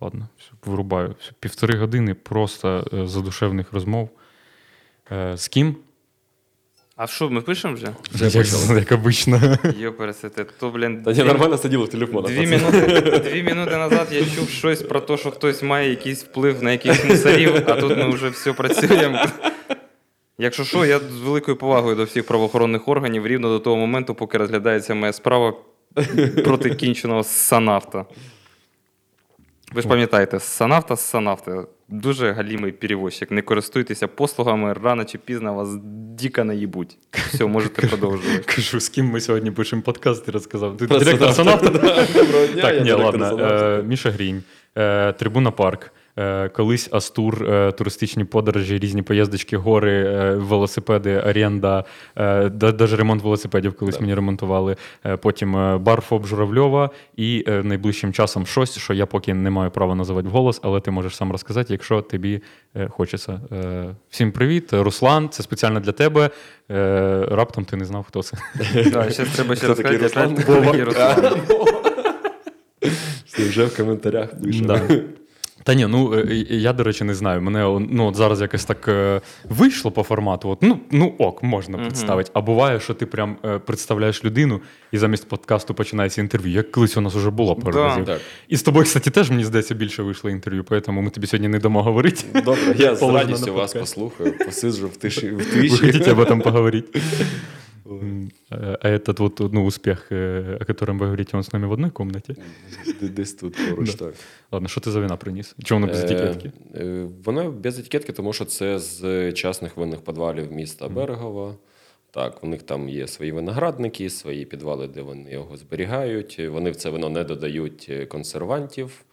ладно, все, вирубаю. Все, Півтори години просто е, задушевних розмов. Е, З ким? А що, ми пишемо вже? Як, як обично. Йопересете, то, блін, Та ні, нормально сиділо в телефонах. Дві пацани. минути, дві минути назад я чув щось про те, що хтось має якийсь вплив на якихось мусорів, а тут ми вже все працюємо. Якщо що, я з великою повагою до всіх правоохоронних органів рівно до того моменту, поки розглядається моя справа проти кінченого санавта. Ви ж пам'ятаєте, санавта з санавта. Дуже галімий перевозчик. Не користуйтеся послугами, рано чи пізно вас діка наїбуть. Все, можете продовжувати. Кажу, з ким ми сьогодні пишемо подкаст, ти розказав. Ти директор? Доброго дня, Так, ні, ладно. Е, Міша Грінь, е, Трибуна Парк. Е, Колись Астур, е, туристичні подорожі, різні поїздочки, гори, е, велосипеди, оренда, навіть ремонт велосипедів колись мені ремонтували. Потім бар ФОП Журавльова і найближчим часом щось, що я поки не маю права називати вголос, але ти можеш сам розказати, якщо тобі хочеться. Всім привіт, Руслан, це спеціально для тебе. Раптом ти не знав, хто це. Ще треба ще розказати, вже в коментарях пише. Та ні, ну е, е, я, до речі, не знаю. Мене ну, от зараз якось так е, вийшло по формату. От, ну, ну ок, можна Мгм. представити. А буває, що ти прям представляєш людину, і замість подкасту починається інтерв'ю. Як колись у нас вже було пару Да. разів. Так. І з тобою, кстати, теж мені здається більше вийшло інтерв'ю, тому ми тобі сьогодні не дамо говорити. Добре, я з радістю вас послухаю, посиджу в тиші в тиші. хотите об этом поговорить? М, э, А этот вот ну, успех, э, о котором вы говорите, он с нами в одной комнате? Д- Десь тут поруч так. Ладно, що ти за вина приніс? Чому воно без Е, етикетки? е, Воно без етикетки, тому що це з частних винних підвалів міста Берегова. Так, у них там є свої виноградники, свої підвали, де вони його зберігають. Вони в це вино не додають е, консервантів,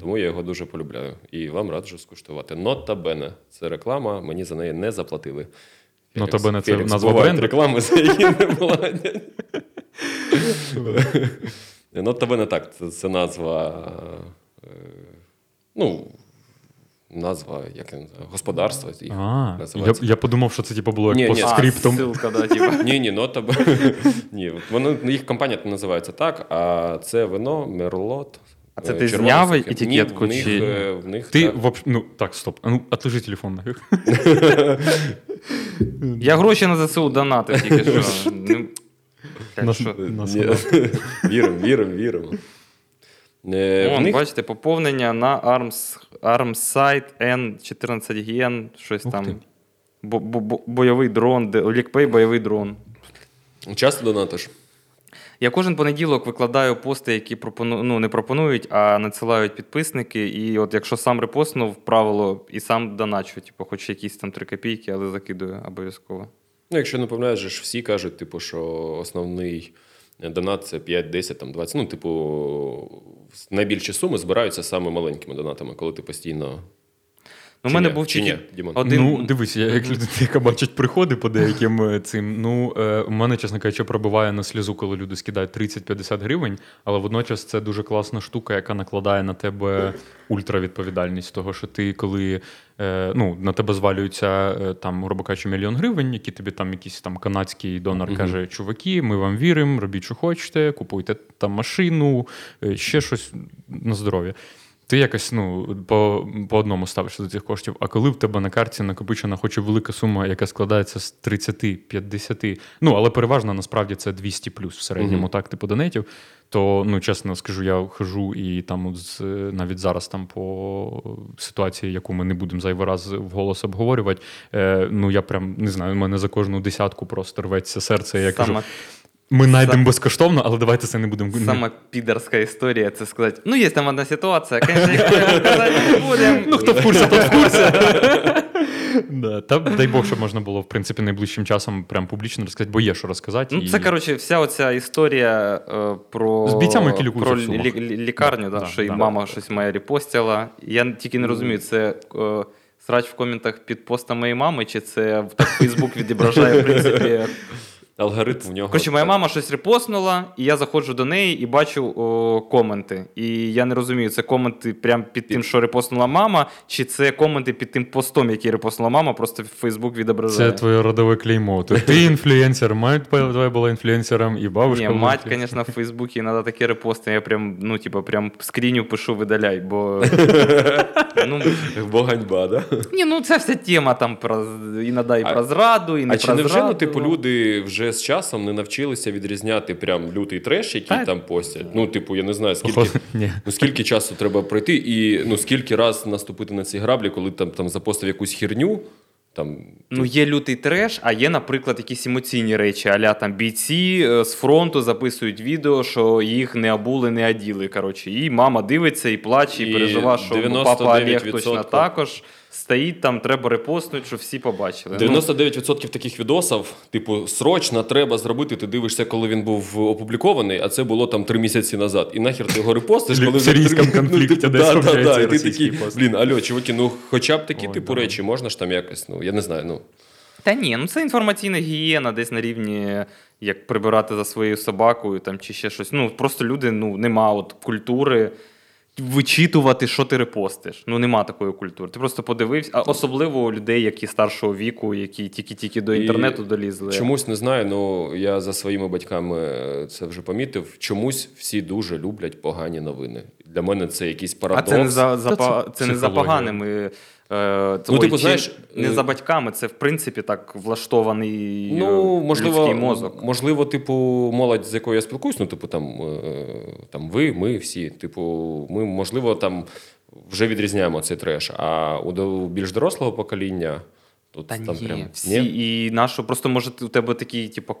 тому я його дуже полюбляю. І вам раджу скуштувати. Нота Бене це реклама, мені за неї не заплатили. Нота Бене це Фелікс, назва бренду? реклами, за які не платять. Нота Бене так, це, це назва. е, Ну, назва, як я називаю, господарства. їх А, я, я подумав, що це типу було як по ні. Ссылка, да, типа. Ні, ні, нота Б. Ні, воно їх компанія називається так, а це вино Мерлот. А це е, ти зняв етикетку Ні, в них, чи- е, в них Ти так. вообще, ну так, стоп. Ну, отложи телефон нафіг. Я гроші на ЗСУ донатив тільки що. Ну? Віримо, віримо, віримо. Е, Вон, них бачите, поповнення на ARMS, ARMSite N14 Gen, щось Ух там. Бо, бо, бо- бойовий дрон, лікпей бойовий дрон. часто донатиш. Я кожен понеділок викладаю пости, які пропону... ну, не пропонують, а надсилають підписники. І от якщо сам репостнув правило і сам доначу, типу, хоч якісь там 3 копійки, але закидую обов'язково. Ну, якщо не помиляєш, всі кажуть, типу, що основний донат це 5, 10, там, 20. Ну, типу, найбільші суми збираються саме маленькими донатами, коли ти постійно. Ну, у мене ні? був Чи ні, Дімон? один. Ну, дивись, я як людина, яка бачить приходи по деяким е, цим. Ну, е, у мене, чесно кажучи, пробиває на слізу, коли люди скидають 30-50 гривень, але водночас це дуже класна штука, яка накладає на тебе ультравідповідальність. Того, що ти, коли е, ну, на тебе звалюється е, там, грубо кажучи, мільйон гривень, які тобі там якийсь там канадський донор Мгм. каже: чуваки, ми вам віримо, робіть, що хочете, купуйте там машину, е, ще щось на здоров'я. Ти якось ну, по, по одному ставишся до цих коштів. А коли в тебе на карті накопичена хоч і велика сума, яка складається з 30-50, ну але переважно насправді це 200 плюс в середньому, Мгм. так, типу донетів, то ну чесно скажу, я хожу і там от з, навіть зараз там по ситуації, яку ми не будемо зайвий раз вголос обговорювати. Е, ну я прям не знаю, у мене за кожну десятку просто рветься серце. Я кажу, Сама, ми знайдемо Сам- безкоштовно, але давайте це не будемо. сама підерська історія це сказати: ну, є там одна ситуація, звісно, казати не будемо. Ну, хто в курсі, тот в курсі. Да, та дай Бог, щоб можна було в принципі найближчим часом прям публічно розказати, бо є що розказати. Ну, і- це, коротше, вся оця історія е, про, З бійцями, які про лі- лі- лікарню, да, Да, що і да. мама щось моя репостила. Я тільки не розумію, це е, срач в коментах під постом моєї мами, чи це так Фейсбук відображає, в принципі. Алгоритм в нього. Коротше, моя мама щось репостнула, і я заходжу до неї і бачу о, коменти. І я не розумію, це коменти прямо під тим, що репостнула мама, чи це коменти під тим постом, який репостнула мама, просто Фейсбук відображає. Це твоє родове клеймо. То ти інфлюенсер, мать твоя була інфлюенсером, і бабушка. Ні, мать, звісно, в Фейсбуці іноді такі репости, я прям, ну, типа, прям скріню пишу, видаляй, бо. ну, Бо ганьба, да? ні, ну це вся тема там про іноді і про зраду, і не А чи про невже ну, типу, люди вже з часом не навчилися відрізняти прям лютий треш, який Так. там постять? Ну, типу, я не знаю, скільки. Ну, скільки часу треба пройти, і ну скільки раз наступити на ці граблі, коли там, там запостив якусь херню, там Ну, є лютий треш, а є, наприклад, якісь емоційні речі. Аля там бійці е, з фронту записують відео, що їх не обули, не оділи. Коротше, і мама дивиться і плаче, і, І переживає, що ну, папа Олег точно також. Стоїть там, треба репостнути, щоб всі побачили. Ну, 99% таких відосів, типу, срочно треба зробити. Ти дивишся, коли він був опублікований, а це було там три місяці назад. І нахер ти його репостиш, коли і ти такий, блін, алло, чуваки, ну хоча б такі типу речі, можна ж там якось, ну я не знаю, ну. Та ні, ну це інформаційна гігієна, десь на рівні, як прибирати за своєю собакою там, чи ще щось. Ну, просто люди, ну, нема от культури вичитувати, що ти репостиш. Ну, нема такої культури. Ти просто подивився, а особливо у людей, які старшого віку, які тільки-тільки до І інтернету долізли. Чомусь не знаю, ну я за своїми батьками це вже помітив. Чомусь всі дуже люблять погані новини. Для мене це якийсь А парадокс. це не за, за, це це не за поганими. Е, Ну, ой, типу, знаєш, не е, за батьками, це в принципі так влаштований Ну, е, можливо, людський мозок. можливо, типу, молодь, з якою я спілкуюсь, ну, типу, там, там ви, ми всі. Типу, ми, можливо, там вже відрізняємо цей треш. А у більш дорослого покоління Та там ні, прям всі і нащо просто може у тебе такі, типу,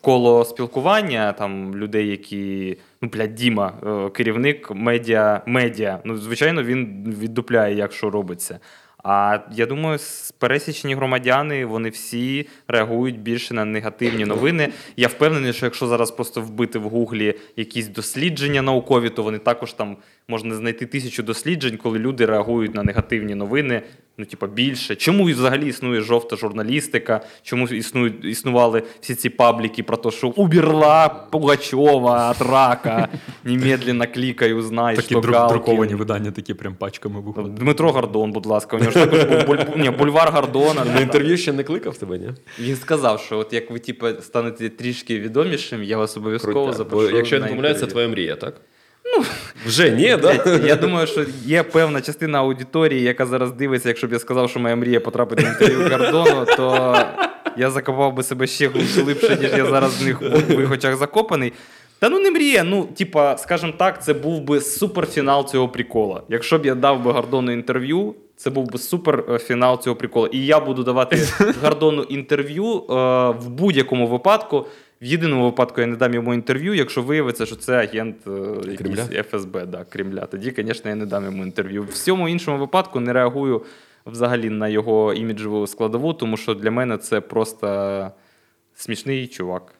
коло спілкування там людей, які ну блядь, Діма, е, керівник медіа, медіа. Ну, звичайно, він віддупляє, як що робиться. А я думаю, пересічні громадяни вони всі реагують більше на негативні новини. Я впевнений, що якщо зараз просто вбити в гуглі якісь дослідження наукові, то вони також там можна знайти тисячу досліджень, коли люди реагують на негативні новини. Ну, типа, більше. Чому і взагалі існує жовта журналістика? Чому існують, існували всі ці пабліки про те, що уберла Пугачова від рака, немедленно клікай, узнай, Такі що друк- друковані видання, такі прям пачками виходять. Дмитро Гордон, будь ласка, у нього ж також був буль... Ні, бульвар Гордона. На інтерв'ю ще не кликав тебе, ні? Він сказав, що от як ви типу, станете трішки відомішим, я вас обов'язково запишу. Бо, якщо я не помиляюся, це твоя мрія, так? Вже ні, да? Я думаю, що є певна частина аудиторії, яка зараз дивиться, якщо б я сказав, що моя мрія потрапити в інтерв'ю кордону, то я закопав би себе ще глибше, ніж я зараз в них в очах закопаний. Та ну не мрія. Ну, типа, скажімо так, це був би суперфінал цього прикола. Якщо б я дав би Гордону інтерв'ю, це був би суперфінал цього прикола. І я буду давати Гордону інтерв'ю е, в будь-якому випадку. В єдиному випадку я не дам йому інтерв'ю, якщо виявиться, що це агент е, якийсь Кремля? ФСБ, да, Кремля. Тоді, звісно, я не дам йому інтерв'ю. В всьому іншому випадку не реагую взагалі на його іміджову складову, тому що для мене це просто смішний чувак.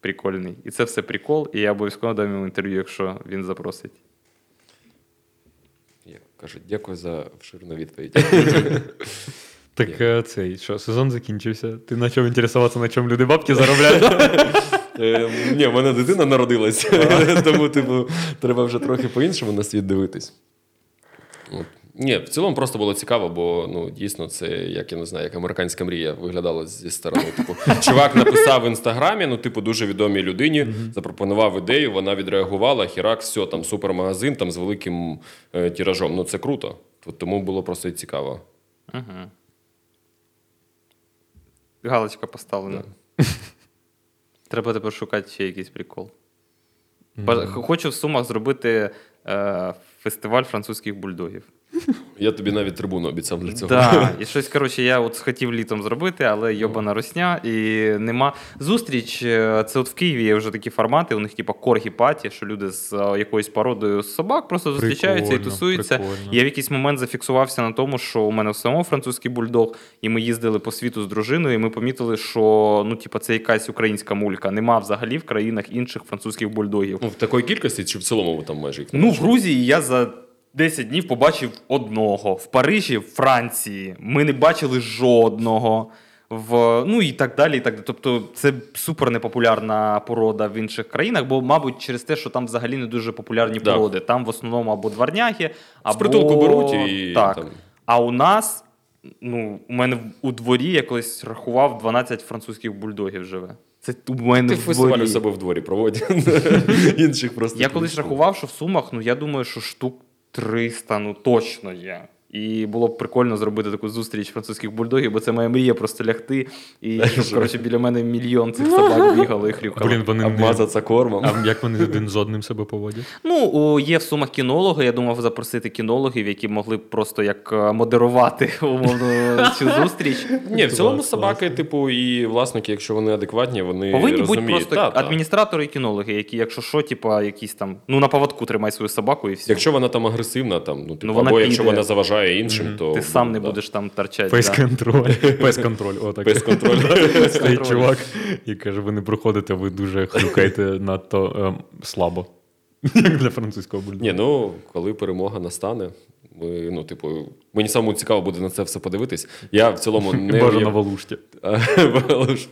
Прикольний. І це все прикол, і я обов'язково дам йому інтерв'ю, якщо він запросить. Як кажуть, дякую за вширну відповідь. Так е, цей, що, сезон закінчився. Ти почав інтересуватися, на чому люди бабки заробляють. Е, Ні, в мене дитина народилась, тому типу, треба вже трохи по-іншому на світ дивитись. Ні, в цілому просто було цікаво, бо ну дійсно це як я не знаю, як американська мрія виглядала зі сторони. Типу, чувак написав в інстаграмі, ну, типу, дуже відомій людині, запропонував ідею, вона відреагувала. Хірак, все, там супермагазин там з великим е, тиражом. Ну це круто. От Тому було просто і цікаво. Угу. Галочка поставлена. Треба тепер шукати ще якийсь прикол. Ба- Хочу в Сумах зробити е, фестиваль французьких бульдогів. Я тобі навіть трибуну обіцяв для цього. Да, і щось, коротше, я от хотів літом зробити, але йобана росня, і нема. Зустріч, е, це от в Києві є вже такі формати, у них типа коргі-паті, що люди з е, якоюсь породою собак просто зустрічаються і тусуються. прикольно. Я в якийсь момент зафіксувався на тому, що у мене в самому французький бульдог, і ми їздили по світу з дружиною, і ми помітили, що ну, типа, це якась українська мулька. Нема взагалі в країнах інших французьких бульдогів. Ну, в такої кількості чи в цілому ви там майже їх Ну, в? Грузії я за 10 днів побачив одного. В Парижі, в Франції, ми не бачили жодного. в ну і так далі. І так далі. Тобто це супер непопулярна порода в інших країнах, бо, мабуть, через те, що там взагалі не дуже популярні Да. породи. Там в основному або дворняги, або З притулку беруть і так. там. А у нас, ну, у мене у дворі я колись рахував 12 французьких бульдогів живе. Це у мене Ти в фестиваль у себе в дворі проводять. Інших просто. Я колись рахував, що в Сумах, ну я думаю, що штук 300, ну точно є. І було б прикольно зробити таку зустріч французьких бульдогів, бо це моя мрія просто лягти. І коротше, біля мене мільйон цих собак бігало і хрюкало. Блін, вони не... Обмазатися кормом. А як вони один з одним себе поводять? Ну, о, є в Сумах кінологи. Я думав запросити кінологів, які могли б просто як е, модерувати умовно цю зустріч. Ні, в цілому собаки, типу, і власники, якщо вони адекватні, вони Повинні бути просто адміністратори і кінологи, які, якщо що, типа, якісь там, ну на поводку тримай свою собаку і все. Якщо вона там агресивна, там, ну, типу, Ну, або якщо вона заважає іншим, то Ти сам не да. будеш там торчати. Пес-контроль. Пес-контроль. Отак. Пес-контроль. Стоїть чувак і каже: ви не проходите, ви дуже хрюкаєте надто ем, слабо. Як для французького бульдога. Ні, ну коли перемога настане, ми, ну, типу, мені самому цікаво буде на це все подивитись. Я в цілому не Бажано уяв- Валушті.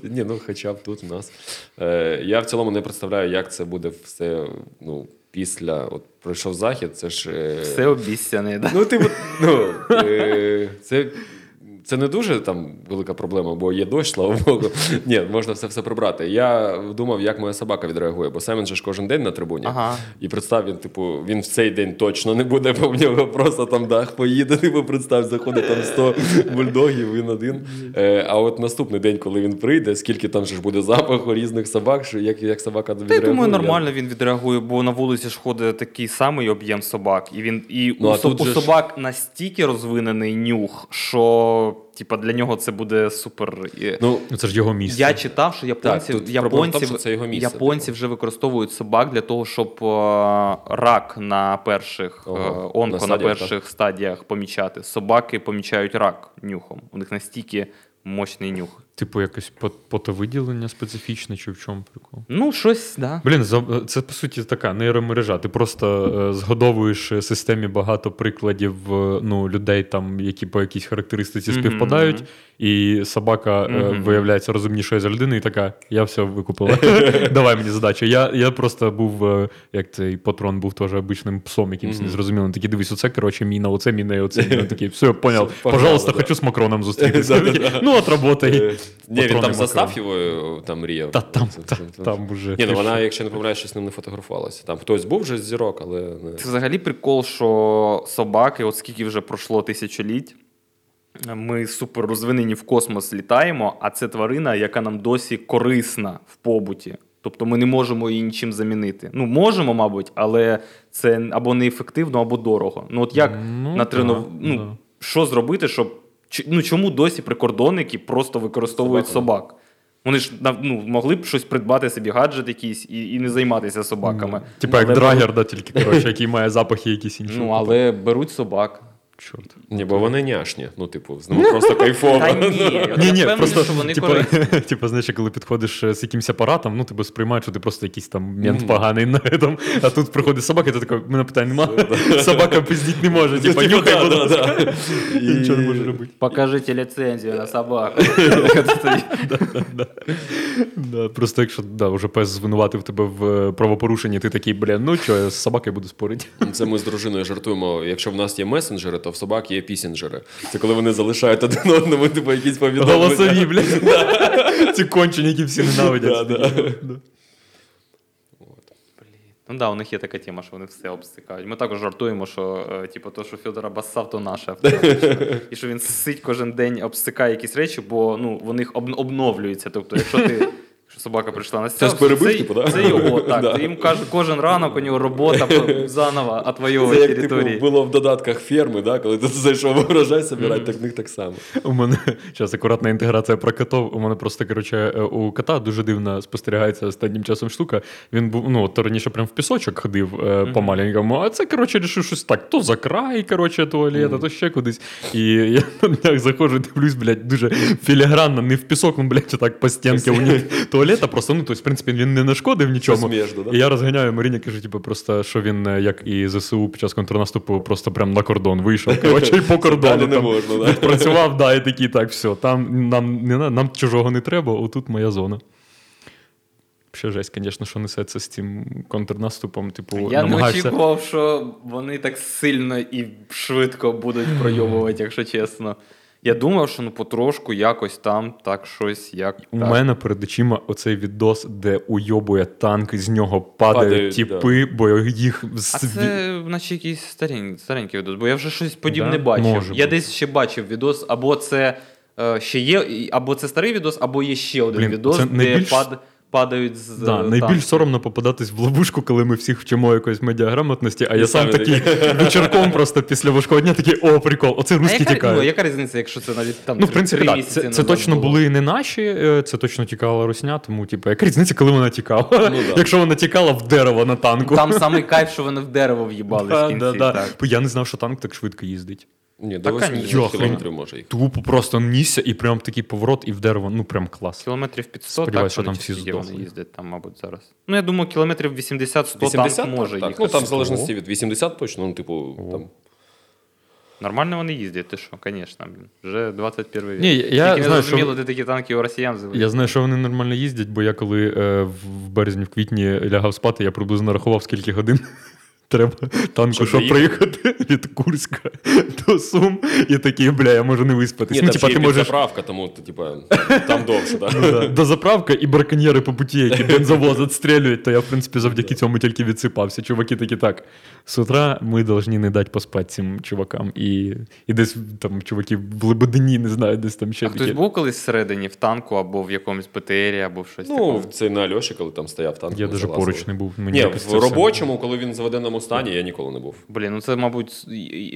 Ні, ну хоча б тут у нас. Е, Я в цілому не представляю, як це буде все. Ну, після от пройшов захід, це ж. е, Все обіцяне, да? Ну, типу, ну, е, це, це не дуже там велика проблема, бо є дощ, слава Богу. Ні, можна все все прибрати. Я думав, як моя собака відреагує, бо Семен же ж кожен день на трибуні. Ага. І представ, він, типу, він в цей день точно не буде, бо в нього просто там дах поїде. Типу, представ, заходить там 100 бульдогів, він один. Е, а от наступний день, коли він прийде, скільки там же ж буде запаху різних собак, що як, як собака Та я думаю, нормально він відреагує, бо на вулиці ж ходить такий самий об'єм собак, і він і Ну, у, у же ж- собак настільки розвинений нюх, що типа для нього це буде супер. Ну, Це ж його місце. Я читав, що японці, так, японці, тому, що це його місце, японці типу. вже використовують собак для того, щоб е, рак на перших е, Ого, онко на на, перших перших стадіях помічати. Собаки помічають рак нюхом. У них настільки мощний нюх. Типу, якесь потовиділення специфічне, чи в чому прикол? Ну, щось, да. Блін, це по суті така нейромережа. Ти просто е, згодовуєш системі багато прикладів е, ну, людей, там, які по якійсь характеристиці співпадають, і собака Мгм. виявляється розумнішою за людину, і така: я все викупила. Давай мені задачу. Я, я просто був, як цей патрон був теж обичним псом, якимось незрозумілим. Такий дивись, оце коротше міна, оце міна, оце міна. Такий, все, поняв. Пожалуйста, хочу з Макроном зустрітися. Ну, от робота. Е, Ні, він там застав його, е, там мріяв. Та там, Це- та, це- там уже. Ні, ну вона, якщо не помиляюсь, що з ним не фотографувалася. Там хтось був вже з зірок, але не. Це взагалі прикол, що собаки, от скільки вже пройшло тисячоліть, ми супер розвинені в космос літаємо, а це тварина, яка нам досі корисна в побуті. Тобто ми не можемо її нічим замінити. Ну, можемо, мабуть, але це або неефективно, або дорого. Ну, от як Ну, на тренов... да, ну, да. що зробити, щоб. Ну, чому досі прикордонники просто використовують Собаками. собак? Вони ж ну, могли б щось придбати собі гаджет якийсь і, і не займатися собаками. Типа як Але драгер, да, тільки коротше, який має запахи якісь інші. Ну, але беруть собак. Чорт. Ні, бо вони няшні. Ну, типу, з ними просто кайфово. Ні, Ні, ні, просто типу, типу, знаєш, коли підходиш е, з якимось апаратом, ну тебе сприймають, що ти просто якийсь там мент поганий на этом, а тут приходить собака, і ти такий, мене питань нема. Собака пиздіть не може, типу, Типу, нюхай, будь ласка. І нічого не може робити. Покажите ліцензію на собаку. Просто якщо да, вже пес звинуватив тебе в е, правопорушенні, ти такий, бля, ну що, я з собакою буду спорити. Це ми з дружиною жартуємо. Якщо в нас є месенджери, то в собак є пісенджери. Це коли вони залишають один одному, типу, якісь повідомлення. Голосові, блядь. Ці кончені, які всі ненавидять. Ну да, у них є така тема, що вони все обстикають. Ми також жартуємо, що е, типу, то, що Федор обоссав, то наше. автоматично. І що він сить кожен день, обстикає якісь речі, бо ну, вони обновлюються. Тобто, якщо ти. Якщо собака прийшла на стіл, перебив, це, типу, да? це його, так. Да. Їм каже, кожен ранок у нього робота заново отвоювати Це як типу, було в додатках ферми, да? коли ти зайшов урожай собирати, так в них так само. У мене зараз акуратна інтеграція про котов. У мене просто коротше, е, у кота дуже дивна спостерігається останнім часом штука. Він був ну то раніше прям в пісочок ходив е, по маленькому, а це коротше рішив щось так. То за край, коротше, туалета, то ще кудись. І я на днях заходжу, дивлюсь, блядь, дуже філігранно, не в пісок, ну, блядь, так по стінці у них туалет туалета, просто ну, тобто, в принципі, він не нашкодив нічому. Щось да? І я розганяю Маріні, кажу, типу, просто що він, е, як і ЗСУ під час контрнаступу, просто прям на кордон вийшов. Коротше, і по кордону Далі не можна, да? працював, да, і такий, так, все, там нам, не, нам чужого не треба, отут моя зона. Ще жесть, звісно, що несеться з цим контрнаступом. Типу, Я не очікував, що вони так сильно і швидко будуть пройовувати, якщо чесно. Я думав, що ну потрошку якось там, так щось, як. У так. мене перед очима оцей відос, де уйобує танк, з нього падають, Падають, тіпи, бо їх А це, наче якийсь старенький, старенький відос, бо я вже щось подібне Да? бачив. Може я бути. десь ще бачив відос, або це е, ще є, або це старий відос, або є ще один Блін, відос, це де найбільш- пад, падають з. Да, е, найбільш соромно попадатись в ловушку, коли ми всіх вчимо якоїсь медіаграмотності, а я сам такий вечірком просто після важкого дня такий, о, прикол, оце А русські яка, ну, тікають. яка різниця, якщо це навіть там Ну, в принципі, так. Це, це точно було? були не наші, е, це точно тікала русня, тому, типу, яка різниця, коли вона тікала? да. Якщо вона тікала в дерево на танку. Там самий кайф, що вони в дерево в'їбали Да, в кінці. да, да. Я не знав, що танк так швидко їздить. Ні, до конечно. 80 Йохань. кілометрів може їх. Тупо просто нісся і прям такий поворот, і в дерево, ну прям клас. Кілометрів 500, Сподіваюсь, так, що там вони всі вони здохли. їздять там, мабуть, зараз. Ну, я думаю, кілометрів 80-100 80 танк може так, їхати. Ну там в залежності від 80 точно, ну, типу, там. Нормально вони їздять, ти що, звісно, блін. Вже 21 вік. Ні, я Тільки не знаю, що- зрозуміло, де такі танки у росіян з'явилися. Я знаю, що вони нормально їздять, бо я коли е, в- в березні, в квітні лягав спати, я приблизно рахував, скільки годин треба танку, Щоб щоб приїхати від Курська до Сум, і такий, бля, я можу не виспатись. Ні, ну, типа, ти можеш підзаправка, тому типа, там довше, так. Да. До заправка і браконьєри по путі, які бензовоз відстрілюють, то я, в принципі, завдяки цьому тільки відсипався. Чуваки такі так. З утра ми повинні не дати поспати цим чувакам. І, і десь там чуваки в Лебедині, не знаю, десь там ще А такі. хтось був колись всередині в танку або в якомусь БТРі, або в щось Ну, таке? це на Альоші, коли там стояв танк. Я залазили. поруч не був. Мені Ні, в робочому, коли він в заведеному стані, я ніколи не був. Блін, ну це, мабуть,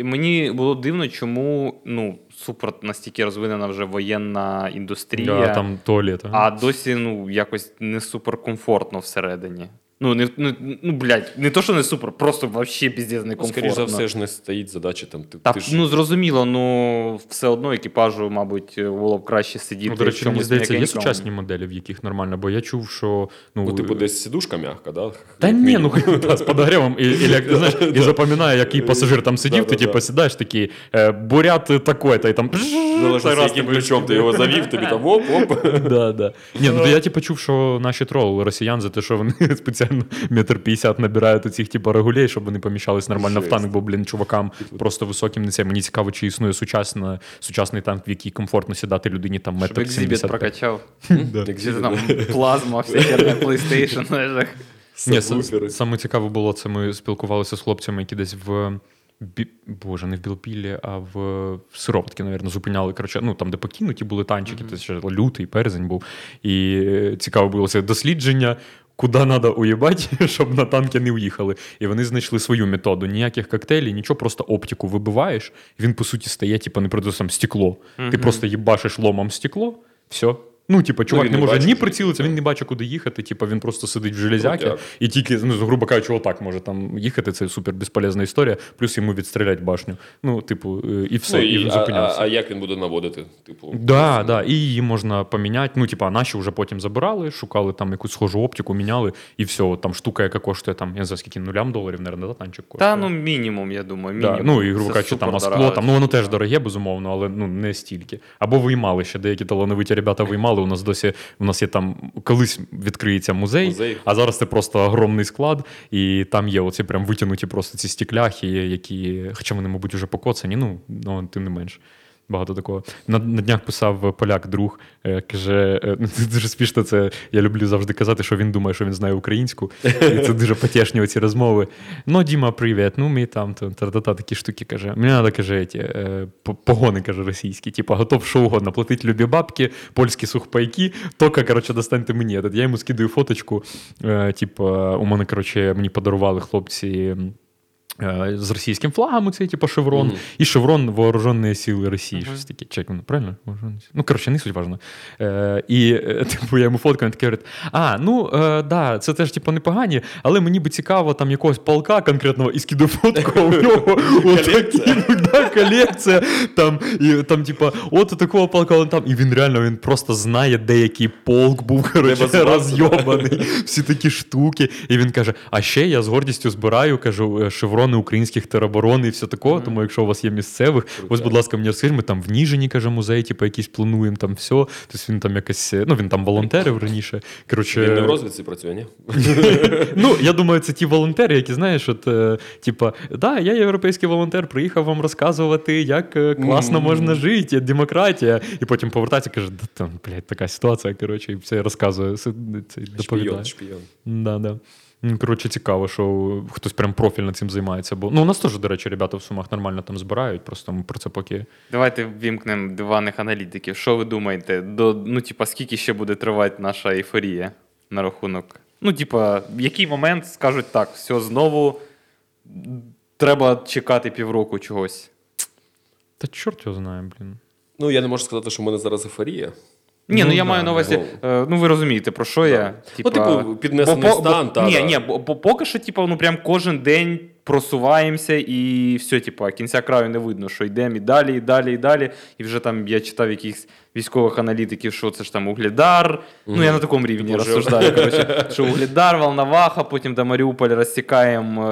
мені було дивно, чому ну, супер настільки розвинена вже воєнна індустрія, Да, там туалет. а досі ну, якось не суперкомфортно всередині. Ну, не, не, ну, блядь, не то, що не супер, просто вообще піздець не Ну, скоріш за все ж не стоїть задача там. Ти, Та, ти ж... ну зрозуміло, ну все одно екіпажу, мабуть, було б краще сидіти. Ну, до речі, мені здається, є сучасні моделі, в яких нормально, бо я чув, що. Ну, Ну, типу, десь сидушка м'ягка, да? Та Як ні, ну та, з подогрівом, і, і, як, знаєш, і запам'ятає, який пасажир там сидів, ти типу сідаєш такий, е, бурят такой-то, і там. Залежно, раз яким ключом ти його завів, тобі там оп-оп. Да, да. Ні, ну то я типу чув, що наші тролили росіян за те, що вони спеціально метр п'ятдесят набирають у цих типу регулей, щоб вони поміщались нормально в танк, бо, блін, чувакам просто високим не це. Мені цікаво, чи існує сучасна, сучасний танк, в який комфортно сідати людині там Щоб метр 75. прокачав. Як там плазма, вся херня PlayStation. Ні, саме цікаво було, це ми спілкувалися з хлопцями, які десь в. Бі... Боже, не в Білопіллі, а в, в Сироватки, навірно, зупиняли. Коротше, ну там, де покинуті були танчики, це ще лютий, березень був. І цікаво було це дослідження, куди треба уїбати, щоб на танки не уїхали. І вони знайшли свою методу. Ніяких коктейлів, нічого, просто оптику вибиваєш, він, по суті, стає, типу, не просто сам стекло. Ти просто їбашиш ломом стекло, все. Ну, типу, чувак він не не може бачить, ні прицілитися, він не бачить, куди їхати. Типу, він просто сидить в железяки Крутяк. і тільки, ну, грубо кажучи, отак може там їхати. Це супер безполезна історія. Плюс йому відстрілять башню. Ну, типу, е, і все, Ну, і, і, а, а, зупинявся. а як він буде наводити? Типу, Да, да, і її можна поміняти. Ну, типа, наші вже потім забирали, шукали там якусь схожу оптику, міняли, і все. От там штука, яка коштує там, я не знаю, скільки нулям доларів, наверное, да, танчик коштує. Та ну мінімум, я думаю. Да, ну і грубо кажучи, там а супердорога скло, там ну воно теж дороге, безумовно, але ну не стільки. Або виймали ще деякі талановиті ребята виймали. У нас досі у нас є там колись відкриється музей, Музей. а зараз це просто огромний склад, і там є оці прям витягнуті просто ці стекляхи, які, хоча вони, мабуть, вже покоцані, ну, ну тим не менш. Багато такого. На, на днях писав поляк друг, е, каже, е, ну, дуже смішно, це я люблю завжди казати, що він думає, що він знає українську. І це дуже потішні оці розмови. Ну, Діма, привіт, ну ми там та-та-та, такі штуки каже. Мені треба, каже, ті, е, погони, каже, російські. Типа, готов що угодно, платить любі бабки, польські сухпайки, тільки, коротше, достаньте мені. Я йому скидаю фоточку. Типа, у мене, коротше, мені подарували хлопці. Е, З російським флагом, цей типу шеврон, Мгм. і шеврон Вооружені сили Росії. Щось таке. Чек, воно правильно? Вооружені сили. Ну, коротше, не суть важно. Е, і е, типу, я йому фоткаю, він такий говорить: а, ну е, да, це теж типу непогані, але мені би цікаво там якогось полка конкретного і скидаю фотку, а у нього да, колекція. Там, і, там, типа, от у такого полка он там. І він реально він просто знає, де який полк був коротше, розйобаний. Всі такі штуки. І він каже: а ще я з гордістю збираю, кажу, е, шеврони українських тероборон і все такого. Тому якщо у вас є місцевих, ось, будь ласка, мені розкажіть, ми там в Ніжині, каже, музей, типу, якийсь плануємо там все. Тобто він там якось, е, ну він там волонтерив раніше. Коротше, Він не в розвідці працює, ні? Ну, я думаю, це ті волонтери, які знаєш, от, е, типа, да, я європейський волонтер, приїхав вам розказувати, як е, класно можна жити, демократія. І потім повертається і каже, да там, блядь, така ситуація, коротше, і все розказує, це, це доповідає. Шпійон, шпійон. Да, да. Коротше, цікаво, що хтось прям профільно цим займається. Бо ну, у нас теж, до речі, ребята в сумах нормально там збирають, просто ми про це поки. Давайте ввімкнемо диваних аналітиків. Що ви думаєте? До, ну, типа, скільки ще буде тривати наша ейфорія на рахунок? Ну, типа, в який момент скажуть так, все, знову треба чекати півроку чогось. Та чорт його знає, блін. Ну, я не можу сказати, що в мене зараз ейфорія. Ні, ну, Ну, я да, маю на увазі, ну. е, ну ви розумієте, про що я. Ну, типу, піднесений бо- бо- стан, бо- та, Ні, да. ні, бо, бо поки що, типу, ну прям кожен день просуваємося, і все, типу, кінця краю не видно, що йдемо і далі, і далі, і далі. І вже там я читав якихось військових аналітиків, що це ж там Угледар. Ну, я на такому рівні розсуждаю. Коротше, що Угледар, Волноваха, потім до Маріуполя розсікаємо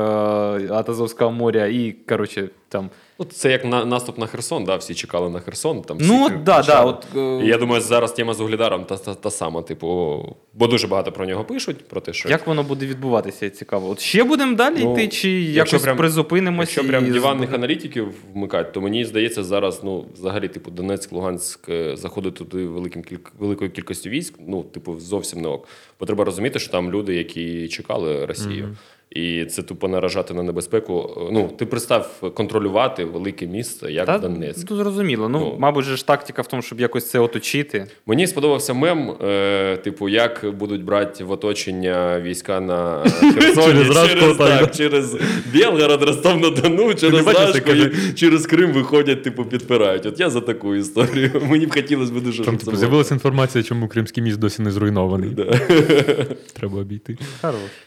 е, от Азовського моря, і, коротше, там. Ну, це як на, наступ на Херсон, да, всі чекали на Херсон. Там всі Ну, кричали. да, да, от, е, І я думаю, зараз тема з Углідаром та, та, та сама, типу, бо дуже багато про нього пишуть, про те, що Як воно буде відбуватися, цікаво. От ще будемо далі Ну, йти, чи якось прям- призупинимося? Якщо прям і- диванних аналітиків вмикати, то мені здається, зараз ну взагалі, типу, Донецьк, Луганськ е, заходить туди великим великою кількістю військ. Ну, типу, зовсім не ок. Бо треба розуміти, що там люди, які чекали Росію. І це тупо наражати на небезпеку. Ну, ти представ контролювати велике місто, як Та, Донецьк. Ну, зрозуміло. Ну, Ну. мабуть, же ж тактика в тому, щоб якось це оточити. Мені сподобався мем, е, типу, як будуть брати в оточення війська на Херсоні Через через, так. через Білгород, Ростов-на-Дону, через бачиш, Рашку як і через Крим виходять, типу, підпирають. От я за таку історію. Мені б хотілося б дуже Там типу, з'явилася інформація, чому Кримський міст досі не зруйнований. Треба обійти.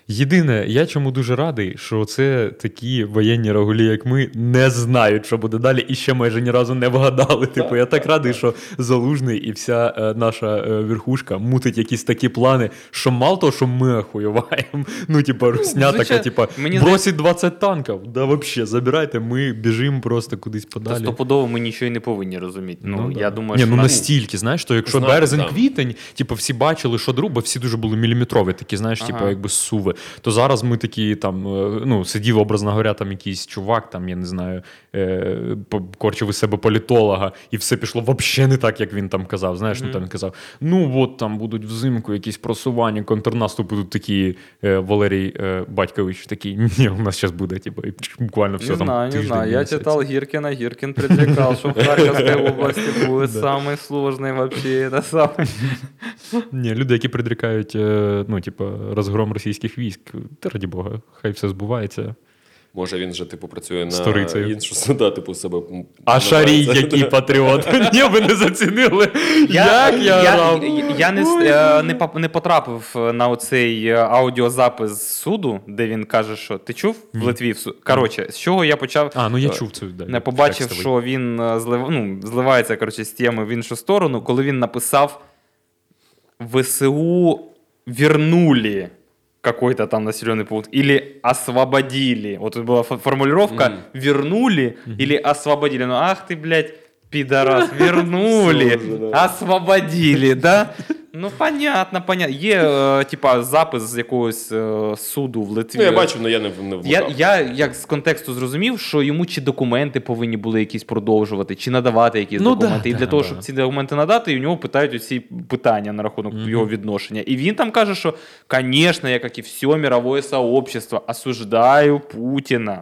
Єдине, я чому дуже радий, що це такі воєнні рагулі, як ми, не знають, що буде далі, і ще майже ні разу не вгадали. Типу, я так радий, що залужний і вся е, наша е, верхушка мутить якісь такі плани, що мало того, що ми охуєваємо. Ну, типу, русня така, звичайно. типу, Мені бросить 20 танків. Да, взагалі, забирайте, ми біжимо просто кудись Та подалі. стопудово ми нічого і не повинні розуміти. Ну, да. я думаю, Ні, що ну нас- настільки, знаєш, що якщо березень-квітень, типу, всі бачили, що друг, бо всі дуже були міліметрові, такі, знаєш, Ага. типу, якби суви. То зараз ми такі там, е, ну, сидів, образно говоря, там якийсь чувак, там, я не знаю, е, по- корчив із себе політолога, і все пішло взагалі не так, як він там казав. Знаєш, ну там він казав: ну от там будуть взимку якісь просування, контрнаступи. Тут такі е, Валерій е, Батькович такий, ні, у нас зараз буде, типу, і буквально все не там. знаю, не тиждень знаю. Я місяць. читал Гиркина, Гиркин предрекал, что в Харьковской области будет самый сложный вообще. Это самый... Ні, люди, які предрікають, е, ну, типу, розгром російських військ, та раді Бога, хай все збувається. Може, він вже, типу, працює на іншу суда, типу, себе. А Шарій, який патріот. Ні, ви не зацінили. Як я я, не, е, не, потрапив на оцей е, аудіозапис з суду, де він каже, що ти чув в Литві. Коротше, з чого я почав. А, ну я е, чув цю Не побачив, що він е, ну, зливається коротше, з теми в іншу сторону, коли він написав ВСУ вернули какой-то там населенный пункт или освободили. Вот тут была фо- формулировка Мгм. вернули или освободили. Ну ах ты, блядь, пидорас, вернули, освободили, да? Ну, понятно, понятно. Є, е, типа, запис з якогось е, суду в Литві. Ну, я бачив, але я не, не Я, я як з контексту зрозумів, що йому чи документи повинні були якісь продовжувати, чи надавати якісь Ну, документи. да, і для да, того, да. щоб ці документи надати, і у нього питають усі питання на рахунок його відношення. І він там каже, що, звісно, я, як і все мировое сообщество, осуждаю Путіна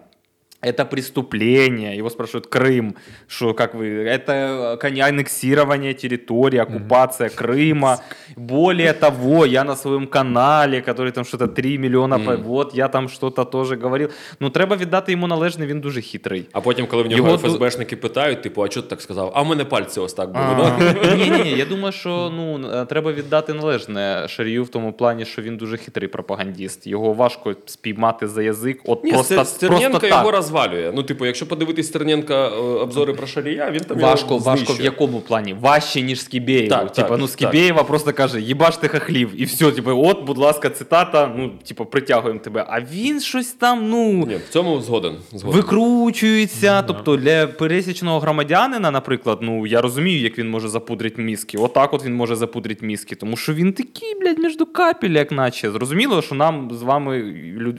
Это преступление. Его спрашивают Крым, что как вы, это коня- аннексирование территории, оккупация Крыма. Более того, я на своем канале, который там что-то 3 миллиона, Мгм. по- вот я там что-то тоже говорил. Ну, треба віддати йому належне, він дуже хитрий. А потім, коли в нього Його ФСБшники питають, типу, а чого ти так сказав? А в мене пальці ось так були, да? Ні, ні, ні. Я думаю, що ну е, треба віддати належне Шарію в тому плані, що він дуже хитрий пропагандіст. Його важко спіймати за язик. От Ні, просто, Стер- Стерненко просто його так. розвалює. Ну, типу, якщо подивитись Стерненка е, обзори про Шарія, він там Важко, його важко в якому плані? Важче, ніж Скібєєву. Так, типа, так, ну так. Просто каже: їбаш ти хахлів, і все, типу, от, будь ласка, цитата, ну, типу, притягуємо тебе. А він щось там, ну. Ні, в цьому згоден. згоден. Викручується. Тобто для пересічного громадянина, наприклад, ну я розумію, як він може запудрити мізки. Отак от він може запудрити мізки. Тому що він такий, блядь, між капель, як наче. Зрозуміло, що нам з вами,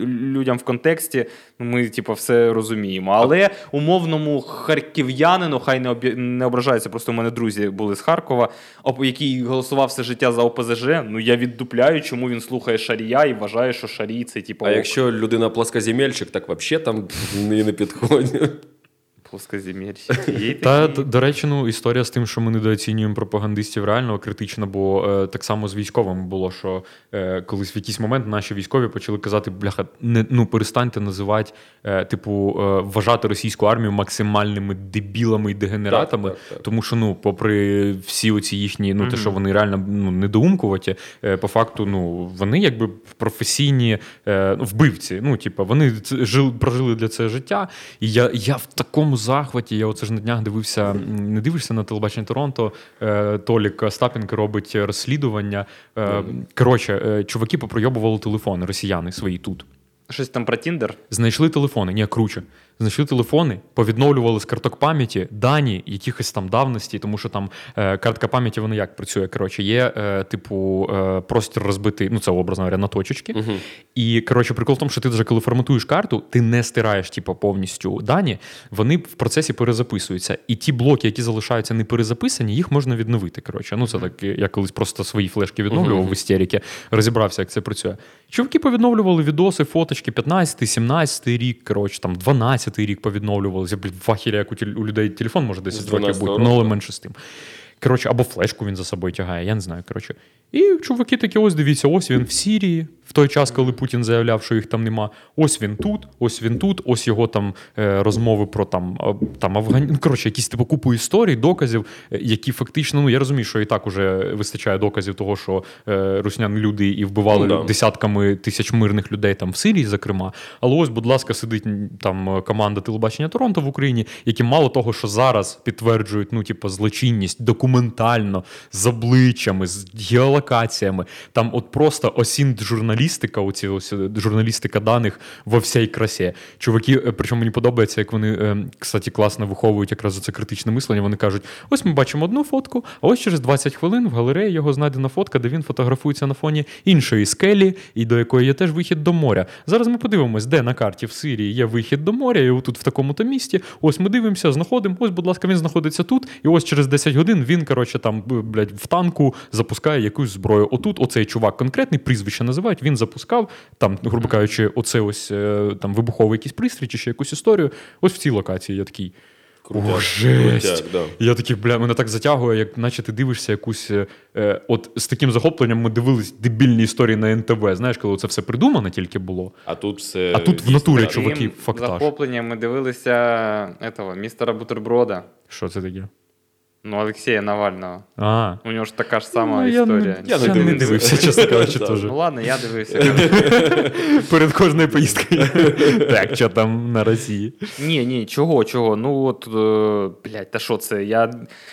людям в контексті, ну, ми, типу, все розуміємо. Але умовному харків'янину, хай не, об... не ображається, просто у мене друзі були з Харкова, який голосував все життя за ОПЗЖ. Ну я віддупляю, чому він слухає Шарія і вважає, що Шарій це типу. А ок. якщо людина плоскоземельщик, так взагалі там не підходить. Плоскоземельщики. Та до речі, ну історія з тим, що ми недооцінюємо пропагандистів, реально критична, бо е, так само з військовими було, що е, колись в якийсь момент наші військові почали казати: бляха, не ну перестаньте називати, е, типу, е, вважати російську армію максимальними дебілами і дегенератами, Так, так, так. тому що ну, попри всі оці їхні, ну те, що вони реально ну, недоумкуваті, е, по факту, ну вони якби професійні е, ну, вбивці. Ну, типу, вони жили, прожили для це життя. І я, я в такому захваті. Я оце ж на днях дивився, не дивишся на телебачення Торонто. Е, Толік Остапенко робить розслідування. Е, коротше, е, чуваки попройобували телефони, росіяни свої тут. Щось там про Тіндер. Знайшли телефони, ні, круче. Знайшли телефони, повідновлювали з карток пам'яті дані якихось там давності, тому що там е, картка пам'яті вона як працює. Коротше, є, е, типу, е, простір розбитий, ну це образно говоря, на точечки. Мгм. І коротше, прикол в тому, що ти вже коли форматуєш карту, ти не стираєш типу, повністю дані, вони в процесі перезаписуються. І ті блоки, які залишаються не перезаписані, їх можна відновити. Коротше, ну це так. Я колись просто свої флешки відновлював Мгм. в істеріки, розібрався, як це працює. Чуваки повідновлювали відоси, фоточки 15, 17 рік, коротше, там 12 рік повідновлювалися. Блін, в ахірі, як у, людей телефон може 10 З років бути, ну але менше з тим. Коротше, або флешку він за собою тягає, я не знаю. Коротше. І чуваки такі, ось дивіться, ось він в Сірії, в той час, коли Путін заявляв, що їх там нема. Ось він тут, ось він тут, ось його там е, розмови про там, там Афгані... Ну, коротше, якісь типу купу історій, доказів, е, які фактично, ну я розумію, що і так уже вистачає доказів того, що е, русняни люди і вбивали Ну, да. десятками тисяч мирних людей там в Сирії, зокрема. Але ось, будь ласка, сидить там команда телебачення Торонто в Україні, які мало того, що зараз підтверджують ну, типу, злочинність документально з обличчями, з геолокаціями. Там от просто осінт журналістика, оці ось е, журналістика даних во всій красі. Чуваки, е, причому мені подобається, як вони, е, кстати, класно виховують якраз це критичне мислення. Вони кажуть: ось ми бачимо одну фотку, а ось через 20 хвилин в галереї його знайдена фотка, де він фотографується на фоні іншої скелі, і до якої є теж вихід до моря. Зараз ми подивимось, де на карті в Сирії є вихід до моря, і отут в такому-то місті. Ось ми дивимося, знаходимо. Ось, будь ласка, він знаходиться тут, і ось через 10 годин він, коротше, там, блядь, в танку запускає якусь зброю. Отут оцей чувак конкретний прізвище називають. Він запускав там, грубо кажучи, оце ось е, там вибуховий якийсь пристрій чи ще якусь історію. Ось в цій локації я такий. Крутяк, О, жесть. крутяк, да. Я такий, бля, мене так затягує, як наче ти дивишся якусь. е, Е, от з таким захопленням ми дивились дебільні історії на НТВ. Знаєш, коли це все придумано тільки було. А тут все. А тут в натурі чуваки, фактаж. захопленням ми дивилися этого, містера Бутерброда. Що це таке? Ну, Олексія Навального. А. У нього ж така ж сама Ну, я не- Я, не не дивився. чесно кажучи, теж. Ну ладно, я дивився. Перед кожною поїздкою. Так, що там на Росії? Ні, ні, чого, чого? Ну от, е, блядь, та що це? Я...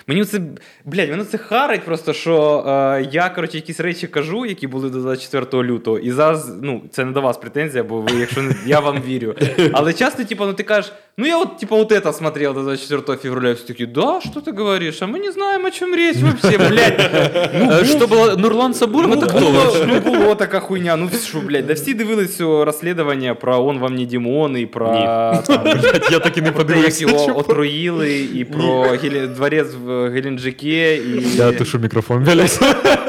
Мені це, блядь, мене це харить просто, що е, я, коротше, якісь речі кажу, які були до 24 лютого, і зараз, ну, це не до вас претензія, бо ви, якщо не, я вам вірю. Але часто, типу, ну ти кажеш, ну я от, типу, вот это смотрел до 24 февраля, і всі такі, да, що ти говориш? А мы не знаем, о чем речь вообще, блядь. что Що було Нурлан Сабуров? это хто? було, ну, було така хуйня. Ну що, блядь, да всі дивились цього розслідування про он вам не Дімон і про Блядь, Я так і не про те, як подивився. його отруїли, і про дворець в Геленджике, і Я тушу мікрофон, блядь.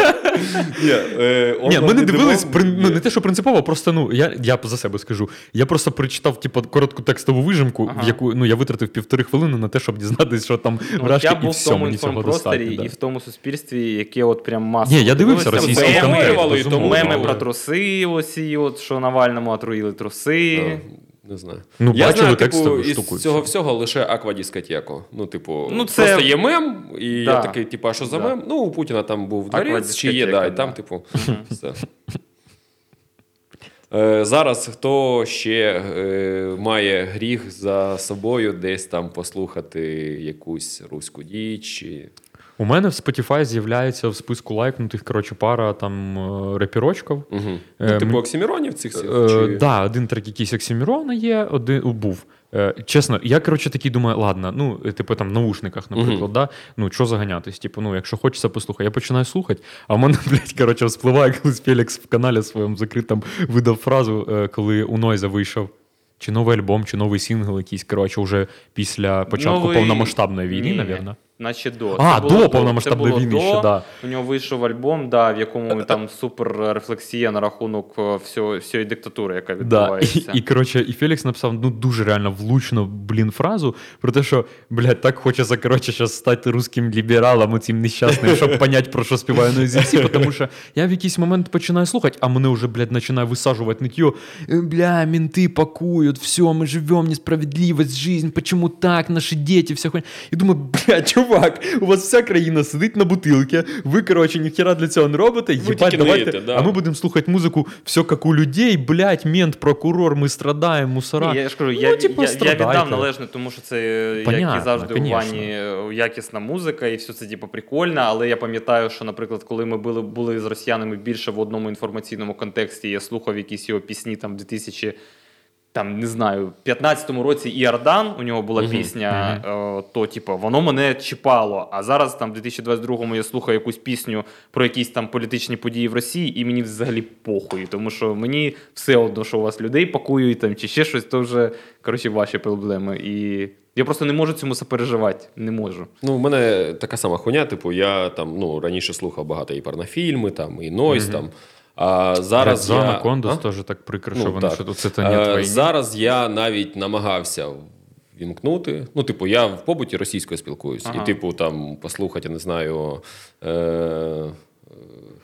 Ні, е, Ні, ми не дивились, ну, не те, що принципово, просто ну я, я за себе скажу. Я просто прочитав типу, коротку текстову вижимку, Ага. в яку ну я витратив півтори хвилини на те, щоб дізнатися, що там Ну, вражки, я і був в все, тому мені цього достатньо. і в тому суспільстві, яке от прям масово. Ні, я дивився російський контент, і. Меми про труси, оці, от, що Навальному отруїли труси. Не знаю. Ну, я бачили знаю, типу, штуку із цього всього лише аквадіскотеку. Ну, типу, Ну, це- просто є мем, і Да. я такий, типу, а що за Да. мем? Ну, у Путіна там був дворець, чи є, да, і там, типу, все. Е, зараз хто ще е, має гріх за собою десь там послухати якусь руську діч? Чи... У мене в Spotify з'являється в списку лайкнутих, коротше, пара там е, репірочків. Угу. Е, Ну, типу Оксіміронів цих всіх? Е, Чи... да, один трек якийсь Оксімірона є, один був. Е, чесно, я коротше такий думаю, ладно, ну, е, типу там в наушниках, наприклад, Мгм. да? ну що заганятись? Типу, ну, якщо хочеться послухати, я починаю слухати, а в мене, блядь, коротше, вспливає, колись Фелікс в каналі своєму закритому видав фразу, е, коли у Нойза вийшов. Чи новий альбом, чи новий сингл якийсь, коротше, вже після початку Новий- повномасштабної війни, Ні Наче до. А, Це було до це повномасштабної було війни до. ще, да. У нього вийшов альбом, да, в якому там супер рефлексія на рахунок е, всього, всієї диктатури, яка Да. відбувається. І, і, коротше, і Фелікс написав ну дуже реально влучно, блін, фразу про те, що, блядь, так хочеться, коротше, зараз стати русським лібералом, цим нещасним, щоб понять, про що співає Noisy тому що я в якийсь момент починаю слухати, а мене вже, блядь, починає висаджувати нытье. «Э, Бля, менты пакуют, все, мы живем, несправедливость, жизнь, почему так, наши дети, вся хуйня. І думаю, бля, чувак, у вас вся країна сидить на бутилці, ви, коротше, ніхера для цього не робите, їбать, давайте, ниєте, да. а ми будемо слухати музику, все як у людей, блядь, мент, прокурор, ми страдаємо, мусора. Ні, я ж кажу, Ну, я, типу, я, я віддав належне, тому що це як і завжди конечно. у Вані е, якісна музика, і все це типу, прикольно. Але я пам'ятаю, що, наприклад, коли ми були, були з росіянами більше в одному інформаційному контексті, я слухав якісь його пісні там 2000 там не знаю, в 15-му році Іордан, у нього була Мгм, пісня, е, то типу, воно мене чіпало. А зараз, там, в 2022-му, я слухаю якусь пісню про якісь там політичні події в Росії, і мені взагалі похуй. Тому що мені все одно, що у вас людей пакують там, чи ще щось, то вже коротше, ваші проблеми. І я просто не можу цьому сопереживати. Не можу. Ну, у мене така сама хуйня, типу, я там ну, раніше слухав багато і порнофільми, там, і Нойс. Мгм. Там, а зараз я... Кондос теж так прикро, Ну, що вони так. що це то Е, не твої. Зараз я навіть намагався вімкнути. Ну, типу, я в побуті російською спілкуюсь. Ага. І, типу, там послухати, я не знаю. Е-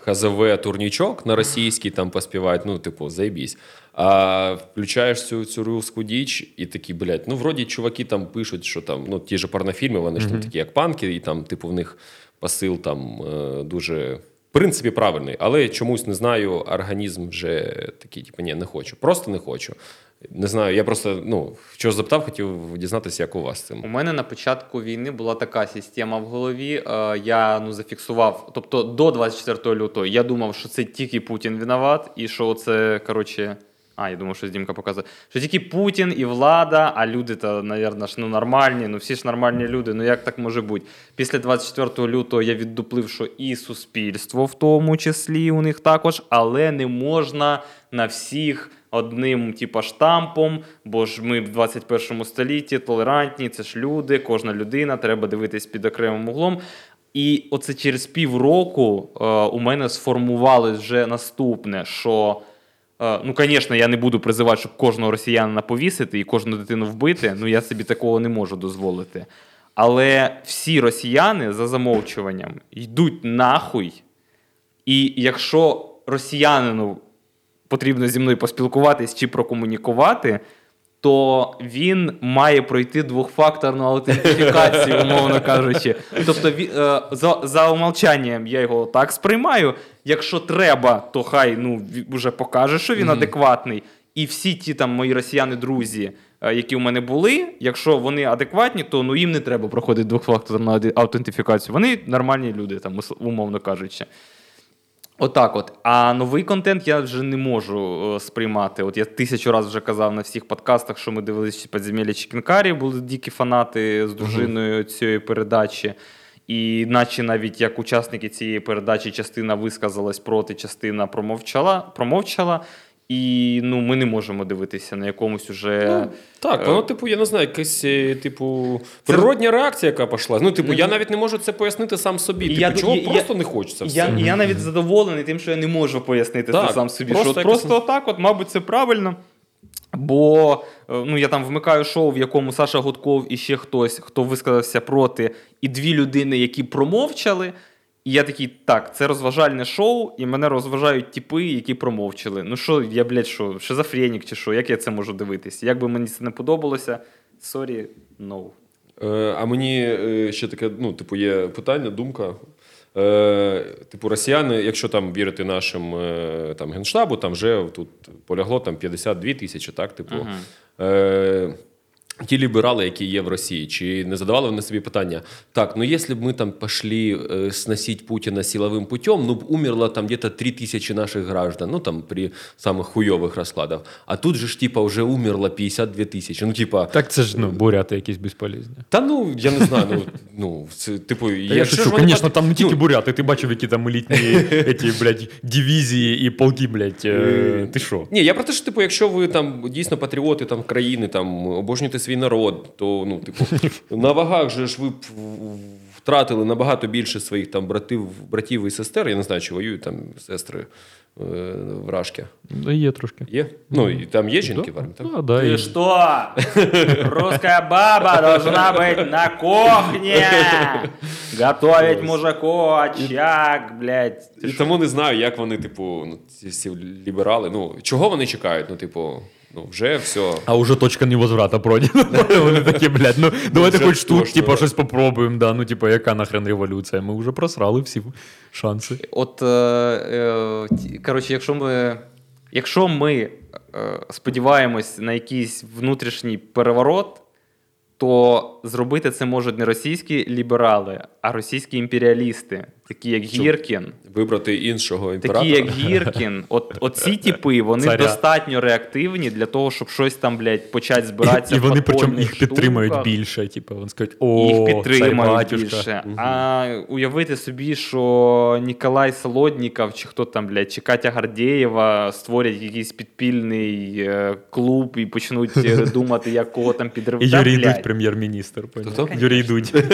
ХЗВ турнічок на російській там поспівають, ну, типу, заєбісь. А включаєш цю, цю русську діч, і такі, блядь, ну, вроді, чуваки там пишуть, що там, ну, ті ж порнофільми, вони ж там такі, як панки, і там, типу, в них посил там е, дуже. Принципі, правильний, але чомусь не знаю, організм вже такий, типу, ні, не хочу. Просто не хочу. Не знаю, я просто ну, що запитав, хотів дізнатися, як у вас з У мене на початку війни була така система в голові. Е, я ну, зафіксував, тобто до 24 лютого я думав, що це тільки Путін виноват, і що це, коротше. А, я думав, що Дімка показує. Що тільки Путін і влада, а люди, то, ж ну, нормальні, ну всі ж нормальні люди. Ну як так може бути? Після 24 лютого я віддуплив, що і суспільство в тому числі у них також, але не можна на всіх одним, типа, штампом, бо ж ми в 21 столітті толерантні, це ж люди, кожна людина, треба дивитись під окремим углом. І оце через півроку е, у мене сформувалось вже наступне, що. Е, Ну, звісно, я не буду призивати, щоб кожного росіянина повісити і кожну дитину вбити. Ну, я собі такого не можу дозволити. Але всі росіяни за замовчуванням йдуть нахуй. І якщо росіянину потрібно зі мною поспілкуватись чи прокомунікувати, то він має пройти двохфакторну аутентифікацію, умовно кажучи. Тобто, е, за, за умовчанням я його так сприймаю. Якщо треба, то хай ну, вже покаже, що він адекватний. І всі ті там мої росіяни-друзі, е, які у мене були, якщо вони адекватні, то ну їм не треба проходити двохфакторну аутентифікацію. Вони нормальні люди, там, умовно кажучи. Отак от. А новий контент я вже не можу е, сприймати. От я тисячу разів вже казав на всіх подкастах, що ми дивилися підземелля Чікінкарі, були дикі фанати з дружиною цієї передачі. І наче навіть як учасники цієї передачі частина висказалась проти, частина промовчала. промовчала. І ну, ми не можемо дивитися на якомусь уже. Ну, так, Е, воно, типу, я не знаю, якась, е, типу, природня реакція, яка пішла. Ну, типу, я навіть не можу це пояснити сам собі. Типу, я- чого я- я- просто не хочеться все. Я, я навіть задоволений тим, що я не можу пояснити Так, це сам собі. просто що от якось- просто отак, от, мабуть, це правильно. Бо е, ну, я там вмикаю шоу, в якому Саша Гудков і ще хтось, хто висказався проти, і дві людини, які промовчали. І я такий, так, це розважальне шоу, і мене розважають типи, які промовчали. Ну що, я, блядь, що, шизофренік чи що, як я це можу дивитись? Як би мені це не подобалося, sorry, no. Е, а мені е, ще таке, ну, типу, є питання, думка. Е, типу, росіяни, якщо там вірити нашим е, там, генштабу, там вже тут полягло там 52 тисячі, так, типу. Е, Ті ліберали, які є в Росії, чи не задавали вони собі питання: так, ну якщо б ми там пошли э, сносить Путина силовым путем, ну б умерло там где-то 3 тисячі наших граждан, ну там при самих хуйових розкладах. А тут же ж типа вже умерло 52 тисячі. Ну, типа, Так це ж ну, буряти якісь безполезні. та ну я не знаю, ну, ну це, типу, Та я якщо шучу, звісно, там не тільки ну, буряти, ти бачив, які там елітні еті, блядь, дивізії і полки, блядь. е, Ти що? Ні, я про те, що типу, якщо ви там дійсно патріоти там країни, там обожнюєте свій народ, то ну, типу, на вагах же ж ви б втратили набагато більше своїх там братів, братів і сестер. Я не знаю, чи воюють там сестри е, вражки. Ну, є трошки. Є? Ну і там є жінки в армії, так? Да, да, і- что? Русская баба должна быть на кухне. Готовить мужику очаг, блядь. І тому не знаю, як вони, типу, ну, ці всі ліберали. Ну, чого вони чекають? Ну, типу, ну, вже все. А уже точка невозврата пройдена. Вони такі, блядь, ну давайте хоч тут, да. щось попробуємо, да. Ну, типа, яка нахрен революція? Ми вже просрали всі шанси. От, е, е, коротше, якщо ми, якщо ми е, сподіваємось на якийсь внутрішній переворот, то зробити це можуть не російські ліберали, а російські імперіалісти, такі як Що? Гіркін. Вибрати іншого імператора. Такі, як Гіркін, от, от ці типи, вони Царя. достатньо реактивні для того, щоб щось там, блядь, почати збиратися. І в вони причому їх підтримують штуках. більше. Типу, вони скажуть, о, їх батюшка. більше. А уявити собі, що Ніколай Солодніков, чи хто там, блядь, чи Катя Гардєєва створять якийсь підпільний е, клуб і почнуть думати, як кого там підривати. І Юрій. Дудь, прем'єр-міністр. Юрій Дудь.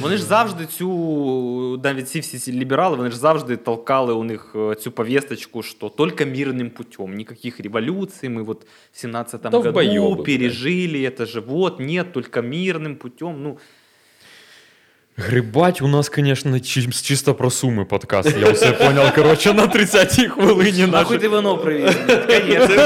Вони ж завжди цю, навіть ці всі ці ліберали, вони ж завжди толкали у них е, цю повесточку, що тільки мирним путем, ніяких революцій, ми вот в 17-м Да году вбоёбы, пережили, это же вот, нет, только мирним путем. Ну, Грибать у нас, звісно, чи- чисто про суми подкаст. Я все поняв, коротше, на 30-й хвилині нахуй нашої. ти вино привіз? Конечно.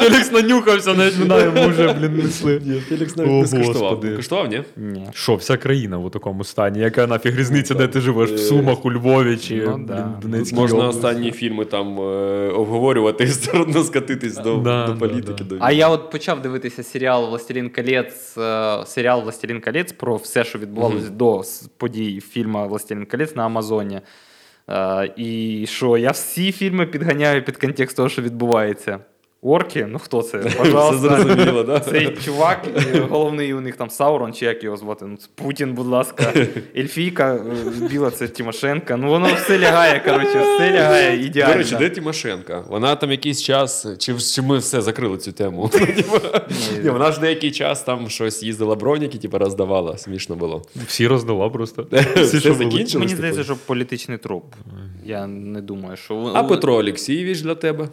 Фелікс нанюхався, навіть вона йому вже, блін, несли. Фелікс О, навіть не скуштував. Куштував, ні? Ні. Що, вся країна в такому стані? Яка нафіг різниця, де ти живеш? В Сумах, у Львові чи Ну, Донецькій Можна останні фільми там е, обговорювати і сторону скатитись до, політики. А я от почав дивитися серіал Властелін Колець, е, серіал Властелін Колець про все, що відбувалось до подій фільму Властелін Колець на Амазоні. Е, І що я всі фільми підганяю під контекст того, що відбувається. Орки, ну хто це? Все Пожалуйста. зрозуміло, да? Цей чувак, головний у них там Саурон, чи як його звати? Ну, Путін, будь ласка. Ельфійка е, біла, це Тимошенка. Ну воно все лягає, коротше, все лягає ідеально. До речі, де Тимошенка? Вона там якийсь час, чи, чи ми все закрили цю тему? Ні, вона ж деякий час там щось їздила броніки, типу роздавала. Смішно було. Всі роздала просто. Все Всі, були. закінчилось? Мені типу? здається, що політичний труп. Я не думаю, що А Петро Олексійович для тебе?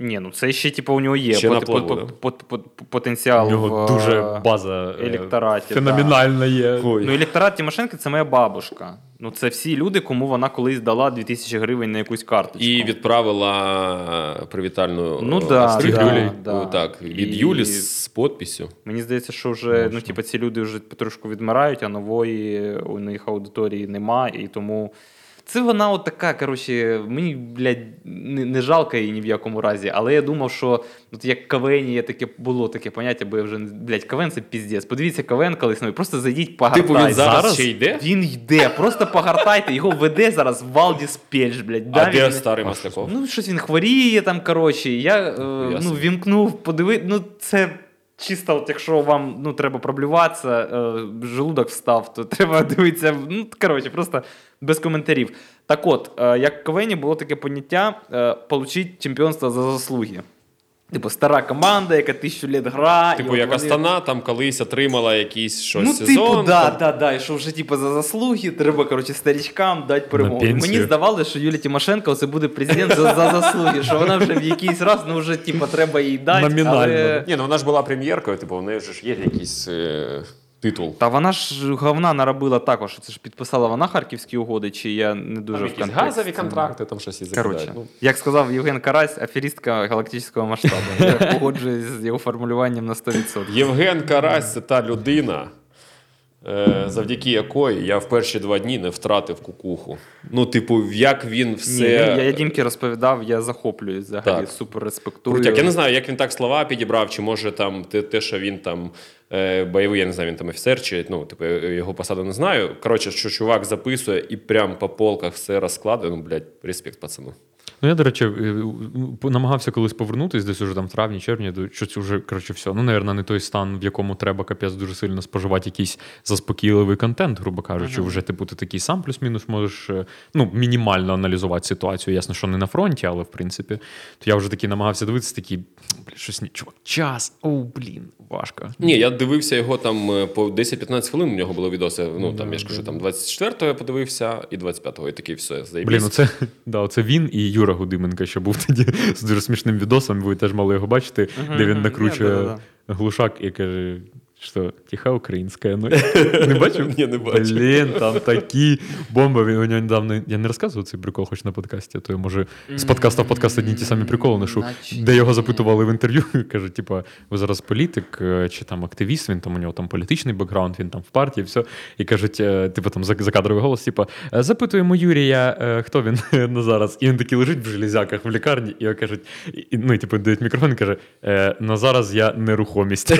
Ні, ну це ще типу у нього є Ще пот- плаву, пот- пот- пот- потенціал. У нього в, дуже е, база е, електораті, феноменальна є. Ой. Ну, електорат Тимошенко це моя бабушка. Ну, це всі люди, кому вона колись дала 2000 гривень на якусь карточку. І відправила привітальну Ну е, да, да, Юлі. да. Ну, Так, від І- Юлі з підписю. Мені здається, що вже ну, типу, ці люди вже потрошку відмирають, а нової у них аудиторії нема, і тому. Це вона от така, коротше, мені, блядь, не, не жалко її ні в якому разі, але я думав, що от як КВН є таке, було таке поняття, бо я вже, блядь, КВН це піздець. Подивіться КВН колись, ну і просто зайдіть погартайте. Типу він зараз, ще йде? Він йде, просто погартайте, його веде зараз Валдіс Пельш, блядь. А Да, де він- старий Масляков? Ну, щось він хворіє там, коротше. Я е, ну, вімкнув, подивив. Ну, це чисто, от якщо вам ну, треба проблюватися, е, желудок встав, то треба дивитися. Ну, коротше, просто без коментарів. Так от, е, як в КВНі було таке поняття е, получить чемпіонство за заслуги. Типу, стара команда, яка тисячу літ гра. Типу, як вони- Астана там колись отримала якийсь щось Ну, сезон. типу, да, да, да. І що вже типу, за заслуги треба, коротше, старічкам дати перемогу. Мені здавалося, що Юлія Тимошенко це буде президент за, за заслуги, що вона вже в якийсь раз, ну вже типу, треба їй дати. Номінально. Але... Ні, ну вона ж була прем'єркою, типу, в неї ж є якісь. е, титул. Та вона ж говна наробила також. Це ж підписала вона харківські угоди, чи я не дуже Там в якісь контексті. газові контракти, там щось і Коротше. Ну, як сказав Євген Карась, аферістка галактичного масштабу. Я погоджуюсь з його формулюванням на 100%. Євген Карась це та людина, завдяки якої я в перші два дні не втратив кукуху. Ну, типу, як він все. Ні, я, я Дімки розповідав, я захоплююсь взагалі, Так. супер респектую. Крутяк. Я не знаю, як він так слова підібрав, чи може там те, те що він там е, бойовий, я не знаю, він там офіцер, чи ну, типу, його посаду не знаю. Коротше, що чувак записує і прям по полках все розкладує. Ну, блядь, респект, пацану. Ну, я, до речі, е, намагався колись повернутися десь уже там в травні, червні, до- що це вже, коротше, все. Ну, напевно, не той стан, в якому треба капець дуже сильно споживати якийсь заспокійливий контент, грубо кажучи. Вже, типу, ти такий сам плюс-мінус можеш е, ну, мінімально аналізувати ситуацію. Ясно, що не на фронті, але в принципі. То я вже такий намагався дивитися, такий, щось ні, чувак, час, о, блін, важко. Ні, я дивився його там е, по 10-15 хвилин. У нього було відоси. Ну там я ж кажу, там 24-го я подивився, і 25-го, і такий все. Блін, оце, да, оце він і Юра Гудименка, що був тоді з дуже смішним відосом, ви теж мали його бачити, де він накручує глушак і каже, що тиха українська. Ну, не бачив? Ні, не бачив. Блін, там такі бомби. Він у нього недавно. Я не розказував цей прикол, хоч на подкасті, а то я може з подкаста в подкаст одні ті самі приколи ношу, Наче де його запитували в інтерв'ю. Каже, типа, ви зараз політик е, чи там активіст, він там у нього там політичний бекграунд, він там в партії, все. І кажуть, типу там за- закадровий голос, типа, «Е, запитуємо Юрія, хто він на зараз. І він такий лежить в железяках в лікарні, і його кажуть, ну, і, типу, дають мікрофон і каже: «Е, на зараз я нерухомість.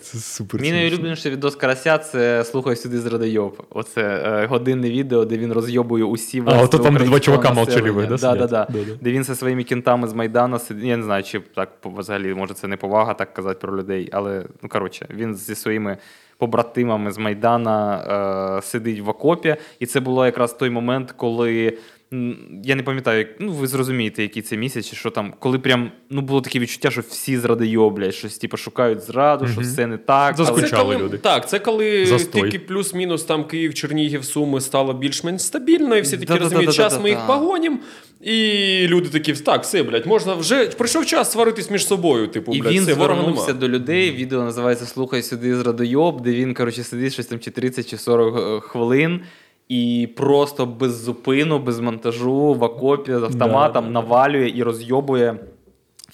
Це супер. Мій найулюбленіший відос Карася це слухай сюди з радойоб. Оце е, годинне відео, де він розйобує усі А, ото там, два чувака молчаливих, да, да, да, да. Де він зі своїми кінтами з Майдану сидить. Я не знаю, чи так по- взагалі може це не повага так казати про людей, але ну коротше, він зі своїми побратимами з Майдана е, сидить в окопі, і це було якраз той момент, коли. Я не пам'ятаю, як- ну ви зрозумієте, який це місяць, чи що там, коли прям ну було таке відчуття, що всі зрадойоблять, щось типу шукають зраду, що все не так. але- Заскучали це коли, люди. Так, це коли Застой. тільки плюс-мінус там Київ, Чернігів, Суми стало більш-менш стабільно, і всі такі розуміють, час ми їх погонім. І люди такі, так, все, блядь, можна вже прийшов час сваритись між собою. Типу, І блядь, він звернувся до людей. Відео називається Слухай сюди з радойоб, де він, коротше, сидить щось там чи 30 чи 40 е, хвилин. І просто без зупину, без монтажу в окопі з автоматом Да. навалює і розйобує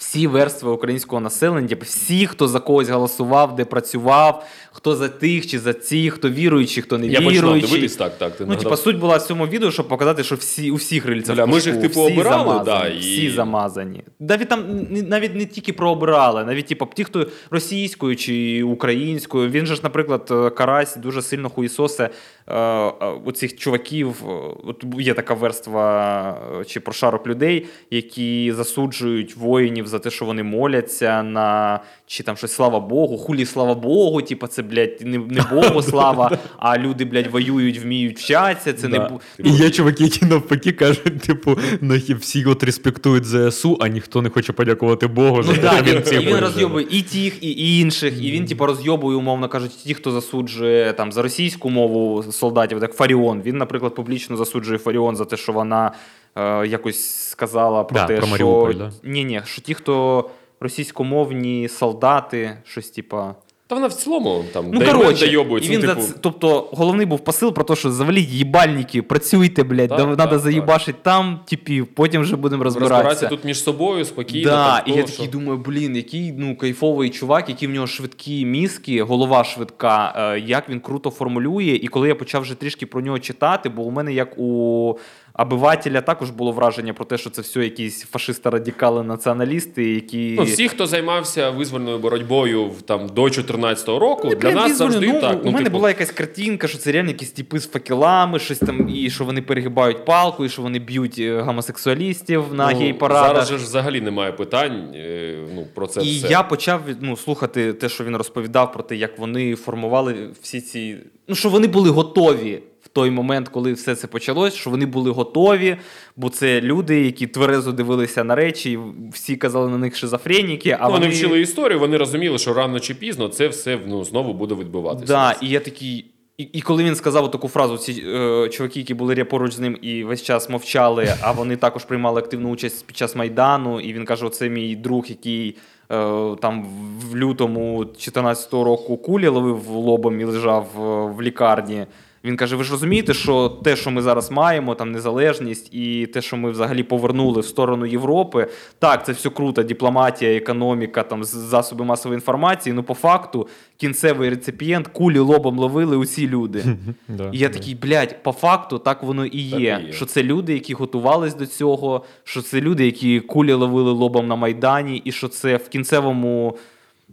всі верстви українського населення, типу всі, хто за когось голосував, де працював, хто за тих чи за цих, хто віруючий, хто не Я починав віруючий. дивитись так, так. Ти Ну, нагадав. суть була в цьому відео, щоб показати, що всі у всіх рильцях. Бля, в ми ж їх, пушку, типу, всі обирали, замазані, да, і- всі замазані. Навіть там н- навіть не тільки прообирали, навіть типу, ті, хто російською чи українською. Він же ж, наприклад, е, Карась дуже сильно хуїсосе е, е, оцих чуваків. е, От є така верства е, чи прошарок людей, які засуджують воїнів за те, що вони моляться на чи там щось слава Богу, хулі слава Богу, типу, це, блядь, не, не Богу слава, а люди, блядь, воюють, вміють вчатися. Це не І є чуваки, які навпаки кажуть, типу, нахі всі от респектують ЗСУ, а ніхто не хоче подякувати Богу за Ну, те, що він, він і він розйобує і тих, і інших, і він, типу, розйобує, умовно кажучи, ті, хто засуджує там за російську мову солдатів, так Фаріон. Він, наприклад, публічно засуджує Фаріон за те, що вона е, якось сказала про Да, те, про що Маріуполь, да. ні, ні, що ті, хто російськомовні солдати, щось типа. Та вона в цілому там Ну, коротше, дойобують, і ну, він за типу, ц- тобто головний був посил про те, що заваліть їбальники, працюйте, блядь, Так, да, так, треба так. заїбашити там типів, потім вже будемо розбиратися. розбиратися тут між собою спокійно. Да, там, і то, я що- думаю, блін, який ну кайфовий чувак, який в нього швидкі мізки, голова швидка, е, як він круто формулює. І коли я почав вже трішки про нього читати, бо у мене як у обивателя також було враження про те, що це все якісь фашисто-радикали, націоналісти, які Ну, всі, хто займався визвольною боротьбою в- там до 14-го року, Ну, для нас візуально, завжди ну, так. У ну, мене типу, була якась картинка, що це реально якісь типи з факелами, щось там, і що вони перегибають палку, і що вони б'ють е, гомосексуалістів на ну, гей-парадах. Зараз же ж взагалі немає питань е, ну, про це І все. я почав ну, слухати те, що він розповідав про те, як вони формували всі ці. Ну, що вони були готові той момент, коли все це почалось, що вони були готові, бо це люди, які тверезо дивилися на речі, і всі казали на них шизофреніки, а Ну, вони вони вчили історію, вони розуміли, що рано чи пізно це все ну, знову буде відбуватися. Да, і я такий. І, і коли він сказав таку фразу, ці е, чуваки, які були поруч з ним і весь час мовчали, а вони також приймали активну участь під час Майдану. І він каже: оце мій друг, який е, там в лютому 14-го року кулі ловив лобом і лежав е, в лікарні. Він каже: ви ж розумієте, що те, що ми зараз маємо, там незалежність, і те, що ми взагалі повернули в сторону Європи, так, це все круто, дипломатія, економіка, там засоби масової інформації. Ну, по факту, кінцевий реципієнт кулі лобом ловили усі люди. І я такий, блядь, по факту, так воно і є. Що це люди, які готувались до цього, що це люди, які кулі ловили лобом на Майдані, і що це в кінцевому.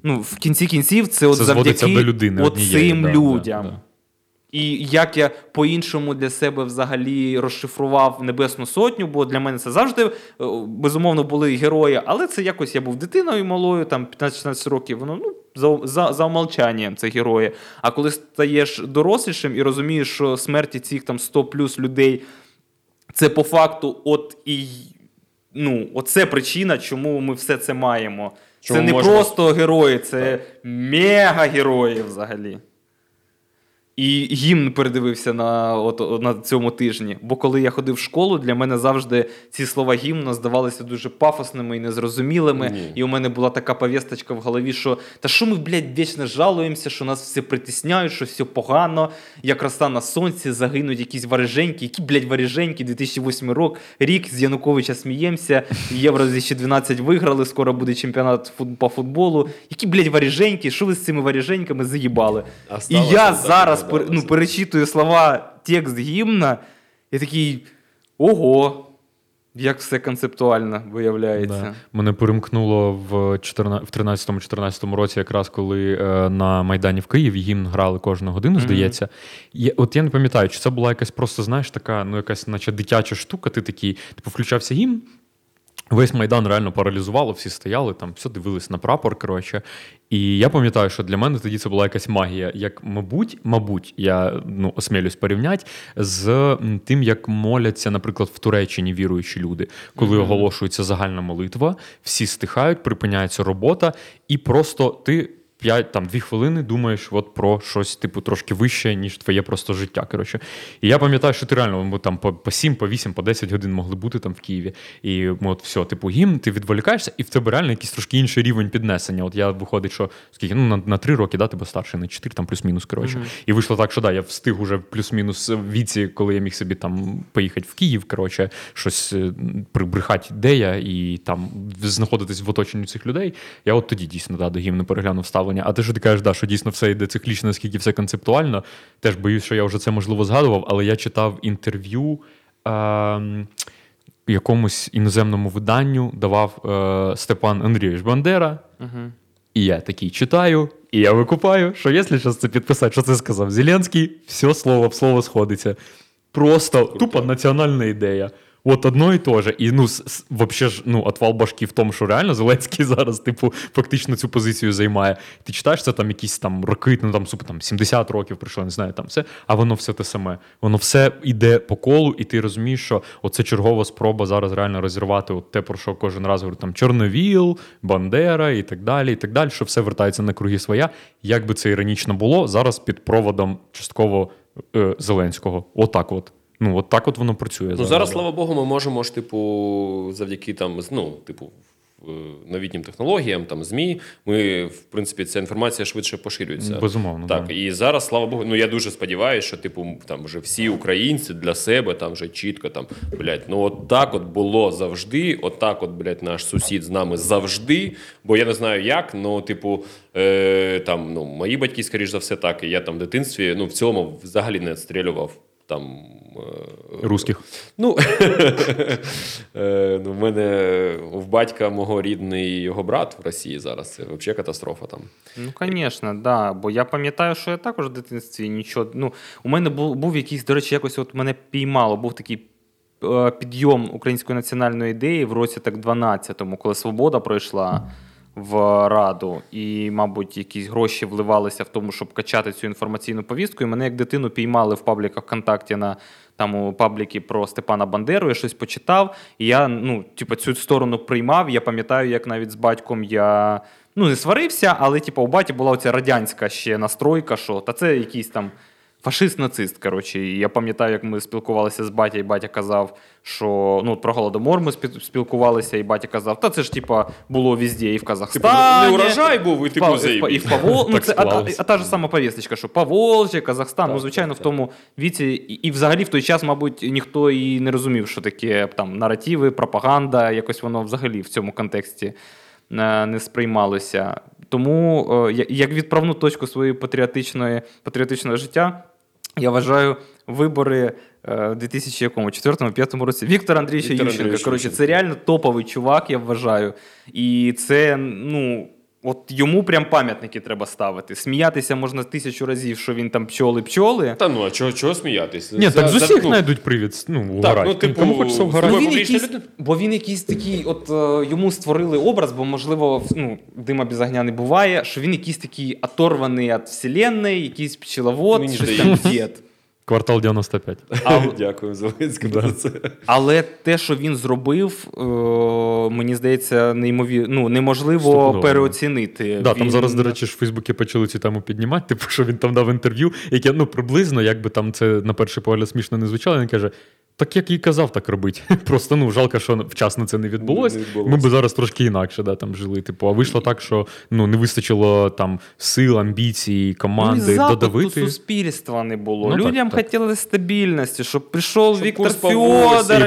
Ну, в кінці кінців, це, от завдяки до людини от цим да, людям. Да, да. І як я по-іншому для себе взагалі розшифрував Небесну Сотню, бо для мене це завжди е, безумовно були герої, але це якось я був дитиною малою, там 15-16 років, воно ну, за за, за умолчанням це герої. А коли стаєш дорослішим і розумієш, що смерті цих там 100 плюс людей, це по факту, от і ну, оце причина, чому ми все це маємо. Чому це не можна... просто герої, це мега-герої взагалі. І гімн передивився на от, на цьому тижні. Бо коли я ходив в школу, для мене завжди ці слова гімна здавалися дуже пафосними і незрозумілими. Ні. І у мене була така повісточка в голові, що та що ми, блядь, вічно жалуємося, що нас всі притісняють, що все погано, як роса на сонці, загинуть якісь вареженьки, які, блядь, вареженьки, 2008 рок, рік з Януковича сміємося, Євро 2012 виграли, скоро буде чемпіонат по футболу. Які, блядь, вареженьки, що ви з цими вареженьками заїбали? І я зараз ну, перечитую слова текст гімна, і такий ого. Як все концептуально виявляється. Да. Мене перемкнуло в 13-14 році, якраз коли е, на Майдані в Києві гімн грали кожну годину, здається. Mm-hmm. Я, От я не пам'ятаю, чи це була якась просто, знаєш, така, ну, якась, наче дитяча штука. Ти такий, типу, включався гімн, Весь Майдан реально паралізувало, всі стояли там, все дивились на прапор. коротше. І я пам'ятаю, що для мене тоді це була якась магія. Як, мабуть, мабуть, я ну, осмілюсь порівняти з тим, як моляться, наприклад, в Туреччині віруючі люди, коли mm-hmm. оголошується загальна молитва, всі стихають, припиняється робота, і просто ти 5, там, 2 хвилини думаєш от про щось, типу, трошки вище, ніж твоє просто життя. коротше. І я пам'ятаю, що ти реально ми там по, по 7, по 8, по 10 годин могли бути там в Києві. І ми от все, типу, гімн, ти відволікаєшся, і в тебе реально якийсь трошки інший рівень піднесення. От я виходить, що скільки ну, на на 3 роки, да, тебе старший, на 4, там плюс-мінус. коротше. Mm-hmm. І вийшло так, що да, я встиг уже плюс-мінус віці, коли я міг собі там поїхати в Київ, коротше, щось е, прибрехати, де я, і там знаходитись в оточенні цих людей. Я от тоді дійсно да, до гімну переглянув став ставлення. А те, що ти кажеш, да, що дійсно все йде циклічно, наскільки все концептуально. Теж боюсь, що я вже це можливо згадував, але я читав інтерв'ю. Е- Якомусь іноземному виданню давав е, Степан Андрійович Бандера. uh І я такий читаю, і я викупаю, що якщо зараз це підписати, що це сказав Зеленський, все слово в слово сходиться. Просто тупо національна ідея. От одно і те же. І ну, вообще ж ну, отвал башки в тому, що реально Зеленський зараз, типу, фактично цю позицію займає. Ти читаєш це там якісь там роки, ну там супер там 70 років пройшло, не знаю, там все, а воно все те саме. Воно все йде по колу, і ти розумієш, що оце чергова спроба зараз реально розірвати от те, про що кожен раз говорю, там Чорновіл, Бандера і так далі, і так далі, що все вертається на круги своя. Як би це іронічно було, зараз під проводом частково е, Зеленського. Отак от. Ну, от так от воно працює. Ну, зараз, слава Богу, ми можемо ж, типу, завдяки там, ну, типу, новітнім технологіям, там ЗМІ, ми, в принципі, ця інформація швидше поширюється. Безумовно. Так, да. і зараз, слава Богу, ну я дуже сподіваюся, що типу там вже всі українці для себе там вже чітко там, блядь, ну от так от було завжди, от так от, блядь, наш сусід з нами завжди. Бо я не знаю як, ну, типу, е, там, ну, мої батьки, скоріш за все, так, і я там в дитинстві, ну, в цілому взагалі не стрілював там. Е, Русських. Ну, е, ну, в мене в батька мого рідний його брат в Росії зараз. Це взагалі катастрофа там. Ну, звісно, да. Бо я пам'ятаю, що я також в дитинстві нічого. Ну, У мене був був якийсь, до речі, якось от мене піймало, був такий е, підйом української національної ідеї в році так 12-му, коли свобода пройшла в раду, і, мабуть, якісь гроші вливалися в тому, щоб качати цю інформаційну повістку. І мене як дитину піймали в пабліках ВКонтакті на там у пабліки про Степана Бандеру. Я щось почитав, і я ну, типу, цю сторону приймав. Я пам'ятаю, як навіть з батьком я ну, не сварився, але типу, у баті була оця радянська ще настройка, що та це якийсь там фашист-нацист. Коротше, і я пам'ятаю, як ми спілкувалися з батя, і батя казав, що ну про голодомор ми спі- спілкувалися, і батя казав, та це ж типа було везде, і в Типу, Казахстані. не урожай був, і типу і і в Повол... ну, це, а, а, а та ж сама повісточка, що Поволжя, Казахстан. Так, ну, звичайно, так, в тому віці, і, і взагалі в той час, мабуть, ніхто і не розумів, що таке там наративи, пропаганда, якось воно взагалі в цьому контексті е, не сприймалося. Тому е, як відправну точку своєї патріотичної, патріотичного життя, я вважаю вибори е, в 2004-2005 році Віктора Андрійовича Віктор Ющенка. Коротше, це реально топовий чувак, я вважаю. І це, ну. От йому прям пам'ятники треба ставити. Сміятися можна тисячу разів, що він там пчоли-пчоли. Та ну, а чого, чого сміятись? Ні, За- так з усіх ну, знайдуть привід. Ну, Так, ну, типу, Кому хочеться ну, вгорати. Ну, він якийсь, бо він якийсь такий, от е, йому створили образ, бо можливо, ну, дима без огня не буває, що він якийсь такий оторваний від вселенної, якийсь пчеловод, щось там дід. Квартал 95. А, Дякую Зеленському Да. за це. але те, що він зробив, е, мені здається, неймові... ну, неможливо Стопудово. переоцінити. Да, там зараз, до речі, ж в Фейсбуці почали цю тему піднімати, типу, що він там дав інтерв'ю, яке ну приблизно, якби там це на перший погляд смішно не звучало, він каже: так як і казав, так робити. Просто ну жалко, що вчасно це не відбулось. Не відбулось. Ми б зараз трошки інакше да, там жили. Типу, а вийшло так, що ну не вистачило там сил, амбіцій, Ну, команди і додавити. суспільства не було. Ну, Людям так. хотіли стабільності, щоб прийшов Щоб Віктор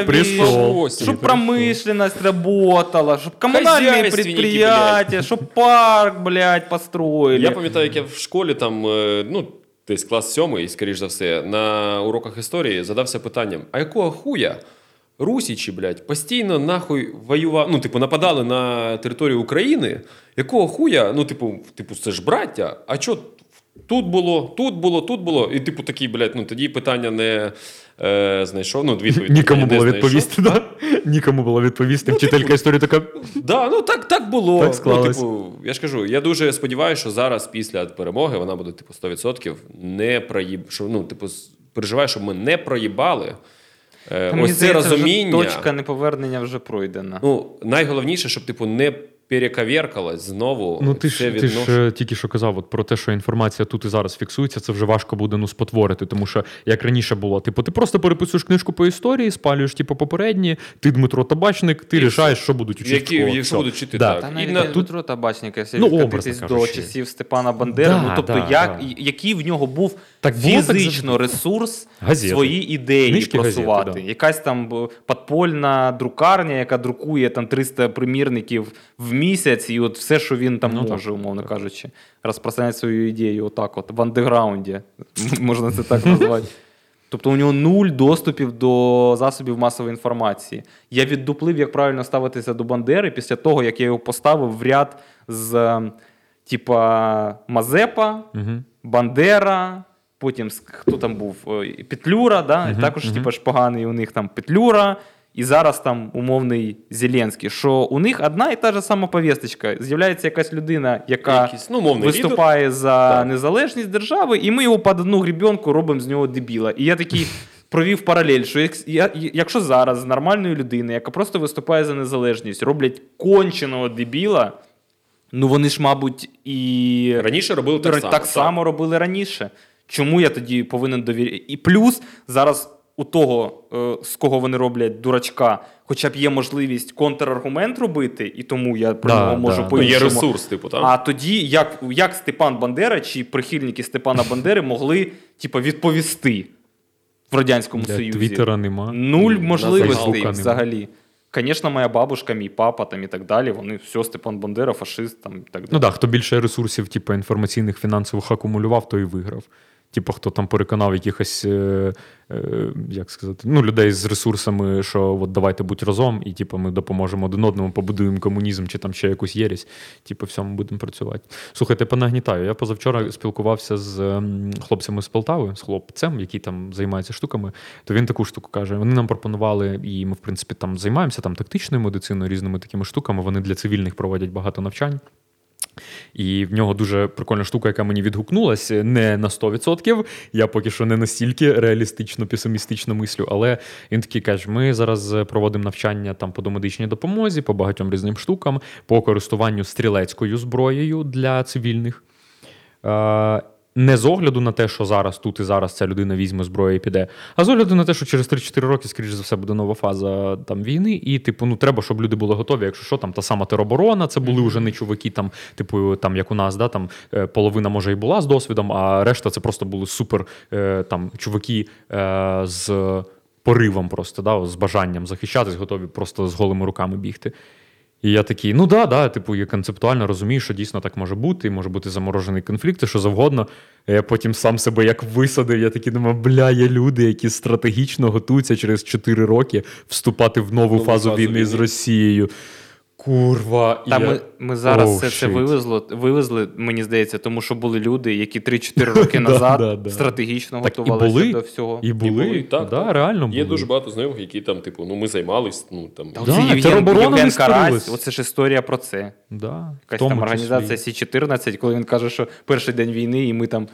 прийшов. щоб І промышленность работала, щоб Хозяйственники, предприятия, щоб парк, блядь, построили. Я пам'ятаю, як я в школі там, е, ну, десь клас сьомий, скоріш за все, на уроках історії задався питанням: а якого хуя? Русічі, блядь, постійно нахуй воювали, ну, типу, нападали на територію України. Якого хуя? Ну, типу, типу, це ж браття, а чо тут було, тут було, тут було. І, типу, такі, блядь, ну тоді питання не е, знайшов. Ну, відповідь Нікому було відповісти, да? Нікому було відповісти. Вчителька історії така. Да, ну так, так було. Так склалось. Ну, типу, я ж кажу, я дуже сподіваюся, що зараз, після перемоги, вона буде, типу, 100% не проїб... що, ну, типу, переживаю, щоб ми не проїбали. Е, ось це здається, вже. Точка неповернення вже пройдена. Ну, найголовніше, щоб, типу, не перековеркалось знову. Ну, ти це ж, ти ж е, тільки що казав от про те, що інформація тут і зараз фіксується, це вже важко буде ну, спотворити, тому що як раніше було, типу, ти просто переписуєш книжку по історії, спалюєш типу, попередні, ти Дмитро Табачник, ти І рішаєш, що будуть учити. Які, в школах. які Все. будуть вчити Да. так. Та І на- Дмитро Табачника, якщо Ну, відкатитись до кажучи. часів Степана Бандери. Да, ну, тобто, да, як, да. який в нього був Так фізично ресурс Газети. свої ідеї Книжки, просувати. газети, да. Якась там подпольна друкарня, яка друкує там 300 примірників в місяць, і от все, що він там Ну, так, може, умовно так. кажучи, розпространяти свою ідею отак, от в андеграунді, можна це так назвати. Тобто у нього нуль доступів до засобів масової інформації. Я віддуплив, як правильно ставитися до Бандери після того, як я його поставив в ряд з е, типа Мазепа, Мгм. Бандера, потім хто там був? Е, Петлюра, да? Мгм, також мгм. типа, ж поганий у них там Петлюра. І зараз там умовний Зеленський, що у них одна і та ж сама повісточка. З'являється якась людина, яка Якийсь, ну, мовний лідер. виступає за Так. незалежність держави, і ми його під одну грібенку робимо з нього дебіла. І я такий провів паралель, що якщо зараз з нормальної людини, яка просто виступає за незалежність, роблять конченого дебіла, ну вони ж, мабуть, і Раніше робили так так, само. так само робили раніше. Чому я тоді повинен довіряти? І плюс зараз у того, е, з кого вони роблять дурачка, хоча б є можливість контраргумент робити, і тому я про Да, нього можу да, Ну, по є ресурс, типу, так? а тоді, як, як Степан Бандера чи прихильники Степана Бандери могли типу, відповісти в Радянському Для Союзі? Твіттера нема. Нуль можливостей взагалі. Звісно, моя бабушка, мій папа там і так далі. Вони все, Степан Бандера, фашист там і так далі. Ну так, хто більше ресурсів, типу, інформаційних, фінансових акумулював, той і виграв. Типу, хто там переконав якихось, е, е, як сказати, ну, людей з ресурсами, що от давайте будь разом, і типу, ми допоможемо один одному, побудуємо комунізм чи там ще якусь єрість. Типу, всьому будемо працювати. Слухайте, понагнітаю. Я позавчора спілкувався з хлопцями з Полтави, з хлопцем, який там займається штуками. То він таку штуку каже: вони нам пропонували, і ми, в принципі, там займаємося там тактичною медициною, різними такими штуками. Вони для цивільних проводять багато навчань. І в нього дуже прикольна штука, яка мені відгукнулася, не на 100%. Я поки що не настільки реалістично, песимістично мислю, але він такий каже: ми зараз проводимо навчання там по домедичній допомозі, по багатьом різним штукам, по користуванню стрілецькою зброєю для цивільних. Не з огляду на те, що зараз тут і зараз ця людина візьме зброю і піде, а з огляду на те, що через 3-4 роки, скоріш за все, буде нова фаза там війни, і типу, ну треба, щоб люди були готові. Якщо що, там та сама тероборона, це були вже не чуваки, там, типу, там як у нас, да, там е, половина може і була з досвідом, а решта це просто були супер е, там чуваки е, з поривом, просто да, з бажанням захищатись, готові просто з голими руками бігти. І я такий, ну да, да, типу, я концептуально розумію, що дійсно так може бути, і може бути заморожений конфлікт, і що завгодно. Я потім сам себе як висадив, я такий думаю, бля, є люди, які стратегічно готуються через 4 роки вступати в нову, Нову фазу, фазу війни, війни. з Росією. Курва. Та я... ми, ми зараз Oh, все це shit. вивезли, вивезли, мені здається, тому що були люди, які 3-4 роки назад да, да. стратегічно Так готувалися були, до всього. І були, були, так, так. реально були. Є дуже багато знайомих, які там, типу, ну ми займались, ну там. Євген, Карась, оце ж історія про це. Да, Якась там організація Сі-14, коли він каже, що перший день війни, і ми там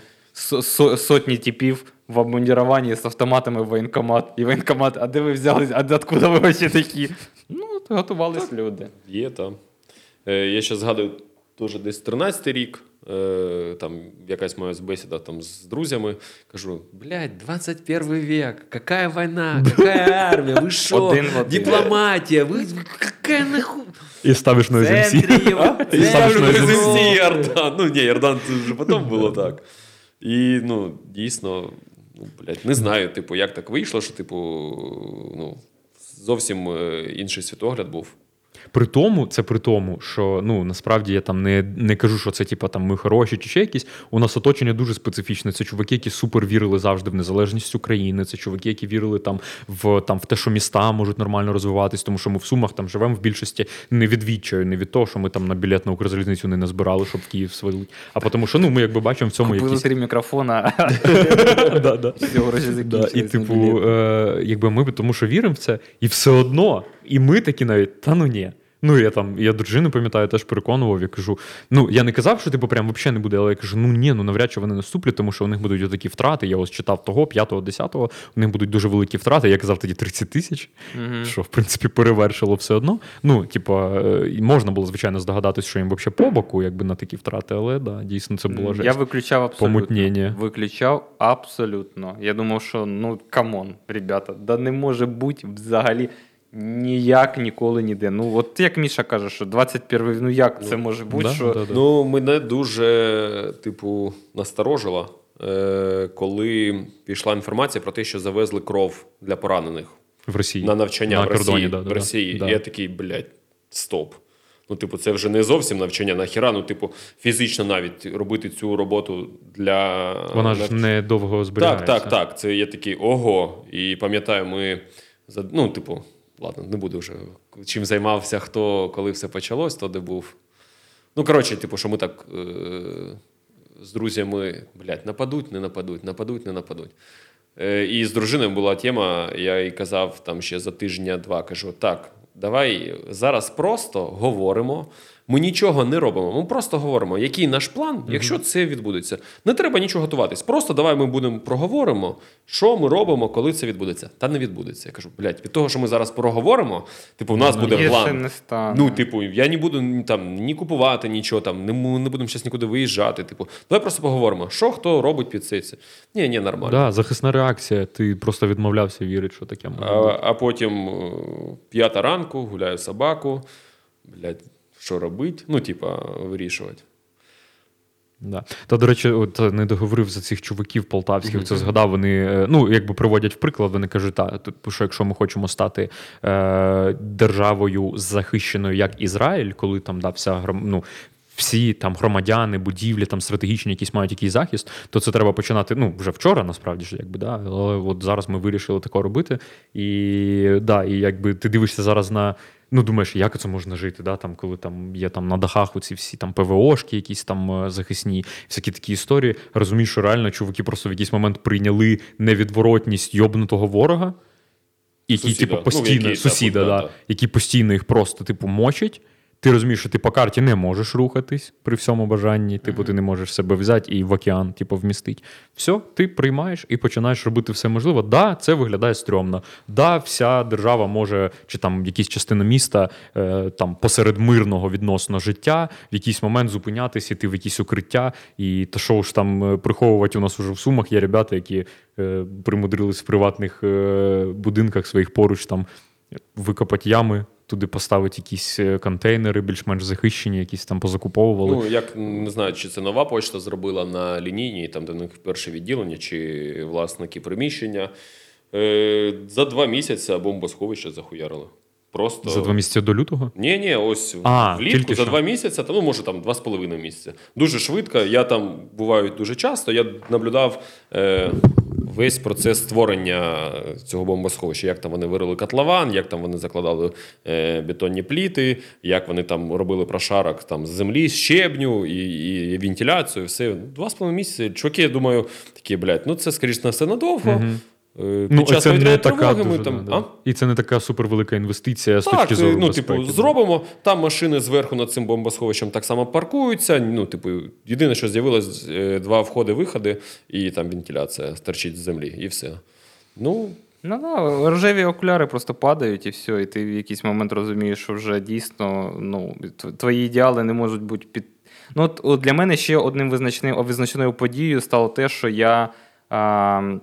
сотні типів в обмундіруванні з автоматами в воєнкомат. І воєнкомат, а де ви взялись, а откуда ви вообще такі? Ну, от готувались люди. Є там. Е, я ще згадую теж десь 13 рік. Е, там якась моя бесіда там з друзями. Кажу: блядь, 21 век, какая війна, какая армія, ви що? Дипломатія, ви какая нахуй? І ставиш на СМС. І ставиш на. СМС Ярдан. Ну ні, Ярдан це вже потім було так. І ну, дійсно, ну, блядь, не знаю, типу, як так вийшло, що, типу, ну, зовсім е, інший світогляд був. При тому, це при тому, що ну насправді я там не, не кажу, що це типа там ми хороші чи ще якісь. У нас оточення дуже специфічне. Це чуваки, які супер вірили завжди в незалежність України. Це чуваки, які вірили там в там в те, що міста можуть нормально розвиватись, тому що ми в сумах там живемо в більшості не від відчаю, не від того, що ми там на білет на Укрзалізницю не назбирали, щоб в Київ свалити. А тому, що ну ми якби бачимо в цьому Купили якісь три мікрофона, і, типу, е, якби ми тому, що віримо в це, і все одно, і ми такі навіть, та ну ні. Ну, я там, я дружину пам'ятаю, теж переконував, я кажу: ну, я не казав, що типу прям взагалі не буде, але я кажу, ну ні, ну навряд чи вони наступлять, тому що у них будуть отакі втрати. Я ось читав того, 5-го, 10-го, у них будуть дуже великі втрати. Я казав тоді 30 тисяч, Мгм. що в принципі перевершило все одно. Ну, типу, е, можна було, звичайно, здогадатись, що їм взагалі по боку, якби на такі втрати, але да, дійсно це було Я виключав абсолютно. Помутнення. Виключав абсолютно. Я думав, що ну come on, ребята, да не може бути взагалі ніяк ніколи ніде. Ну, от як Міша каже, що 21 ну як це може бути, Да, що да, да. Ну, мене дуже, типу, насторожило, е, коли пішла інформація про те, що завезли кров для поранених в Росії. на навчання На в Росії. кордоні, да, да, в Росії. да. І я такий, блядь, стоп. Ну, типу, це вже не зовсім навчання нахіра, ну, типу, фізично навіть робити цю роботу для. Вона ж не довго зберігається. Так, так, так. Це я такий ого. І пам'ятаю, ми ну, типу, ладно, не буду вже чим займався, хто коли все почалось, то де був. Ну, коротше, типу, що ми так е- з друзями, блядь, нападуть, не нападуть, нападуть, не нападуть. Е- і з дружиною була тема, я їй казав там ще за тижня-два, кажу: так, давай зараз просто говоримо. Ми нічого не робимо. Ми просто говоримо, який наш план, якщо це відбудеться. Не треба нічого готуватись. Просто давай ми будемо проговоримо, що ми робимо, коли це відбудеться. Та не відбудеться. Я кажу, блядь, від того, що ми зараз проговоримо, типу, в нас буде план. не стане. Ну, типу, я не буду там ні купувати нічого, там не, не будемо зараз нікуди виїжджати. Типу, давай просто поговоримо, що хто робить під це. це. Ні, ні, нормально. Да, захисна реакція. Ти просто відмовлявся вірити, що таке може. А, а потім е, п'ята ранку, гуляю собаку. Блядь, що робити? Ну, типа, вирішувати. Да. Та, до речі, от е, не договорив за цих чуваків полтавських, це згадав. Вони е, ну, якби приводять в приклад, вони кажуть, та, що якщо ми хочемо стати е, державою захищеною як Ізраїль, коли там да, вся ну, всі там громадяни, будівлі, там стратегічні якісь мають якийсь захист, то це треба починати. Ну, вже вчора, насправді ж, якби, да, але от зараз ми вирішили таке робити. І да, і якби ти дивишся зараз на. Ну, думаєш, як це можна жити, да? там, коли там є там на дахах оці всі там ПВОшки, якісь там е, захисні, всякі такі історії. Розумієш, що реально чуваки просто в якийсь момент прийняли невідворотність йобнутого ворога, який, Сусіда. типу, Ну, постійно, який, да, сусіда, да, да, да. який постійно їх просто, типу, мочить. Ти розумієш, що ти по карті не можеш рухатись при всьому бажанні, типу, ти не можеш себе взяти і в океан, типу, вмістити. Все, ти приймаєш і починаєш робити все можливе. Да, це виглядає стрьомно. Да, вся держава може, чи там якісь частина міста е, там посеред мирного відносно життя, в якийсь момент зупинятися, іти в якісь укриття. І то що ж там е, приховувати у нас уже в сумах є ребята, які е, примудрились в приватних е, будинках своїх поруч там викопати ями, туди поставити якісь е, контейнери, більш-менш захищені, якісь там позакуповували. Ну, як не знаю, чи це нова почта зробила на лінійній, там, де в них перше відділення, чи власники приміщення. Е, за два місяці бомбосховище захуярили. Просто За два місяці до лютого? Ні, ні, ось А, влітку за що. два місяці, ну може там два з половиною місяця. Дуже швидко. Я там буваю дуже часто. Я наблюдав е, весь процес створення цього бомбосховища. Як там вони вирили котлован, як там вони закладали е, бетонні пліти, як вони там робили прошарок там з землі, з щебню і, і вентиляцію. Все два з половиною місяці. Чуваки, я думаю, такі, блядь, ну це скоріш на все надовго. Мгм. Е, Ну, час це не повітряної така тривоги ми дуже, там. да, да. А? І це не така супервелика інвестиція з Так, точки зору ну, безпеки. типу, зробимо. Там машини зверху над цим бомбосховищем так само паркуються. Ну, типу, єдине, що з'явилось е, два входи-виходи, і там вентиляція стерчить з землі, і все. Ну, Ну да, рожеві окуляри просто падають і все, і ти в якийсь момент розумієш, що вже дійсно ну, твої ідеали не можуть бути під. Ну, от, от для мене ще одним визначним, визначною подією стало те, що я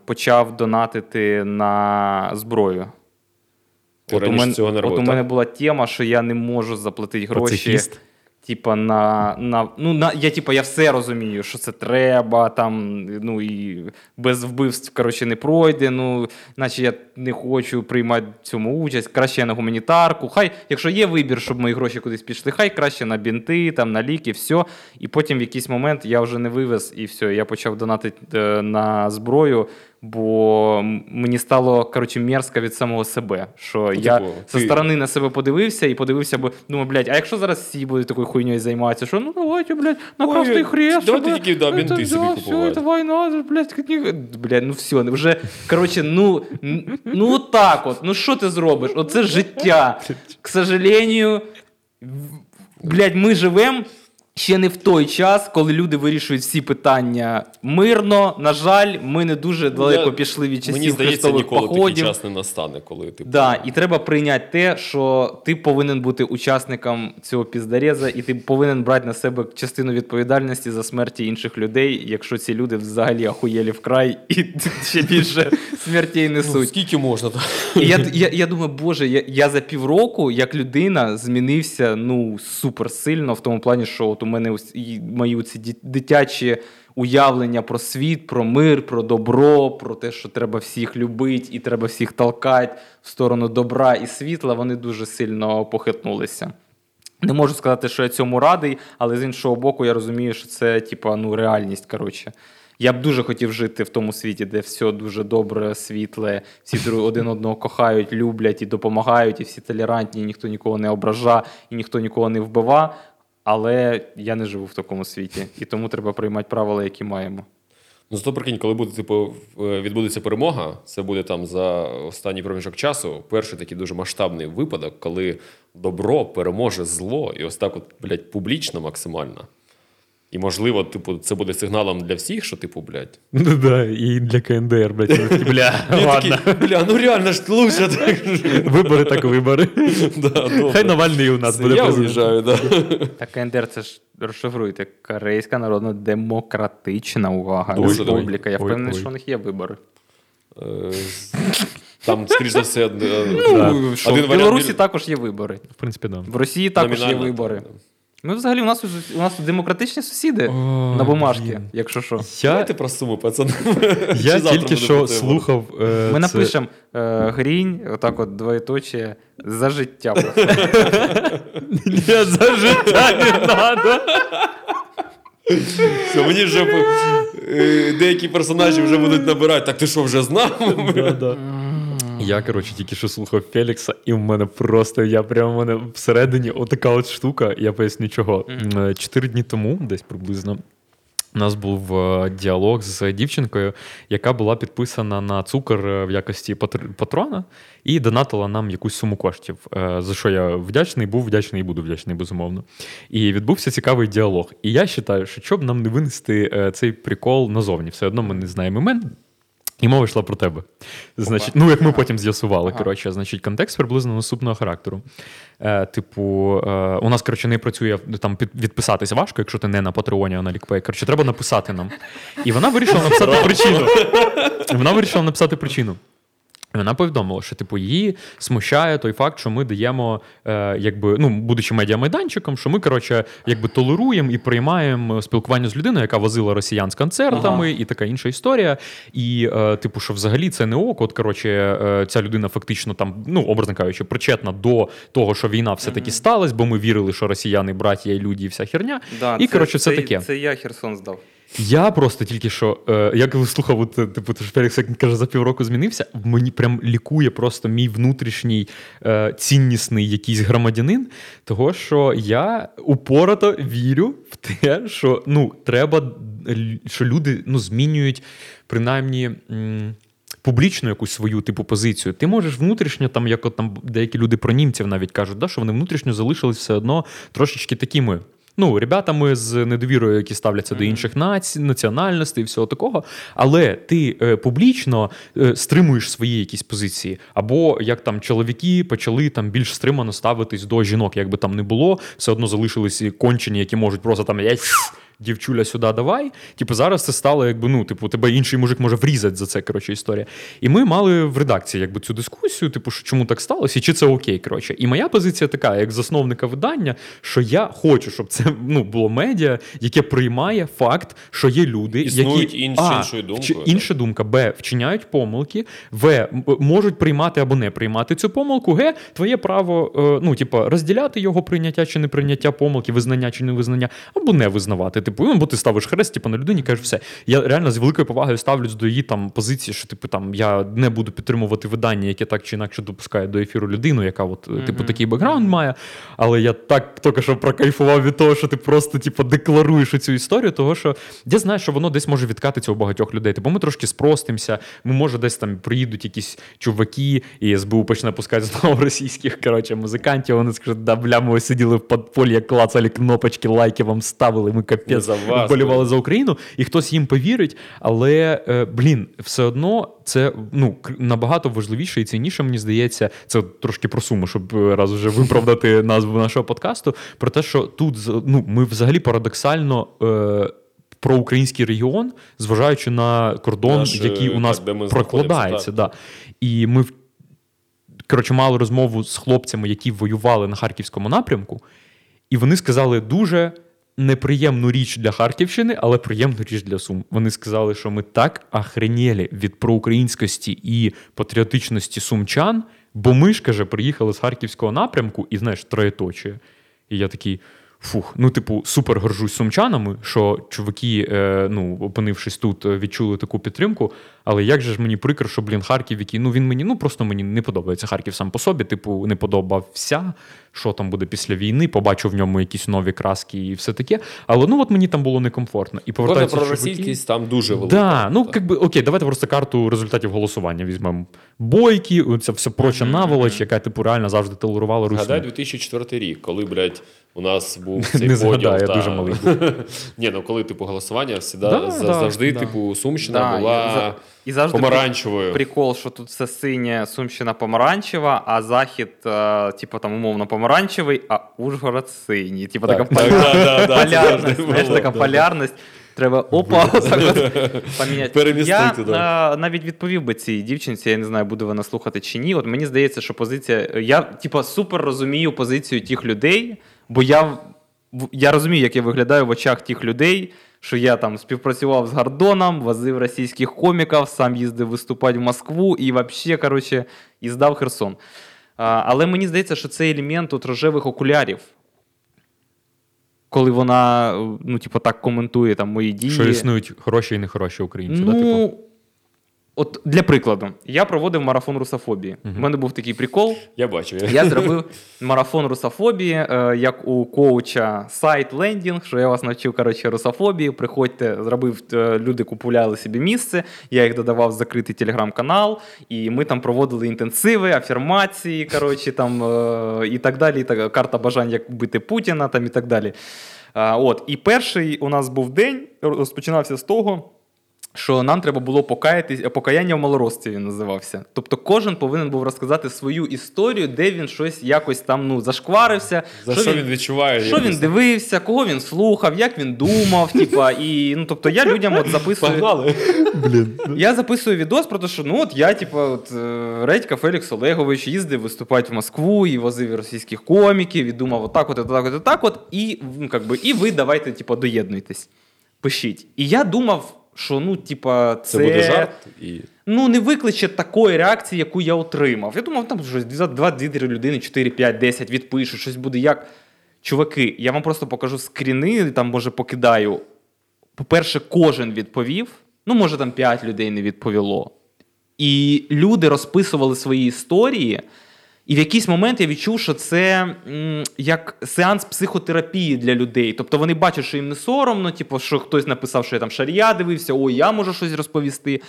почав донатити на зброю. Ти От у, мене, цього не от у мене була тема, що я не можу заплатити гроші. Пацифіст. Типа на, на ну на я типа я все розумію, що це треба, там ну і без вбивств коротше не пройде. Ну, наче я не хочу приймати цьому участь. Краще я на гуманітарку. Хай, якщо є вибір, щоб мої гроші кудись пішли, хай краще на бінти, там на ліки, все. І потім в якийсь момент я вже не вивез, і все. Я почав донатити е, на зброю, бо мені стало коротше мерзко від самого себе. Що я типу, зі ти- сторони на себе подивився і подивився, бо думаю, блядь, а якщо зараз всі будуть такою хуйньою займатися, що ну давайте, блядь, на красний хрест. давайте щоб, тільки, да, це, собі да, купувати. Все, це війна, блядь, блядь, ну все, вже, коротше, ну, ну так от, ну що ти зробиш? Оце життя. К сожалению, блядь, ми живемо ще не в той час, коли люди вирішують всі питання мирно. На жаль, ми не дуже далеко Я- пішли від часів Мені здається, ніколи такий час не настане, коли типу, Да, і треба прийняти те, що ти повинен бути учасником цього піздареза, і ти повинен брати на себе частину відповідальності за смерті інших людей, якщо ці люди взагалі ахуєлі вкрай і ще більше смертей ну, несуть. скільки можна? І я, я, я думаю, боже, я, я за півроку як людина змінився ну супер сильно в тому плані, що у мене ось мої ці дитячі уявлення про світ, про мир, про добро, про те, що треба всіх любити і треба всіх толкати в сторону добра і світла, вони дуже сильно похитнулися. Не можу сказати, що я цьому радий, але з іншого боку, я розумію, що це типа ну реальність. Коротше. Я б дуже хотів жити в тому світі, де все дуже добре, світле, всі один одного кохають, люблять і допомагають, і всі толерантні, і ніхто нікого не обража, і ніхто нікого не вбива. Але я не живу в такому світі, і тому треба приймати правила, які маємо. Ну, зато прикинь, коли буде, типу, в- відбудеться перемога, це буде там за останній проміжок часу. Перший такий дуже масштабний випадок, коли добро переможе зло, і ось так, от, блядь, публічно максимально. І, можливо, типу, це буде сигналом для всіх, що, типу, блядь. Ну да, і для КНДР, блядь, вони такі, бля, ладно. такий, бля, ну реально ж лучше так. Вибори так вибори. Да, добре. Хай Навальний у нас Все, буде Я президентом. уїжджаю, да. Так КНДР це ж розшифруйте. Корейська народно демократична увага. Ой, Республіка. Я ой, впевнений, ой. що у них є вибори. Е, Там, скоріш за все, е, Ну, що, один в Білорусі також є вибори. В принципі, да. В Росії також є Номінально, вибори. так, да. Ну, взагалі, у нас у нас демократичні сусіди О, на бумажки, блін. якщо що. Я, Давайте про суму, пацани. я тільки що про слухав. е, Ми це- напишемо е, грінь, отак от двоєточие, за життя. Ні, за життя не надо. Все, мені вже е, деякі персонажі вже будуть набирати. Так ти що вже знав? Да, да. Я, коротше, тільки що слухав Фелікса, і в мене просто я прямо в мене всередині отака от штука, я поясню чого. Е, Чотири дні тому, десь приблизно. У нас був е, діалог з дівчинкою, яка була підписана на цукор е, в якості патр- патрона і донатила нам якусь суму коштів. За що я вдячний, був вдячний і буду вдячний, безумовно. І відбувся цікавий діалог. І я вважаю, що щоб нам не винести цей прикол назовні, все одно ми не знаємо імен. І мова йшла про тебе. Значить, ну як ми потім з'ясували, Ага. коротше, значить, контекст приблизно наступного характеру. Е, типу, е, у нас, коротше, не працює там відписатись відписатися важко, якщо ти не на Патреоні, а на Лікпей. Коротше, треба написати нам. І вона вирішила написати причину. Вона вирішила написати причину. Вона повідомила, що типу її смущає той факт, що ми даємо, е, якби ну, будучи медіамайданчиком, що ми коротше, якби толеруємо і приймаємо спілкування з людиною, яка возила росіян з концертами, і така інша історія. І, е, типу, що взагалі це не ок. От коротше, е, ця людина фактично там, ну образно кажучи, причетна до того, що війна все-таки сталася, бо ми вірили, що росіяни браття і люди, і вся херня. Да, і коротше, все це, таке. Це я Херсон здав. Я просто тільки що, е, я коли слухав, от, е, типу, то ж Фелікс як каже, за півроку змінився. Мені прям лікує просто мій внутрішній е, ціннісний якийсь громадянин, того що я упорото вірю в те, що ну, треба, що люди ну, змінюють принаймні. М- Публічну якусь свою типу позицію. Ти можеш внутрішньо, там, як от там деякі люди про німців навіть кажуть, да, що вони внутрішньо залишились все одно трошечки такими. Ну, ребятами з недовірою, які ставляться до інших націй, національностей, і всього такого. Але ти е, публічно е, стримуєш свої якісь позиції. Або як там чоловіки почали там більш стримано ставитись до жінок, як би там не було, все одно залишилися кончені, які можуть просто там «Ей, дівчуля сюди давай. Типу, зараз це стало, якби ну, типу, тебе інший мужик може врізати за це. Коротше, історія. І ми мали в редакції якби цю дискусію, типу, що чому так сталося, і чи це окей. Коротше. І моя позиція така, як засновника видання, що я хочу, щоб це ну, було медіа, яке приймає факт, що є люди, Існують які інші- а, іншою думкою, інша думка, Б, вчиняють помилки, В, можуть приймати або не приймати цю помилку, Г, твоє право, е, ну, типу, розділяти його прийняття чи не прийняття помилки, визнання чи не визнання, або не визнавати. Типу, ну, бо ти ставиш хрест, типу, на людині кажеш, все. Я реально з великою повагою ставлюсь до її там позиції, що типу там я не буду підтримувати видання, яке так чи інакше допускає до ефіру людину, яка от, е, типу, такий бекграунд має. Але я так тільки що прокайфував від того, що ти просто типу, декларуєш цю історію, того що я знаю, що воно десь може відкатитися у багатьох людей. Типу, ми трошки спростимося, ми може десь там приїдуть якісь чуваки, і СБУ почне пускати знову російських коротше, музикантів. Вони скажуть, да бля, ми сиділи в подпольі, клацали кнопочки, лайки вам ставили. Ми Ми капець за вас, вболівали за Україну, і хтось їм повірить. Але е, блін, все одно це ну набагато важливіше і цінніше, мені здається. Це трошки про суму, щоб е, раз вже виправдати назву нашого подкасту. Про те, що тут ну, ми взагалі парадоксально. Е, про український регіон, зважаючи на кордон, Наш, е, який у нас так, прокладається. знаходимося, Да. І ми коротше, мали розмову з хлопцями, які воювали на харківському напрямку, і вони сказали дуже неприємну річ для Харківщини, але приємну річ для Сум. Вони сказали, що ми так охренєлі від проукраїнськості і патріотичності сумчан, бо ми ж каже, приїхали з харківського напрямку і знаєш, троєточие. І я такий. Фух, ну, типу, супер горжусь сумчанами, що чуваки, е, ну, опинившись тут, е, відчули таку підтримку. Але як же ж мені прикро, що, блін, Харків, який, ну він мені, ну просто мені не подобається Харків сам по собі, типу, не подобався, що там буде після війни, побачив в ньому якісь нові краски і все таке. Але ну от мені там було некомфортно. І Кожна повертаються чуваки. проросійськість там дуже велика. Да, ну как би окей, давайте просто карту результатів голосування візьмемо. Бойки, ця вся проча наволоч, яка типу реально завжди толерувала Гадай Русь. 2004 рік, коли, блядь, у нас був цей Не згадаю, я та- дуже малий Ні, ну коли типу голосування, всіда, Да, за- завжди, да. типу, Сумщина була і завжди помаранчевою. Прикол, що тут все синє, Сумщина помаранчева, а захід, е, типу там умовно помаранчевий, а Ужгород синій. Типу Так, така полярність. Знаєш, така полярність. Треба опа, поміняти. Перемістити, Я да. е, навіть відповів би цій дівчинці, я не знаю, буде вона слухати чи ні. От мені здається, що позиція. Я, типа, супер розумію позицію тих людей, бо я, я розумію, як я виглядаю в очах тих людей, що я там співпрацював з Гордоном, возив російських коміків, сам їздив виступати в Москву і взагалі, коротше, і здав Херсон. А, але мені здається, що це елемент от рожевих окулярів. Коли вона, ну, типу, так коментує там мої дії. Що існують хороші і нехороші українці. Ну, да, типу? От для прикладу, я проводив марафон русофобії. У мене був такий прикол. Я бачу. Я зробив марафон русофобії, е, як у коуча сайт лендінг, що я вас навчив коротше, русофобії. Приходьте, зробив е, люди купували собі місце. Я їх додавав в закритий телеграм-канал, і ми там проводили інтенсиви, афірмації, коротше, там е, і так далі. І так, карта бажань, як бити Путіна, там і так далі. А, От, і перший у нас був день, розпочинався з того. Що нам треба було покаятись, покаяння в малорості він називався. Тобто кожен повинен був розказати свою історію, де він щось якось там ну зашкварився. За що він відчуває? Що він дивився, кого він слухав, як він думав. Типа, і ну тобто я людям от записую. Погнали. Я записую відос про те, що ну от я, типа, от е, Редька Фелікс Олегович їздив виступати в Москву і возив російських коміків, і думав, отак, от, отак, от, отак, от, і ну, как би, і ви давайте, типа, доєднуйтесь. Пишіть. І я думав, що ну, типа, це, Це буде жарт і. ну, не викличе такої реакції, яку я отримав. Я думав, там щось 2-2 людини, 4, 5, 10 відпишуть, щось буде як. Чуваки, я вам просто покажу скріни, там, може, покидаю. По-перше, кожен відповів. Ну, може, там 5 людей не відповіло. І люди розписували свої історії. І в якийсь момент я відчув, що це як сеанс психотерапії для людей. Тобто вони бачать, що їм не соромно, типу, що хтось написав, що я там шарія дивився, ой, я можу щось розповісти.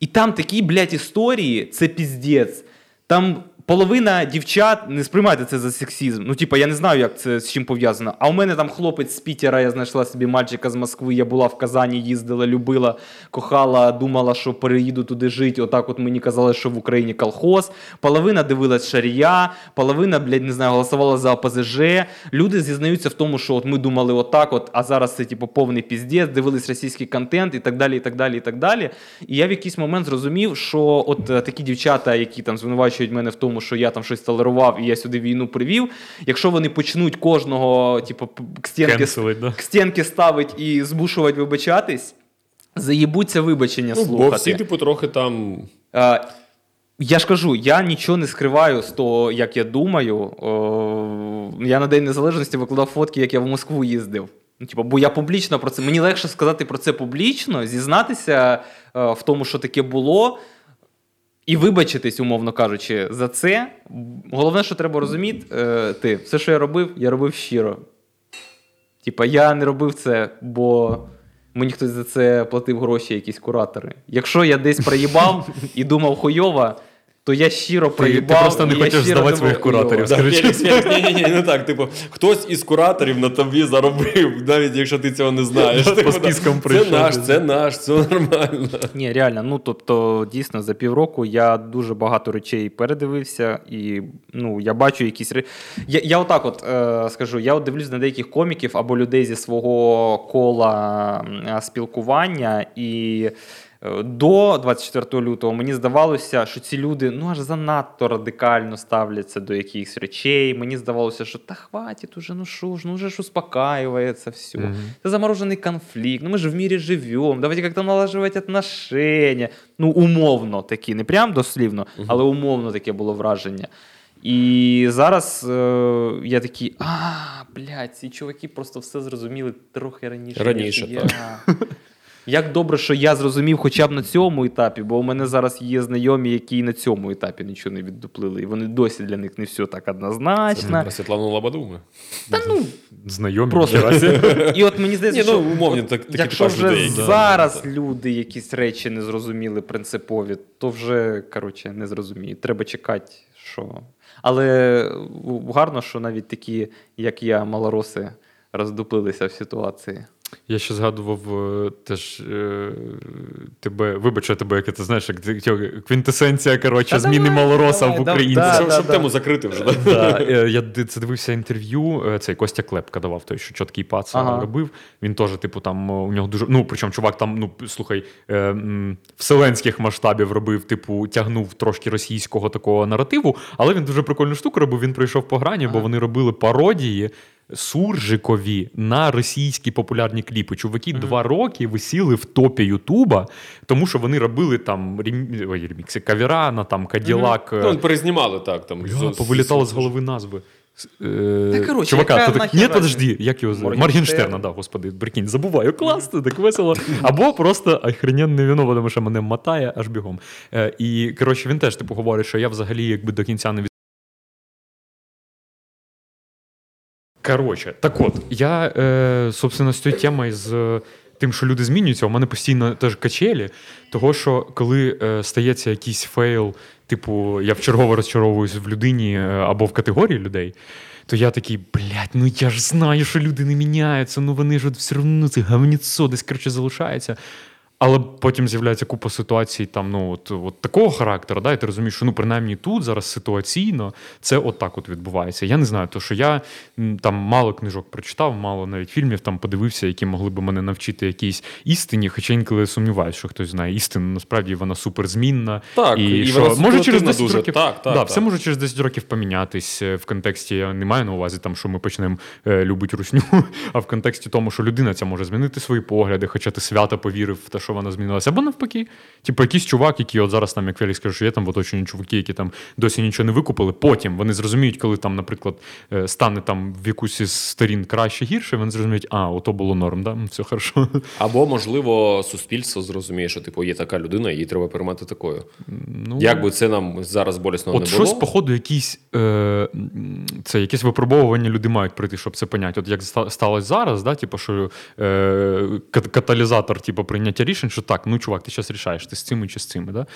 І там такі, блядь, історії, це піздець. Там половина дівчат не сприймайте це за сексізм. Ну, типа, я не знаю, як це з чим пов'язано. А у мене там хлопець з Пітера, я знайшла собі мальчика з Москви, я була в Казані, їздила, любила, кохала, думала, що переїду туди жити. Отак от мені казали, що в Україні колхоз. Половина дивилась Шарія, половина, блядь, не знаю, голосувала за ОПЗЖ. Люди зізнаються в тому, що от ми думали отак, от, а зараз це типу повний піздець, дивились російський контент і так далі, і так далі, і так далі. І я в якийсь момент зрозумів, що от е, такі дівчата, які там звинувачують мене в тому, що я там щось толерував і я сюди війну привів. Якщо вони почнуть кожного, типу, к стінки, да? к стінки ставить і змушувати вибачатись, заїбуться вибачення Ну, бо слухати. всі, типу, трохи там. Е, я ж кажу, я нічого не скриваю з того, як я думаю. О, я на День Незалежності викладав фотки, як я в Москву їздив. Ну, типу, бо я публічно про це. Мені легше сказати про це публічно, зізнатися е, в тому, що таке було, і вибачитись, умовно кажучи, за це. Головне, що треба розуміти, е, ти, все, що я робив, я робив щиро. Типа, я не робив це, бо мені хтось за це платив гроші, якісь куратори. Якщо я десь проїбав і думав хуйова, то я щиро проїбав. просто не хочеш щиро здавати своїх кураторів. Да, Скажи, Фелікс, Фелікс, ні, ні, ні, не так. Типу, хтось із кураторів на тобі заробив, навіть якщо ти цього не знаєш. По Типу, спискам Це прийшов. наш, це наш, це нормально. Ні, реально, ну тобто, дійсно, за півроку я дуже багато речей передивився, і ну, я бачу якісь ре- Я, я отак от е, скажу: я от дивлюсь на деяких коміків або людей зі свого кола спілкування, і е, до 24 лютого мені здавалося, що ці люди ну аж занадто радикально ставляться до якихось речей. Мені здавалося, що та хватить уже, ну що ж, ну вже ж успокаюється все. Мгм. Это замороженный конфликт. Ну мы же в мире живем. Давайте как-то налаживать отношения. Ну, умовно такі, не прям дослівно, але умовно таке було враження. І зараз е, я такий, а, блядь, ці чуваки просто все зрозуміли трохи раніше. Раніше, ніж я. Як добре, що я зрозумів хоча б на цьому етапі, бо у мене зараз є знайомі, які і на цьому етапі нічого не віддуплили. І вони досі для них не все так однозначно. Про Світлану Лободу ми. Та ну, Знайомі. Просто. І от мені здається, ну, що умовні, так- такі якщо вже людей, зараз Да, люди якісь речі не зрозуміли принципові, то вже коротше не зрозуміють. Треба чекати, що. Але гарно, що навіть такі, як я, малороси, роздуплилися в ситуації. Я ще згадував е, теж е, тебе, вибач, я тебе, як ти знаєш, як квінтесенція, коротше, зміни малороса в да- українців. да, Щоб, да, щоб да. тему закрити вже. да? Е, я це дивився інтерв'ю. Цей Костя Клепка давав той, що чіткий пац Ага. робив. Він теж, типу, там у нього дуже. Ну, причому чувак там, ну слухай, вселенських масштабів робив, типу, тягнув трошки російського такого наративу, але він дуже прикольну штуку робив. Він прийшов по грані, бо вони робили пародії. Суржикові на російські популярні кліпи. Чуваки два роки висіли в топі Ютуба, тому що вони робили там рем... ой, ремікси Кавірана, там Каділак. е, Ну, перезнімали так. Там, Бля, повилітало з голови назви. Е, Та, коротше, чувака, то так, ні, подожди, як його звати? Моргенштерн. Моргенштерна, да, господи, прикинь, забуваю, класно, так весело. Або просто охрененне вино, тому що мене мотає аж бігом. Е, і, коротше, він теж типу говорить, що я взагалі якби до кінця не Коротше, так от, я, е, собственно, з цією темою з е, тим, що люди змінюються, у мене постійно теж качелі, того, що коли е, стається якийсь фейл, типу, я вчергово розчаровуюсь в людині е, або в категорії людей, то я такий, блядь, ну я ж знаю, що люди не міняються, ну вони ж от все одно це говніцо десь коротше залишається. Але потім з'являється купа ситуацій там, ну, от, от такого характеру, да, і ти розумієш, що ну, принаймні тут зараз ситуаційно це от так от відбувається. Я не знаю, то що я там мало книжок прочитав, мало навіть фільмів там подивився, які могли б мене навчити якійсь істині, хоча інколи сумніваюся, що хтось знає істину, насправді вона суперзмінна. Так, і, і що вона може через ситуативна 10 дуже. років Так, так, да, так. все може через 10 років помінятись е, в контексті. Я не маю на увазі, там, що ми почнемо е, любити русню, а в контексті тому, що людина ця може змінити свої погляди, хоча ти свято повірив в те, що вона змінилася. Або навпаки, типу, якийсь чувак, який от зараз там, як Фелікс каже, що є там в оточенні чуваки, які там досі нічого не викупили. Потім вони зрозуміють, коли там, наприклад, е, стане там в якусь із сторін краще гірше, вони зрозуміють, а, ото було норм, да? все хорошо. Або, можливо, суспільство зрозуміє, що типу є така людина, її треба приймати такою. Ну, Як би це нам зараз болісно От не було. щось, походу, якісь, е, це якесь випробовування люди мають пройти, щоб це поняти. От як сталося зараз, да, типу, що е, каталізатор типу, прийняття рішень, що так, ну чувак, ти зараз рішаєш, ти з цими чи з цими. Да?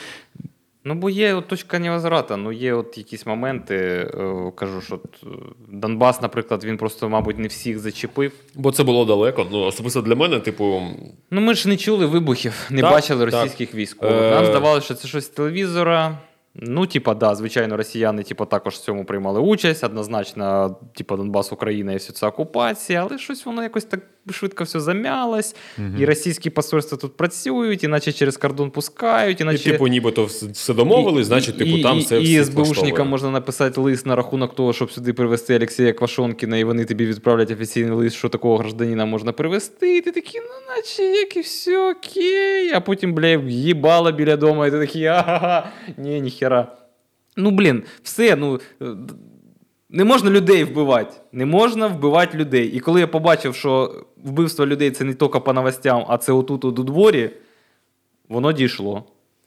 Ну, бо є от точка невозврата. Ну, є от якісь моменти, е, кажу, що от, е, Донбас, наприклад, він просто, мабуть, не всіх зачепив. Бо це було далеко. Ну, особисто для мене, типу, Ну, ми ж не чули вибухів, не Так, бачили так. російських військових. Е. Нам здавалося, що це щось з телевізора. Ну, типа, да, звичайно, росіяни типа, також в цьому приймали участь. Однозначно, типа, Донбас, Україна і все це окупація, але щось воно якось так швидко все зам'ялось. І російські посольства тут працюють, іначе через кордон пускають, і, іначе. типу, нібито все- все домовились, значить, типу, там все і, всіх і СБУшникам можна написати лист на рахунок того, щоб сюди привезти Олексія Квашонкіна, і вони тобі відправлять офіційний лист, що такого гражданина можна привезти. І ти такий, ну наче як і все окей. А потім, бля, їбало біля дому, і ти такий, ага, ні, ніхера. Ну, блін, все, ну. Не можна людей вбивати. Не можна вбивати людей. І коли я побачив, що вбивство людей це не тільки по новостям, а це отут, от у дворі, воно дійшло.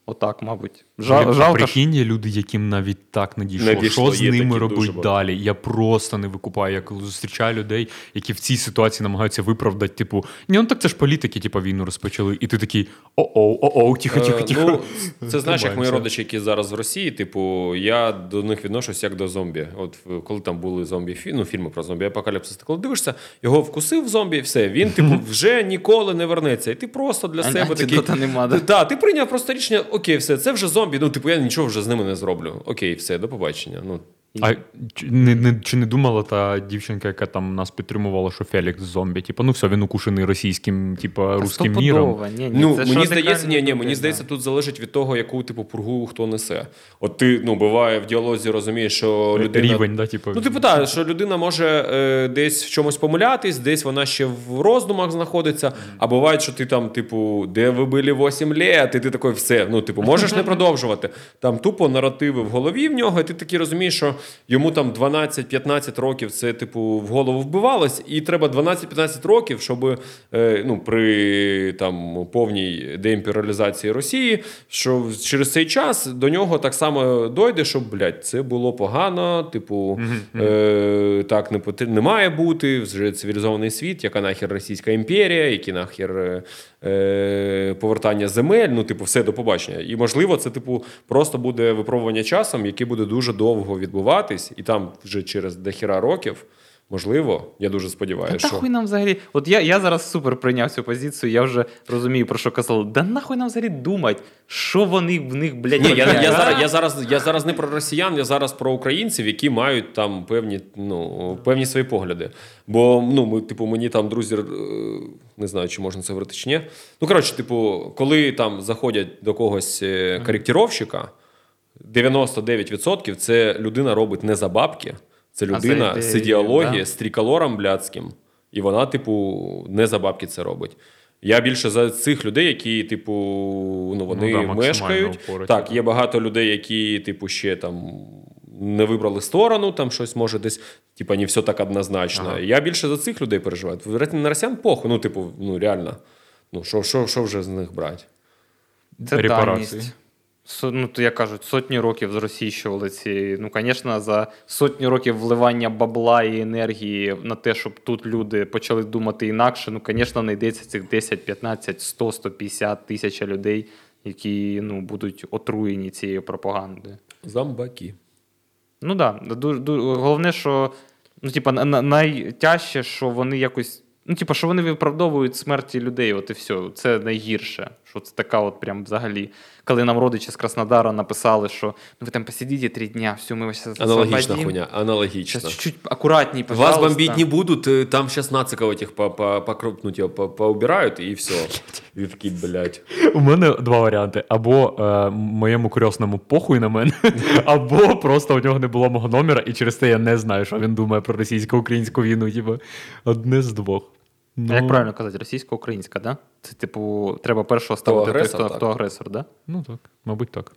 Отак, мабуть. Жал, Блін, жалко, прикинь, є люди, яким навіть так не дійшло. Що з ними робити далі? Я просто не викупаю. Я коли зустрічаю людей, які в цій ситуації намагаються виправдати, типу, ні, ну так це ж політики, типу, війну розпочали. І ти такий о-оу, о-оу, тихо, тихо, Е, тихо. Ну, це знаєш, як мої родичі, які зараз в Росії, типу, я до них відношусь як до зомбі. От коли там були зомбі, ну, фільми про зомбі апокаліпсис, ти коли дивишся, його вкусив зомбі, все, він, типу, вже ніколи не вернеться. І ти просто для себе такий. ти прийняв просто рішення, окей, все, це вже зомбі. Ну, типу, я нічого вже з ними не зроблю. Окей, все, до побачення. Ну, А чи не, не, чи не думала та дівчинка, яка там нас підтримувала, що Фелікс зомбі? Типу, ну все, він укушений російським, типу, руським міром. Ні, ні, ну, це мені здається, ні, ні, мені здається, тут залежить від того, яку типу пургу хто несе. От ти ну буває в діалозі розумієш, що людина Рівень, да, типу. Ну, типу, так, що людина може е, десь в чомусь помилятись, десь вона ще в роздумах знаходиться. А буває, що ти там, типу, де ви були 8 лет, і ти такий, все, ну, типу, можеш не продовжувати. Там тупо наративи в голові в нього, і ти такий розумієш, що йому там 12-15 років це, типу, в голову вбивалось, і треба 12-15 років, щоб е, ну, при там, повній деімперіалізації Росії, що через цей час до нього так само дойде, що, блядь, це було погано, типу, е, так не, не має бути, вже цивілізований світ, яка нахер Російська імперія, які нахер е, повертання земель, ну, типу, все до побачення. І можливо, це, типу, просто буде випробування часом, яке буде дуже довго відбуватись, і там вже через дохіра років. Можливо, я дуже Та сподіваюся, що нахуй нам взагалі. От я, я зараз супер прийняв цю позицію, я вже розумію, про що казали. Да нахуй нам взагалі думати, що вони в них, блядь, Ні, я, я, роблять? зараз, я, зараз, я зараз не про росіян, я зараз про українців, які мають там певні, ну, певні свої погляди. Бо ну, ми, типу, мені там друзі, е, не знаю, чи можна це говорити чи ні. Ну, коротше, типу, коли там заходять до когось е, коректіровщика, 99% це людина робить не за бабки, це людина ідеєю, з ідеології, да. з триколором блядським, і вона, типу, не за бабки це робить. Я більше за цих людей, які, типу, ну, вони да, мешкають. упороть, Так, да. є багато людей, які, типу, ще там не вибрали сторону, там щось може десь, типа, не все так однозначно. Ага. Я більше за цих людей переживаю. На росіян похуй, ну, типу, ну реально. Ну, що, що, що вже з них брати? Це Репарації. даність. Ну, то як кажуть, сотні років зросійщували ці. Ну, звісно, за сотні років вливання бабла і енергії на те, щоб тут люди почали думати інакше. Ну, звісно, знайдеться цих 10, 15, 100, 150 тисяч людей, які ну, будуть отруєні цією пропагандою. Зомбаки. Ну так, да. головне, що ну, типа, на- на- найтяжче, що вони якось. Ну, типа, що вони виправдовують смерті людей, от і все. Це найгірше. Що це така, от прям взагалі. Коли нам родичі з Краснодара написали, що ну ви там посидите три дня, все, ми вас зараз Аналогічна хуйня, аналогічна. Сейчас чуть-чуть пожалуйста. Вас бомбить не будут, э, там сейчас нациков этих по, по, по, ну, типа, по, поубирают, и все. Такие, блядь. У мене два варіанти: або е, моєму крьосному похуй на мене, або просто у нього не було мого номера, і через те я не знаю, що він думає про російсько-українську війну. Типу, одне з двох. А Ну, Як правильно казати, російсько-українська, да? Це, типу, треба першого ставити той, агресор, хто, так. хто агресор, да? Ну так, мабуть, так.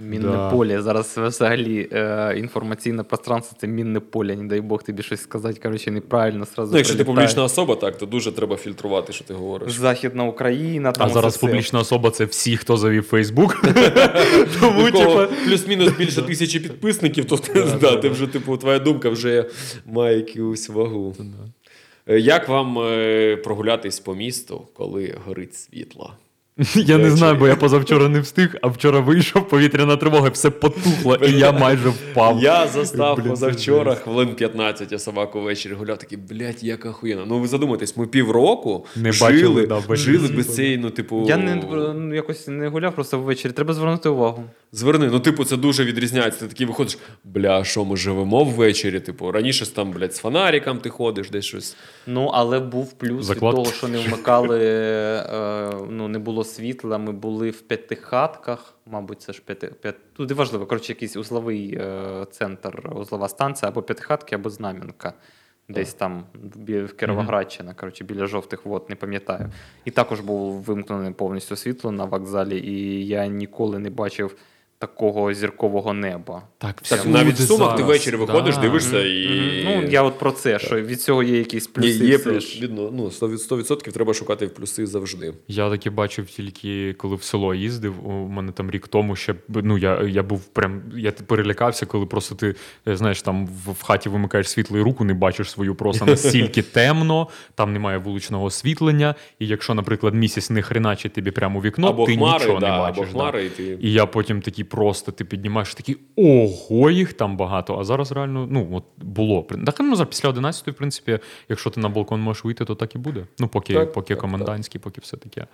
Мінне Да. поле. Зараз взагалі е, інформаційне пространство це мінне поле. Не дай Бог тобі щось сказати. Коротше, неправильно сразу. Ну, якщо ти публічна особа, так, то дуже треба фільтрувати, що ти говориш. Західна Україна, там а зараз все. публічна особа це всі, хто завів Фейсбук. Тому, У кого типу, плюс-мінус більше тисячі підписників, то ти, ти вже, типу, твоя думка вже має якусь вагу. Е, Як вам е, прогулятись по місту, коли горить світло? я не знаю, бо я позавчора не встиг, а вчора вийшов повітряна тривога, все потухло, і я майже впав. Я застав Блін, позавчора хвилин 15, я собаку ввечері гуляв, такий, блядь, як охуєнно. Ну ви задумайтесь, ми півроку Не жили, бачили, да, без жили без цієї, ну, типу. Я не ну, якось не гуляв просто ввечері. Треба звернути увагу. Зверни, ну, типу, це дуже відрізняється. Ти такий виходиш, бля, що ми живемо ввечері? Типу, раніше ж там, блядь, з фонариком ти ходиш, десь щось. Ну, але був плюс Закладки. від того, що не вмикали, е, ну, не було світла. Ми були в п'ятихатках. Мабуть, це ж п'яти, п'ят... Тут важливо, коротше, якийсь узловий е, центр, узлова станція або п'ятихатки, або знам'янка. Десь там в Кіровоградщина, коротше, біля жовтих вод, не пам'ятаю. І також був вимкнене повністю світло на вокзалі, і я ніколи не бачив такого зіркового неба. Так, Так, навіть в сумах ти ввечері виходиш, да. дивишся і. Ну, я от про це, що від цього є якісь плюси. Є, є плюс, ж. видно, ну, 100% треба шукати в плюси завжди. Я таки бачив тільки коли в село їздив. У мене там рік тому ще ну я, я був прям я перелякався, коли просто ти е, знаєш, там в, в хаті вимикаєш світло і руку не бачиш свою просто настільки темно, там немає вуличного освітлення. І якщо, наприклад, місяць не хреначить тобі прямо у вікно, або ти хмари, нічого да, не бачиш. або хмари, і ти. І я потім такий просто ти піднімаєш такий ого, їх там багато. А зараз реально ну от було. Так ну зараз після 11, в принципі, якщо ти на балкон можеш вийти, то так і буде. Ну, поки, Так, поки так, комендантський, поки все таке.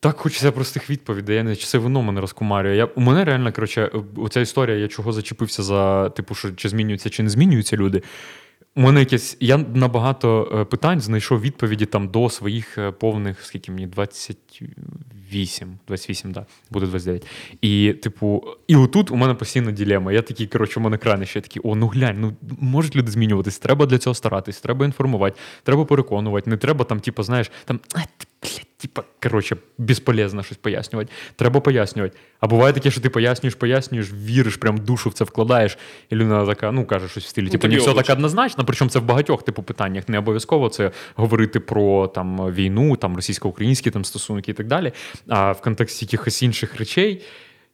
Так, хочеться простих відповідей. Я не чи це воно мене розкумарює. Я, у мене реально, коротше, оця історія, я чого зачепився за типу, що чи змінюються, чи не змінюються люди. У мене якесь. Я на багато е, питань знайшов відповіді там до своїх е, повних, скільки мені 28, 28, да, буде 29. І, типу, і отут у мене постійна ділема. Я такий, коротше, у мене крайне ще такі, о, ну глянь, ну можуть люди змінюватись, треба для цього старатись, треба інформувати, треба переконувати, не треба там, типу, знаєш, там. «А, блядь, Типа, коротше, безполезно щось пояснювати. Треба пояснювати. А буває таке, що ти пояснюєш, пояснюєш, віриш, прям душу в це вкладаєш, і людина така, ну каже щось в стилі. Ну, Типу, не все так однозначно, причому це в багатьох типу питаннях. Не обов'язково це говорити про там війну, там російсько-українські там стосунки і так далі. А в контексті якихось інших речей.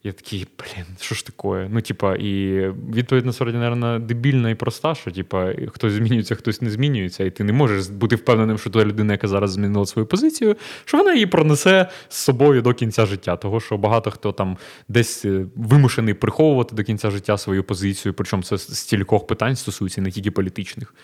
Я такий, блін, що ж таке? Ну, типа, і відповідь насправді, мабуть, дебільна і проста, що типа, хтось змінюється, хтось не змінюється, і ти не можеш бути впевненим, що та людина, яка зараз змінила свою позицію, що вона її пронесе з собою до кінця життя. Того, що багато хто там десь е, вимушений приховувати до кінця життя свою позицію, причому це стількох питань стосується, не тільки політичних.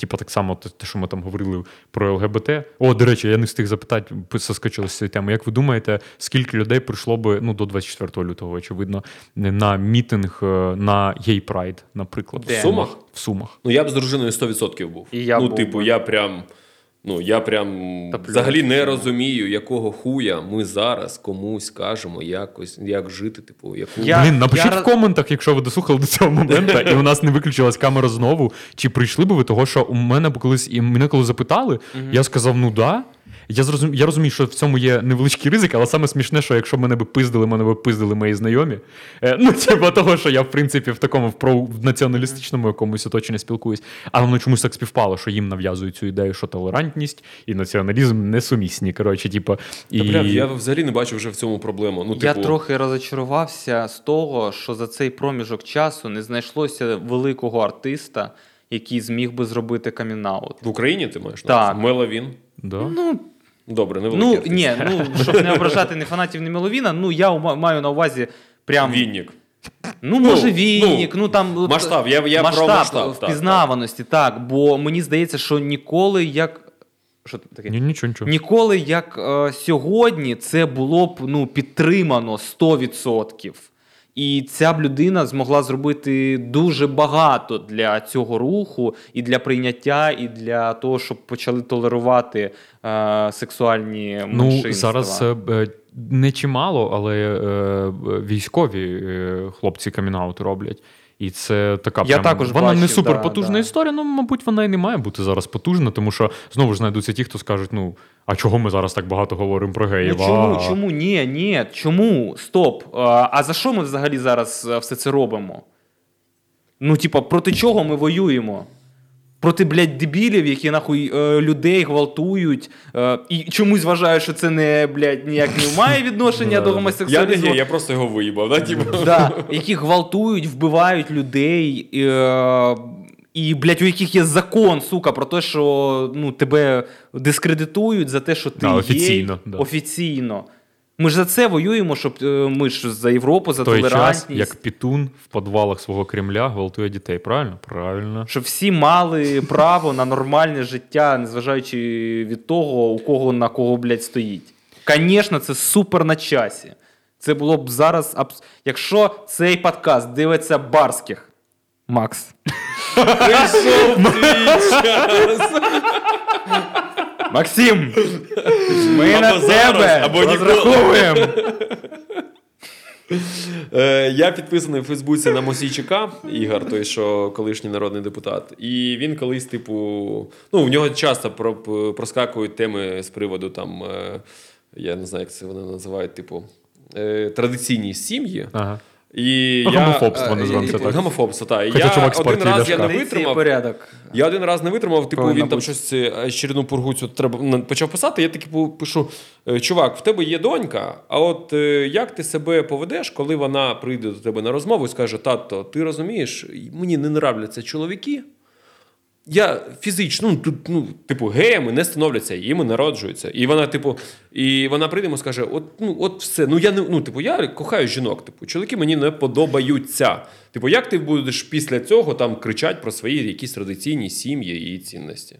Типа так само, те, те, що ми там говорили про ЛГБТ. О, до речі, я не встиг запитати, соскочили з цієї теми. Як ви думаєте, скільки людей прийшло би ну, до 24 лютого, очевидно, на мітинг е, на гей прайд, наприклад, Де? В Сумах? В Сумах. Ну, я б з дружиною 100% був. І я ну, був типу, би. я прям. Ну, я прям Топлю. взагалі не розумію, якого хуя ми зараз комусь кажемо, якось, як жити, типу, яку. Я- Блін, напишіть я- в коментах, якщо ви дослухали до цього моменту, і у нас не виключилась камера знову. Чи прийшли би ви того, що у мене колись і мене коли запитали, я сказав, ну да. Я зрозум... я розумію, що в цьому є невеличкий ризик, але саме смішне, що якщо мене би пиздили, мене би пиздили мої знайомі. Е, ну, типу того, що я, в принципі, в такому в, про... в націоналістичному якомусь оточенні спілкуюсь. Але воно чомусь так співпало, що їм нав'язують цю ідею, що толерантність і націоналізм несумісні. Коротше, типу, і... Та, бля, я взагалі не бачу вже в цьому проблему. Ну, Я типу, трохи розочарувався з того, що за цей проміжок часу не знайшлося великого артиста, який зміг би зробити камінаут. в Україні ти маєш? Так. Меловін. Да? Ну, Добре, не ну ні, ну щоб не ображати не фанатів, не Меловіна, ну я маю на увазі прям. Вінник. Ну, може, Ну, Вінник, ну, там. масштаб, я- я про масштаб, так, впізнаваності, так, Бо мені здається, що ніколи як. Що таке? Ні, нічого, нічого. Ніколи як е, сьогодні це було б ну, підтримано 100%. І ця б людина змогла зробити дуже багато для цього руху, і для прийняття, і для того, щоб почали толерувати е, сексуальні Ну, зараз е, е, не чимало, але е, військові е, хлопці камінаут роблять. І це така Я прям, також вона не бачив, супер потужна да, історія. Ну, мабуть, вона і не має бути зараз потужна, тому що знову ж знайдуться ті, хто скажуть: ну а чого ми зараз так багато говоримо про геїв? Ну, чому, А, чому? Ні, ні, чому? Стоп. А, а за що ми взагалі зараз е, все це робимо? Ну, типа, проти чого ми воюємо? Проти, блядь, дебілів, які нахуй е, людей гвалтують, е, і чомусь вважають, що це не, блядь, ніяк не має відношення до Я гомосексуалізму. гей, я просто його виїбав. Да? Типу. Да, які гвалтують, вбивають людей, е, і, блядь, у яких є закон, сука, про те, що ну, тебе дискредитують за те, що ти Да, офіційно, да. офіційно. Ми ж за це воюємо, щоб е, ми ж за Європу, за той час, толерантність. як Пітун в подвалах свого Кремля гвалтує дітей. Правильно? Правильно. Щоб всі мали право на нормальне життя, незважаючи від того, у кого на кого, блядь, стоїть. Звісно, це супер на часі. Це було б зараз. абс- Якщо цей подкаст дивиться барських. Макс. Прийшов твій час. Максим! Ми Або на тебе або розраховуємо. Е, Я підписаний в Фейсбуці на Мосійчика Ігор, той, що колишній народний депутат. І він колись, типу, ну, в нього часто про- проскакують теми з приводу там, е, я не знаю, як це вони називають, типу, е, традиційні сім'ї. Ага. І Гомофобство я, називаємо це так. Гомофобство, так. Хоча я чувак з один раз я не витримав. порядок. Я один раз не витримав, типу, Повинна він там бути. щось е, очередну пургу цю треба почав писати. Я таки пишу: «Е, чувак, в тебе є донька, а от е, як ти себе поведеш, коли вона прийде до тебе на розмову і скаже: Тато, ти розумієш, мені не нравляться чоловіки. Я фізично, ну тут, ну, типу, геями не становляться, їми народжуються. І вона, типу, і вона прийде і скаже: от, ну, от все. Ну я не ну, типу, я кохаю жінок. Типу, чоловіки мені не подобаються. Типу, як ти будеш після цього там кричати про свої якісь традиційні сім'ї і цінності?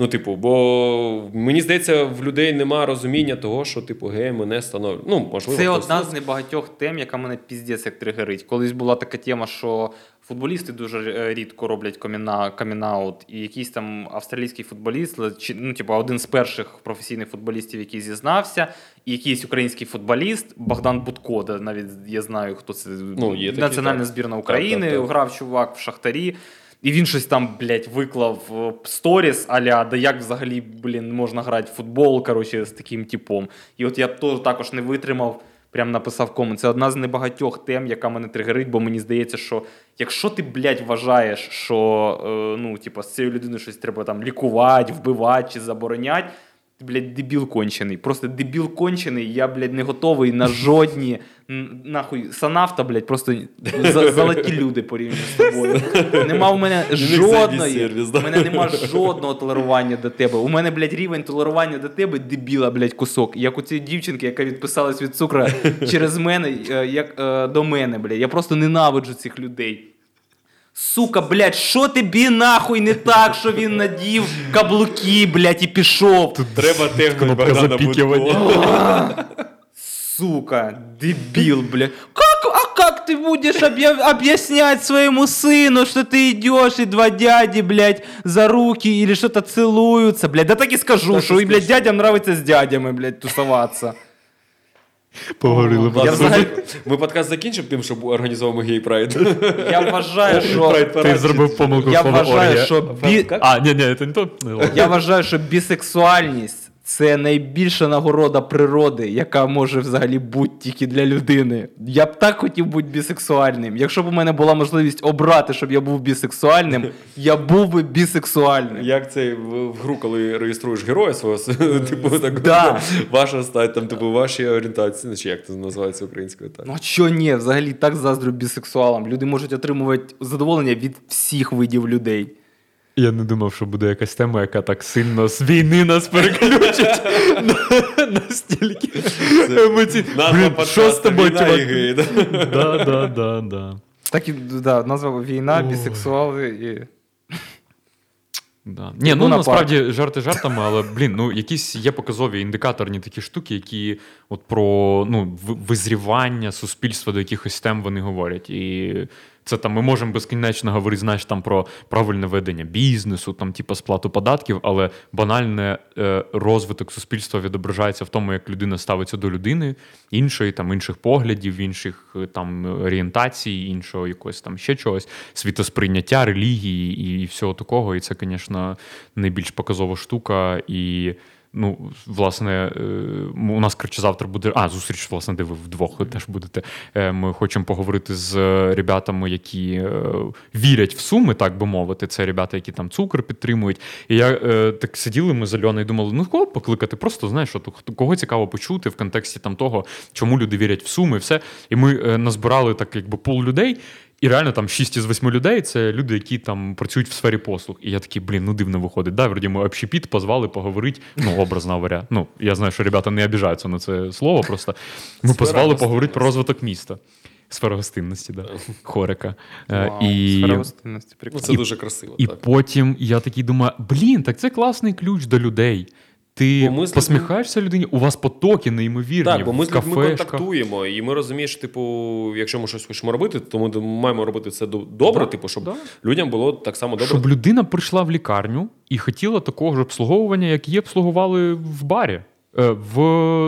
Ну, типу, бо мені здається, в людей нема розуміння того, що типу геями не становлять. Ну, можливо, Це одна з небагатьох тем, яка мене піздець як тригерить. Колись була така тема, що футболісти дуже е, рідко роблять каміна, камінаут, і якийсь там австралійський футболіст, чи, ну, типу, один з перших професійних футболістів, який зізнався, і якийсь український футболіст, Богдан Будко, де навіть я знаю, хто це Ну, є національна так. збірна Так, України, так, так. грав чувак в Шахтарі. І він щось там, блядь, виклав е, сторіс, аля, да як взагалі, блін, можна грати в футбол, коротше, з таким типом. І от я теж також не витримав, прям написав комент. Це одна з небагатьох тем, яка мене тригерить, бо мені здається, що якщо ти, блядь, вважаєш, що е, ну, типу, з цією людиною щось треба там лікувати, вбивати чи забороняти, ти, блядь, дебіл кончений. Просто дебіл кончений. Я, блядь, не готовий на жодні. Нахуй, санавта, блядь, просто золоті люди порівняно з тобою. Нема у мене жодної. сервіс, да? У мене нема жодного толерування до тебе. У мене, блядь, рівень толерування до тебе дебіла, блядь, кусок. Як у цієї дівчинки, яка відписалась від цукра через мене, е, як е, до мене, блядь. Я просто ненавиджу цих людей. Сука, блядь, що тобі нахуй не так, що він надів каблуки, блядь, і пішов. Тут Треба тегнути кнопка Богдана запікування. Будко. Сука, дебил, блядь. Как, а как ты будешь объя- объяснять своему сыну, что ты идешь и два дяди, блядь, за руки или что-то целуются, блядь? Да так и скажу, Так и что и, блядь, скажи. дядям нравится с дядями, блядь, тусоваться. Поговорили. Я про це. взагалі, Ми подкаст закінчимо тим, що організовуємо гей-прайд. я вважаю, що, Ти зробив помилку я слово вважаю, оргія. що бі... А, ні, ні, це не то. Ну, ладно. Я вважаю, що бісексуальність Це найбільша нагорода природи, яка може взагалі бути тільки для людини. Я б так хотів бути бісексуальним. Якщо б у мене була можливість обрати, щоб я був бісексуальним, я був би бісексуальним. Як це в, гру, коли реєструєш героя свого, типу, так, Да. ваша стать, там, типу, ваші орієнтації, чи як це називається українською, так. Ну а що ні, взагалі так заздрю бісексуалам. Люди можуть отримувати задоволення від всіх видів людей. Я не думав, що буде якась тема, яка так сильно з війни нас переключить настільки емоційно. Що з тобою. Да, да, да, да. Так і да, назва війна, бісексуали і. Да. Ні, ну насправді жарти жартами, але блін, ну якісь є показові індикаторні такі штуки, які от про ну, визрівання суспільства до якихось тем вони говорять. І це там ми можемо безкінечно говорити, знаєш, там про правильне ведення бізнесу, там, типу, сплату податків, але банальне е, розвиток суспільства відображається в тому, як людина ставиться до людини, іншої, там, інших поглядів, інших е, там орієнтацій, іншого якогось там ще чогось, світосприйняття, релігії і, і всього такого. І це, звісно, найбільш показова штука. І Ну, власне, е, у нас коротше, завтра буде. А, зустріч, власне, де ви вдвох теж будете. Е, Ми хочемо поговорити з ребятами, які е, вірять в суми, так би мовити. Це ребята, які там цукор підтримують. І я е, так сиділи ми з Альоною і думали, ну кого покликати? Просто знаєш, от, кого цікаво почути в контексті там того, чому люди вірять в суми, і все. І ми е, назбирали так, якби пул людей. І реально там 6 із 8 людей це люди, які там працюють в сфері послуг. І я такий, блін, ну дивно виходить. Да, вроді ми общепіт позвали поговорити. Ну, образно говоря. Ну, я знаю, що ребята не обіжаються на це слово. Просто ми Сфера позвали поговорити про розвиток міста. Сфера гостинності, да. Хорика. Е, Вау, і... сфера гостинності, прикольно. це І- дуже красиво. І так. потім я такий думаю: блін, так це класний ключ до людей. Ти Бо ми посміхаєшся людині, у вас потоки неймовірні. Так, бо ми з людьми контактуємо, і ми розуміємо, що, типу, якщо ми щось хочемо робити, то ми маємо робити це добре, Да, типу, щоб да. людям було так само добре. Щоб людина прийшла в лікарню і хотіла такого ж обслуговування, як її обслугували в барі. Е, В,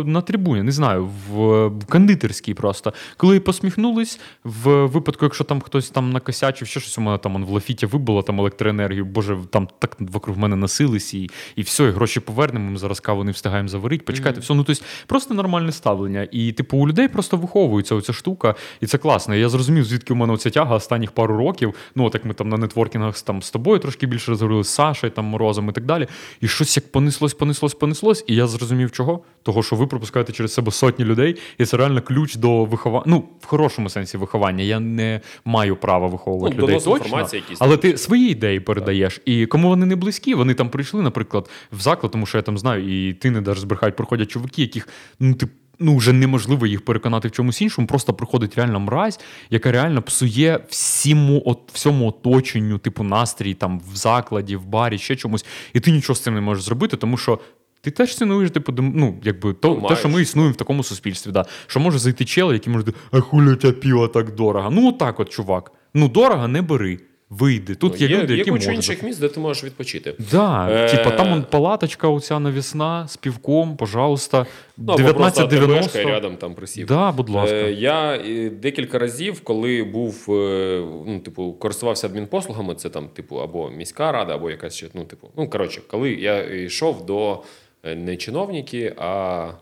на трибуні, не знаю, в, в кондитерській просто. Коли посміхнулись, в випадку, якщо там хтось там накосячив, ще щось у мене там он, в лафіті вибило там електроенергію, боже, там так вокруг мене носились, і, і все, і гроші повернемо. Ми зараз каву не встигаємо заварити. Почекайте, все. Ну тобто просто нормальне ставлення. І типу у людей просто виховується оця штука, і це класно. Я зрозумів, звідки у мене оця тяга останніх пару років. Ну, от як ми там на нетворкінгах там з тобою трошки більше розговорили, з Сашею, там Морозом і так далі. І щось як понеслось, понеслось, понеслось. І я зрозумів, чого? Того, що ви пропускаєте через себе сотні людей, і це реально ключ до виховання. Ну, в хорошому сенсі виховання. Я не маю права виховувати Ну, людей. Точно, але ти свої ідеї передаєш. І кому вони не близькі, вони там прийшли, наприклад, в заклад, тому що я там знаю, і ти не даш збрехать, приходять чуваки, яких ну ти. Ну, вже неможливо їх переконати в чомусь іншому. Просто приходить реальна мразь, яка реально псує всьому, от, всьому оточенню, типу настрій там в закладі, в барі, ще чомусь. І ти нічого з цим не можеш зробити, тому що ти теж цінуєш, типу, ну, якби то, те, що ми існуємо в такому суспільстві. Да. Що може зайти чел, який може а хуля тебе піва так дорого. Ну, отак, от, чувак. Ну, дорого не бери. Вийди. Тут Ну, є, люди, які можуть. інших місць, де ти можеш відпочити. Да, Е, типа там он палаточка оця навісна з півком, пожалуйста. Ну, або просто АТБшка 1990. рядом там присів. Да, будь ласка. Е, я е, декілька разів, коли був, е, ну, типу, користувався адмінпослугами, це там, типу, або міська рада, або якась ще, ну, типу, ну, коротше, коли я йшов до е, не чиновники, а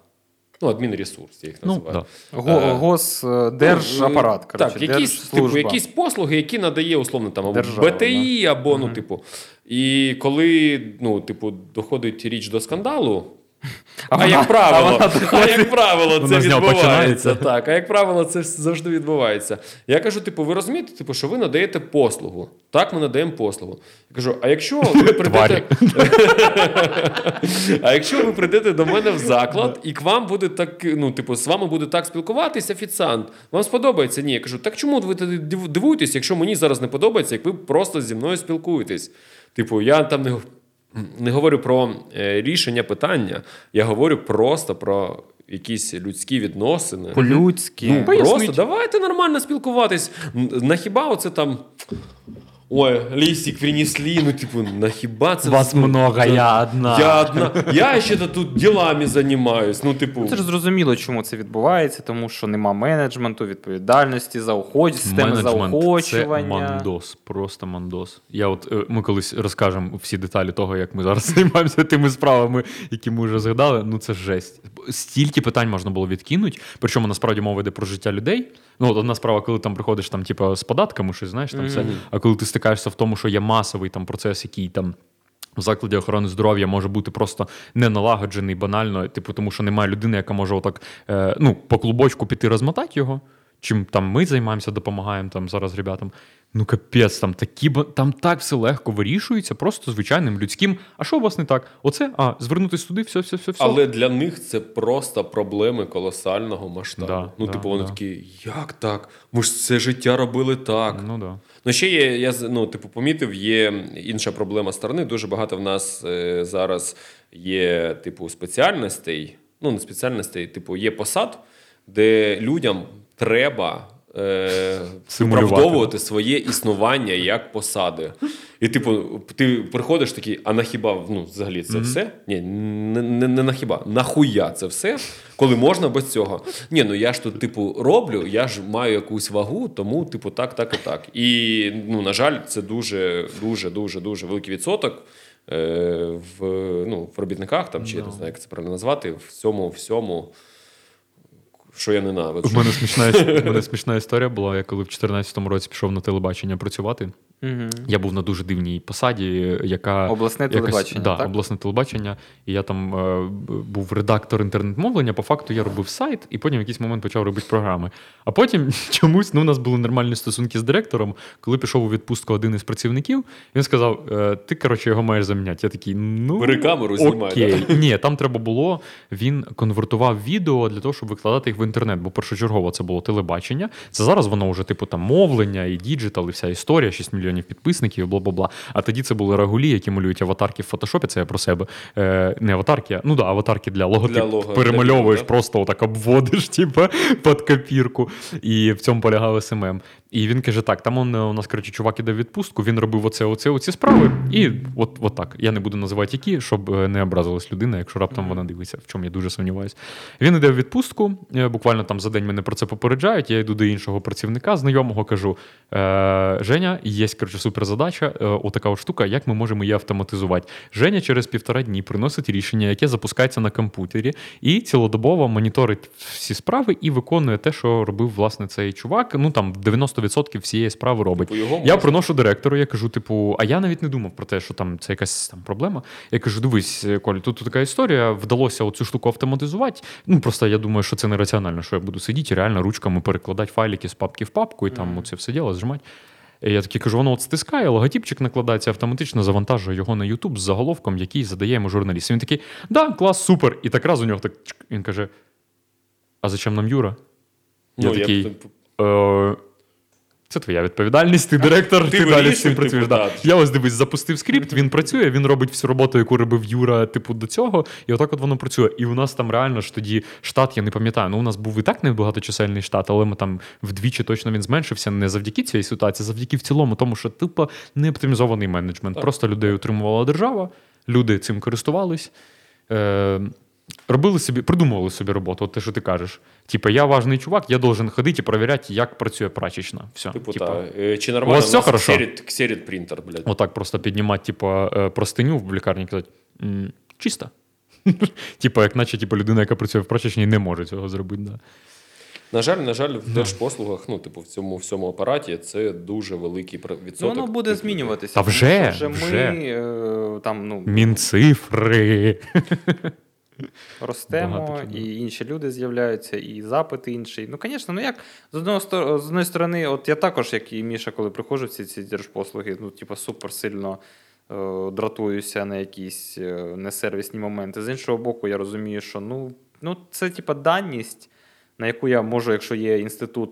ну, адмінресурс, я їх Ну, да. Го, Е, е. Ну, коротше, так, якісь, типу, якісь послуги, які надає условно там або Держава, БТІ, або ну, типу. І коли ну, типу, доходить річ до скандалу. А, вона- як правило, а вона а як правило, це відбувається. Так, а як правило, це завжди відбувається. Я кажу: типу, ви розумієте, типу, що ви надаєте послугу. Так, ми надаємо послугу. Я кажу, а якщо ви прийдете. А якщо ви прийдете до мене в заклад, і к вам буде так, ну, типу, з вами буде так спілкуватись офіціант, вам сподобається? Ні. Я кажу, так чому ви тоді дивуєтесь, якщо мені зараз не подобається, як ви просто зі мною спілкуєтесь? Типу, я там не, не говорю про е, рішення питання, я говорю просто про якісь людські відносини. По-людськи. Ну, Поясніть. просто давайте нормально спілкуватись. На хіба оце там. Ой, листик принесли, ну, типу, на хіба це Вас ну, много, це- я одна. Я одна. Я ще тут ділами займаюсь. Ну, типу, Це ж зрозуміло, чому це відбувається, тому що нема менеджменту, відповідальності, заохоч... системи Менеджмент заохочування. Це мандос, просто мандос. Я от е, ми колись розкажемо всі деталі того, як ми зараз займаємося тими справами, які ми вже згадали. Ну це жесть. Стільки питань можна було відкинути. Причому насправді мова йде про життя людей. Ну, от одна справа, коли там приходиш там, типу, з податками, щось знаєш, там все. А коли ти стикаєшся в тому, що є масовий там процес, який там. В закладі охорони здоров'я може бути просто не налагоджений банально, типу, тому що немає людини, яка може отак е, ну, по клубочку піти розмотати його. Чим там ми займаємося, допомагаємо там зараз ребятам. Ну капець, там такі там так все легко вирішується, просто звичайним людським. А що у вас не так? Оце, а, звернутися туди, все, все, все, все. Але для них це просто проблеми колосального масштабу. Да, ну, да, типу, вони да. такі, як так? Ми ж це життя робили так. Ну да. Ну, ще є, я ну, типу, помітив, є інша проблема сторони. Дуже багато в нас е, зараз є, типу, спеціальностей. Ну, не спеціальностей, типу, є посад, де людям треба. Е, виправдовувати своє існування як посади. І, типу, ти приходиш такий, а на хіба ну, взагалі це все? Ні, не, не, не на хіба. Нахуя це все, коли можна без цього? Ні, ну я ж тут, типу, роблю, я ж маю якусь вагу, тому, типу, так, так і так. І, ну, на жаль, це дуже, дуже, дуже, дуже великий відсоток. е, В, ну, в робітниках там, чи я не знаю, як це правильно назвати, в цьому всьому, що я ненавиджу. У мене смішна, у мене смішна історія була. Я коли в 2014 році пішов на телебачення працювати. Угу. Я був на дуже дивній посаді, яка Обласне якось- телебачення, Да, так? обласне телебачення. І я там е, був редактор інтернет-мовлення. По факту я робив сайт, і потім в якийсь момент почав робити програми. А потім чомусь ну, у нас були нормальні стосунки з директором. Коли пішов у відпустку один із працівників, він сказав: е, Ти коротше його маєш заміняти. Я такий, ну Бери камеру, знімай, Okay. Ні, там треба було. Він конвертував відео для того, щоб викладати їх в інтернет. Бо першочергово це було телебачення. Це зараз воно вже типу там мовлення і digital, і вся історія, 6 мільйонів підписників, bla bla bla. А тоді це були рагулі, які малюють аватарки в фотошопі. Це я про себе. Е, не аватарки, ну да, аватарки для логотип. Для лого, Перемальовуєш, для просто отак обводиш, типу, під копірку. І в цьому полягав SMM. І він каже: так, там он, е, у нас коротше, чувак іде в відпустку, він робив оце, оце, оці справи. І от, от так. Я не буду називати які, щоб е, не образилась людина, якщо раптом вона дивиться, в чому я дуже сумніваюся. Він іде в відпустку. е, Буквально там за день мене про це попереджають. Я йду до іншого працівника, знайомого, кажу: Женя, є коротше, суперзадача, е, отака от штука, як ми можемо її автоматизувати. Женя через півтора дні приносить рішення, яке запускається на комп'ютері, і цілодобово моніторить всі справи і виконує те, що робив власне цей чувак. Ну там 90% всієї справи робить. Типу, його Я можна. приношу директору, я кажу, типу, а я навіть не думав про те, що там це якась там проблема. Я кажу, дивись, Коль, тут така історія, вдалося оцю штуку автоматизувати. Ну просто я думаю, що це нераціонально, що я буду сидіти реально ручками перекладати файлики з папки в папку і там оце все діло зжимати. Я такий кажу, воно от стискає, логотипчик накладається, автоматично завантажує його на YouTube з заголовком, який задає йому журналіст. Він такий, да, клас, супер. І так раз у нього так він каже: А зачем нам Юра? Я ну, такий. Я... це твоя відповідальність, ти директор, Ти ти, далі з цим працюєш. типу, Да. Я ось дивись, запустив скрипт, він працює, він робить всю роботу, яку робив Юра, типу, до цього, і отак от воно працює. І у нас там реально ж тоді штат, я не пам'ятаю. Ну, у нас був і так небагаточисельний штат, але ми там вдвічі точно він зменшився не завдяки цій ситуації, а завдяки в цілому, тому що типу не оптимізований менеджмент. Так. Просто людей утримувала держава, люди цим користувались. Е, Робили собі, придумували собі роботу, от те, що ти кажеш. Типа, я важний чувак, я должен ходити і перевіряти, як працює прачечна. Все. Типу, типа, та. Е, Чи нормально у вас все хорошо? ксерит, ксерит принтер, блядь. Отак просто піднімати, типа, е, простиню в лікарні і казати, «М, чисто. Типа, як наче типу, людина, яка працює в прачечній, не може цього зробити. Да. На жаль, на жаль, в держпослугах, ну, типу, в цьому всьому апараті це дуже великий про- Ну, воно буде змінюватися. Та вже, вже. ми е, там, ну, Мінцифри. ростемо, і інші люди з'являються, і запит інший. Ну, звісно, ну як з одного з одної сторони, от я також, як і Міша, коли приходжу в ці, ці держпослуги, ну, типу, супер сильно е, дратуюся на якісь е, несервісні моменти. З іншого боку, я розумію, що ну, ну це типу даність. на яку я можу, якщо є інститут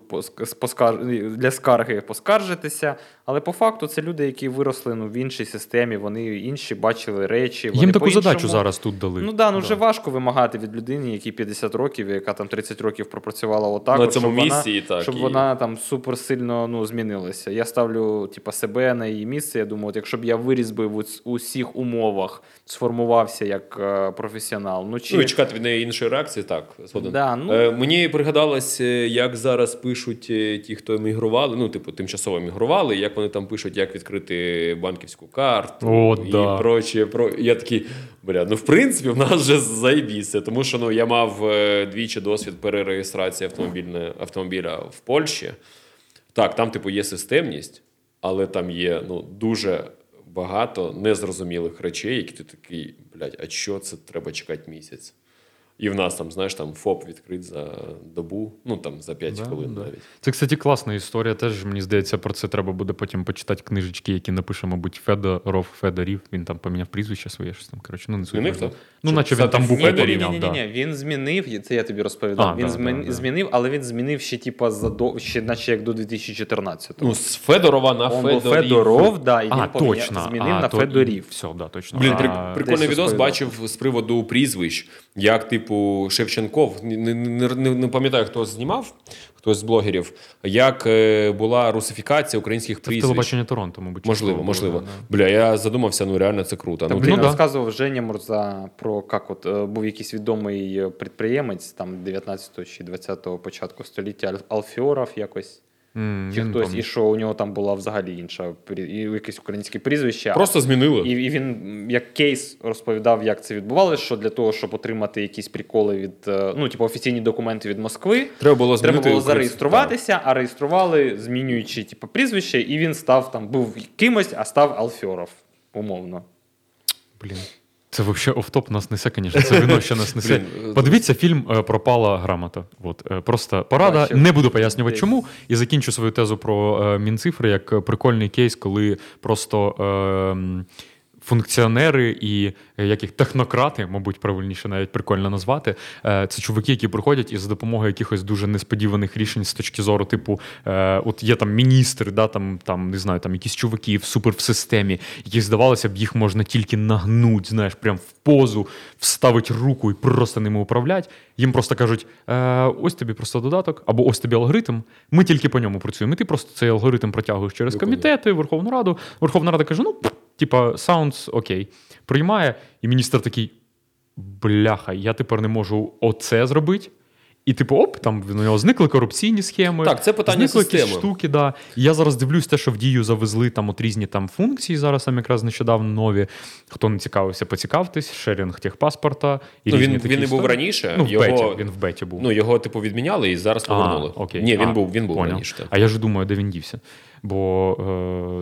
для скарги, поскаржитися. Але по факту це люди, які виросли ну, в іншій системі, вони інші бачили речі. Вони Їм таку по-іншому- задачу зараз тут дали. Ну да, ну вже важко вимагати від людини, якій 50 років, яка там 30 років пропрацювала отак, На цьому щоб місці і вона, так, щоб і- вона там супер сильно ну, змінилася. Я ставлю типа, себе на її місце. Я думаю, от якщо б я виріс би в усіх умовах, сформувався як е, професіонал. Ну, чи... Ну і чекати від неї іншої реакції, так. згоден. Да, ну- е, мені пригадалось, е, як зараз пишуть е, ті, хто емігрували, ну, типу, тимчасово емігрували, як вони там пишуть, як відкрити банківську карту О, і да. прочее. Про... Я такий, бля, ну в принципі, в нас вже заєбіться, тому що ну, я мав е, двічі досвід перереєстрації автомобільне- автомобіля в Польщі. Так, там, типу, є системність, але там є ну, дуже багато незрозумілих речей, які ти такий, блядь, а що це треба чекати місяць? І в нас там, знаєш, там ФОП відкрит за добу, ну там за 5 Да, хвилин да. навіть. Це, кстати, класна історія. Теж мені здається, про це треба буде потім почитати книжечки, які напише, мабуть, Федоров, Федорів. Він там поміняв прізвище своє, щось там. Коротше, ну не суть. Так? Ну, Чи наче він там букви Федорів? ні, да. ні, ні, він змінив, це я тобі розповідав. А, він да, змін- да, да. змінив, але він змінив ще, типа, задо... ще, наче як до 2014-го. Ну, з Федорова на Он Федорів. Федоров, да, і А, він поміняв- точно. змінив а, на то- Федорів. Все, да, точно. Блін, А, прикольний відос бачив з приводу прізвищ, як, типу, Шевченков, не, не, не, пам'ятаю, хто знімав, хтось з блогерів, як е, була русифікація українських Це прізвищ. телебачення Торонто, мабуть. Можливо, можливо. було, да. Бля, я задумався, ну реально це круто. Там ну, він ну, да. розказував Женя Мурза про як от е, був якийсь відомий е, підприємець там 19-го чи 20-го початку століття Алфіоров якось. М, Чи хтось, і що у нього там була взагалі інша і якесь українське прізвище. Просто змінили. І, і він як кейс розповідав, як це відбувалося, що для того, щоб отримати якісь приколи від е, ну, типу, офіційні документи від Москви, Треба було треба було зареєструватися, а реєстрували, змінюючи типу, прізвище, і він став там, був кимось, а став Алфьоров, умовно. Блін. Це взагалі офтоп нас несе, звісно. Це вино ще нас несе. Подивіться фільм е, Пропала грамота. От, е, просто порада. Бачу. Не буду пояснювати, чому. І закінчу свою тезу про е, мінцифри як прикольний кейс, коли просто. Е, Функціонери і е, як їх технократи, мабуть, правильніше навіть прикольно назвати. е, Це чуваки, які приходять і за допомогою якихось дуже несподіваних рішень з точки зору, типу, е, от є там міністр, да, там, там не знаю, там якісь чуваки в супер в системі, які здавалося б, їх можна тільки нагнуть, знаєш, прям в позу, вставить руку і просто ними управлять. Їм просто кажуть: е, ось тобі просто додаток, або ось тобі алгоритм. Ми тільки по ньому працюємо. І ти просто цей алгоритм протягуєш через комітети, Верховну Раду. Верховна Рада каже: ну, типа, sounds окей. Приймає, і міністр такий: бляха, я тепер не можу оце зробити. І, типу, оп, там в нього зникли корупційні схеми. Так, це питання зникли якісь штуки, да. І я зараз дивлюсь те, що в дію завезли там от різні там функції. Зараз там якраз нещодавно нові. Хто не цікавився, поцікавтесь, шерінг техпаспорта. І Ну, різні він, такі він не був раніше. Ну, в його, беті, він в беті був. Ну, його, типу, відміняли і зараз повернули. А, окей. Ні, він А, був, він був поняв. раніше. так. А я ж думаю, де він дівся. Бо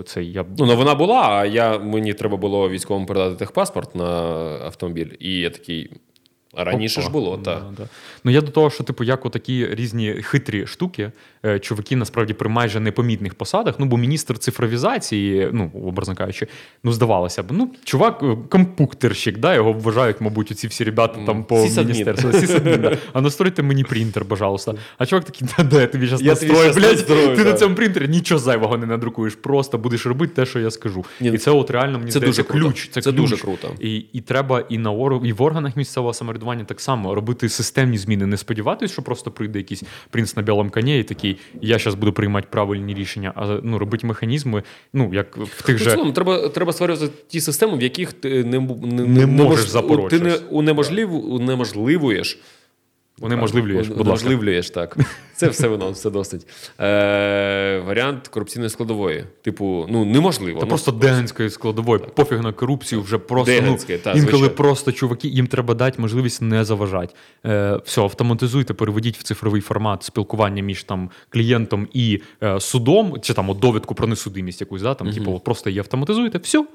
е, це я Ну, вона була, а я, мені треба було військовому передати техпаспорт на автомобіль. І я такий. А раніше Опа. ж було, так. да. Ну я до того, що типу, як отакі різні хитрі штуки, е, чуваки насправді при майже непомітних посадах. Ну, бо міністр цифровізації, ну, образно кажучи, ну здавалося б, ну, чувак, е, компуктерщик, да, його вважають, мабуть, оці всі ребята там по міністерству. Да. А настройте мені принтер, пожалуйста. А чувак такий, да, да, я тобі зараз настрою, блядь, ти на цьому принтері нічого зайвого не надрукуєш, просто будеш робити те, що я скажу. Ні, І це от реально мені це здається, дуже круто. ключ. Це, Це ключ. дуже круто. І, і треба і на і в органах місцевого самоврядування так само робити системні зміни, не сподіватися, що просто прийде якийсь принц на білому коні і такий, я зараз буду приймати правильні рішення, а ну робити механізми, ну як в тих Ну, же. цілому, треба, треба створювати ті системи, в яких ти не, не, Не можеш запорожити. Ти не унеможливуєш. Унеможливлюєш, будь ласка. Унеможливлюєш, так. Це все воно, все досить. Е, варіант корупційної складової. Типу, ну, неможливо. Та ну, просто дегенської складової, пофіг на корупцію, вже просто ну, та, інколи звичайно. просто чуваки, їм треба дати можливість не заважати. Е, все, автоматизуйте, переведіть в цифровий формат спілкування між там клієнтом і е, судом, чи там от довідку про несудимість якусь, да, там, типу, от просто її автоматизуєте, все,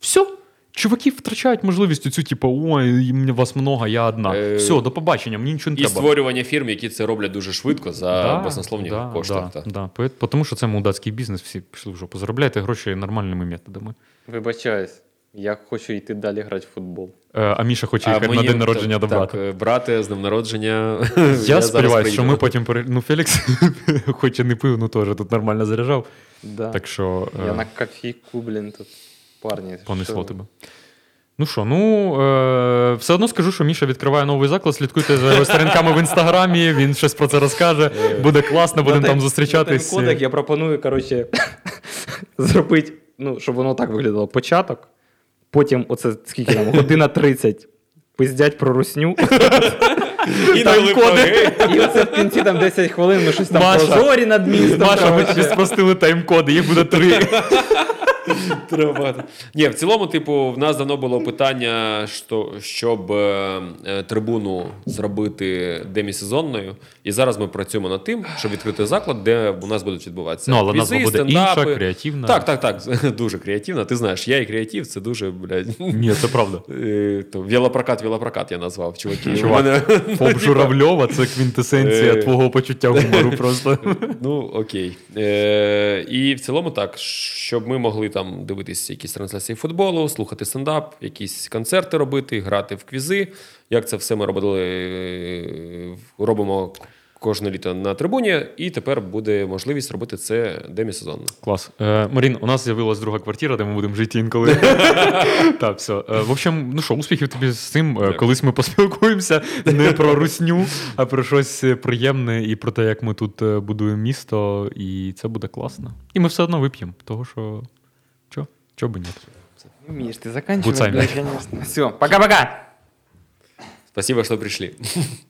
все. Чуваки втрачають можливість цю, типу, ой, мене вас много, я одна. Е, Все, до побачення, мені нічого не І треба. створювання фірм, які це роблять дуже швидко за баснословні кошти. Да, та. да. Тому що це мудацький бізнес, всі пішли в жопу. Заробляйте гроші нормальними методами. Вибачаюсь, я хочу йти далі грати в футбол. Е, А Міша хоче їхати на день народження до так, брата. е, брати з днем народження. Я, зараз сподіваюся, що ми потім пере... Ну, Фелікс, хоч і не пив, ну теж тут нормально заряджав. Да. Так що Я е, на кофійку, блін, тут парні. понесло що- тебе. Ну що, ну е, все одно скажу, що Міша відкриває новий заклад. Слідкуйте за його сторінками в інстаграмі. Він щось про це розкаже. Буде класно, будемо там зустрічатись. Тайм-кодек я пропоную, коротше, зробити, ну, щоб воно так виглядало. Початок, потім оце скільки там, година 30. Пиздять про русню. І Тайм-коди. І оце в кінці там 10 хвилин ми щось там Маша. про над містом. Маша, ми тобі спростили тайм-коди, їх буде три. Треба. Ні, в цілому, типу, в нас давно було питання, що, щоб е, е, трибуну зробити демісезонною. І зараз ми працюємо над тим, щоб відкрити заклад, де у нас будуть відбуватися. Ну, але назва буде стендапи. інша, креативна. Так, так, так. Дуже креативна. Ти знаєш, я і креатив, це дуже, блядь. Ні, це правда. е, то Велопрокат, велопрокат я назвав, чуваки. Чувак, мене- Фоб Журавльова це квінтесенція Е. твого почуття гумору просто. Ну, окей. Е, і в цілому так, щоб ми могли там дивитися якісь трансляції футболу, слухати стендап, якісь концерти робити, грати в квізи. Як це все ми робили, е, робимо кожне літо на трибуні, і тепер буде можливість робити це демісезонно. Клас. Е, Марін, у нас з'явилась друга квартира, де ми будемо жити інколи. Так, все. Е, В общем, ну що, успіхів тобі з цим. Е, Колись ми поспілкуємося не про русню, а про щось приємне і про те, як ми тут будуємо місто, і це буде класно. І ми все одно вип'ємо, того що. Чо? бы нет? Миш, ты конечно. Все, пока-пока. Спасибо, что прийшли.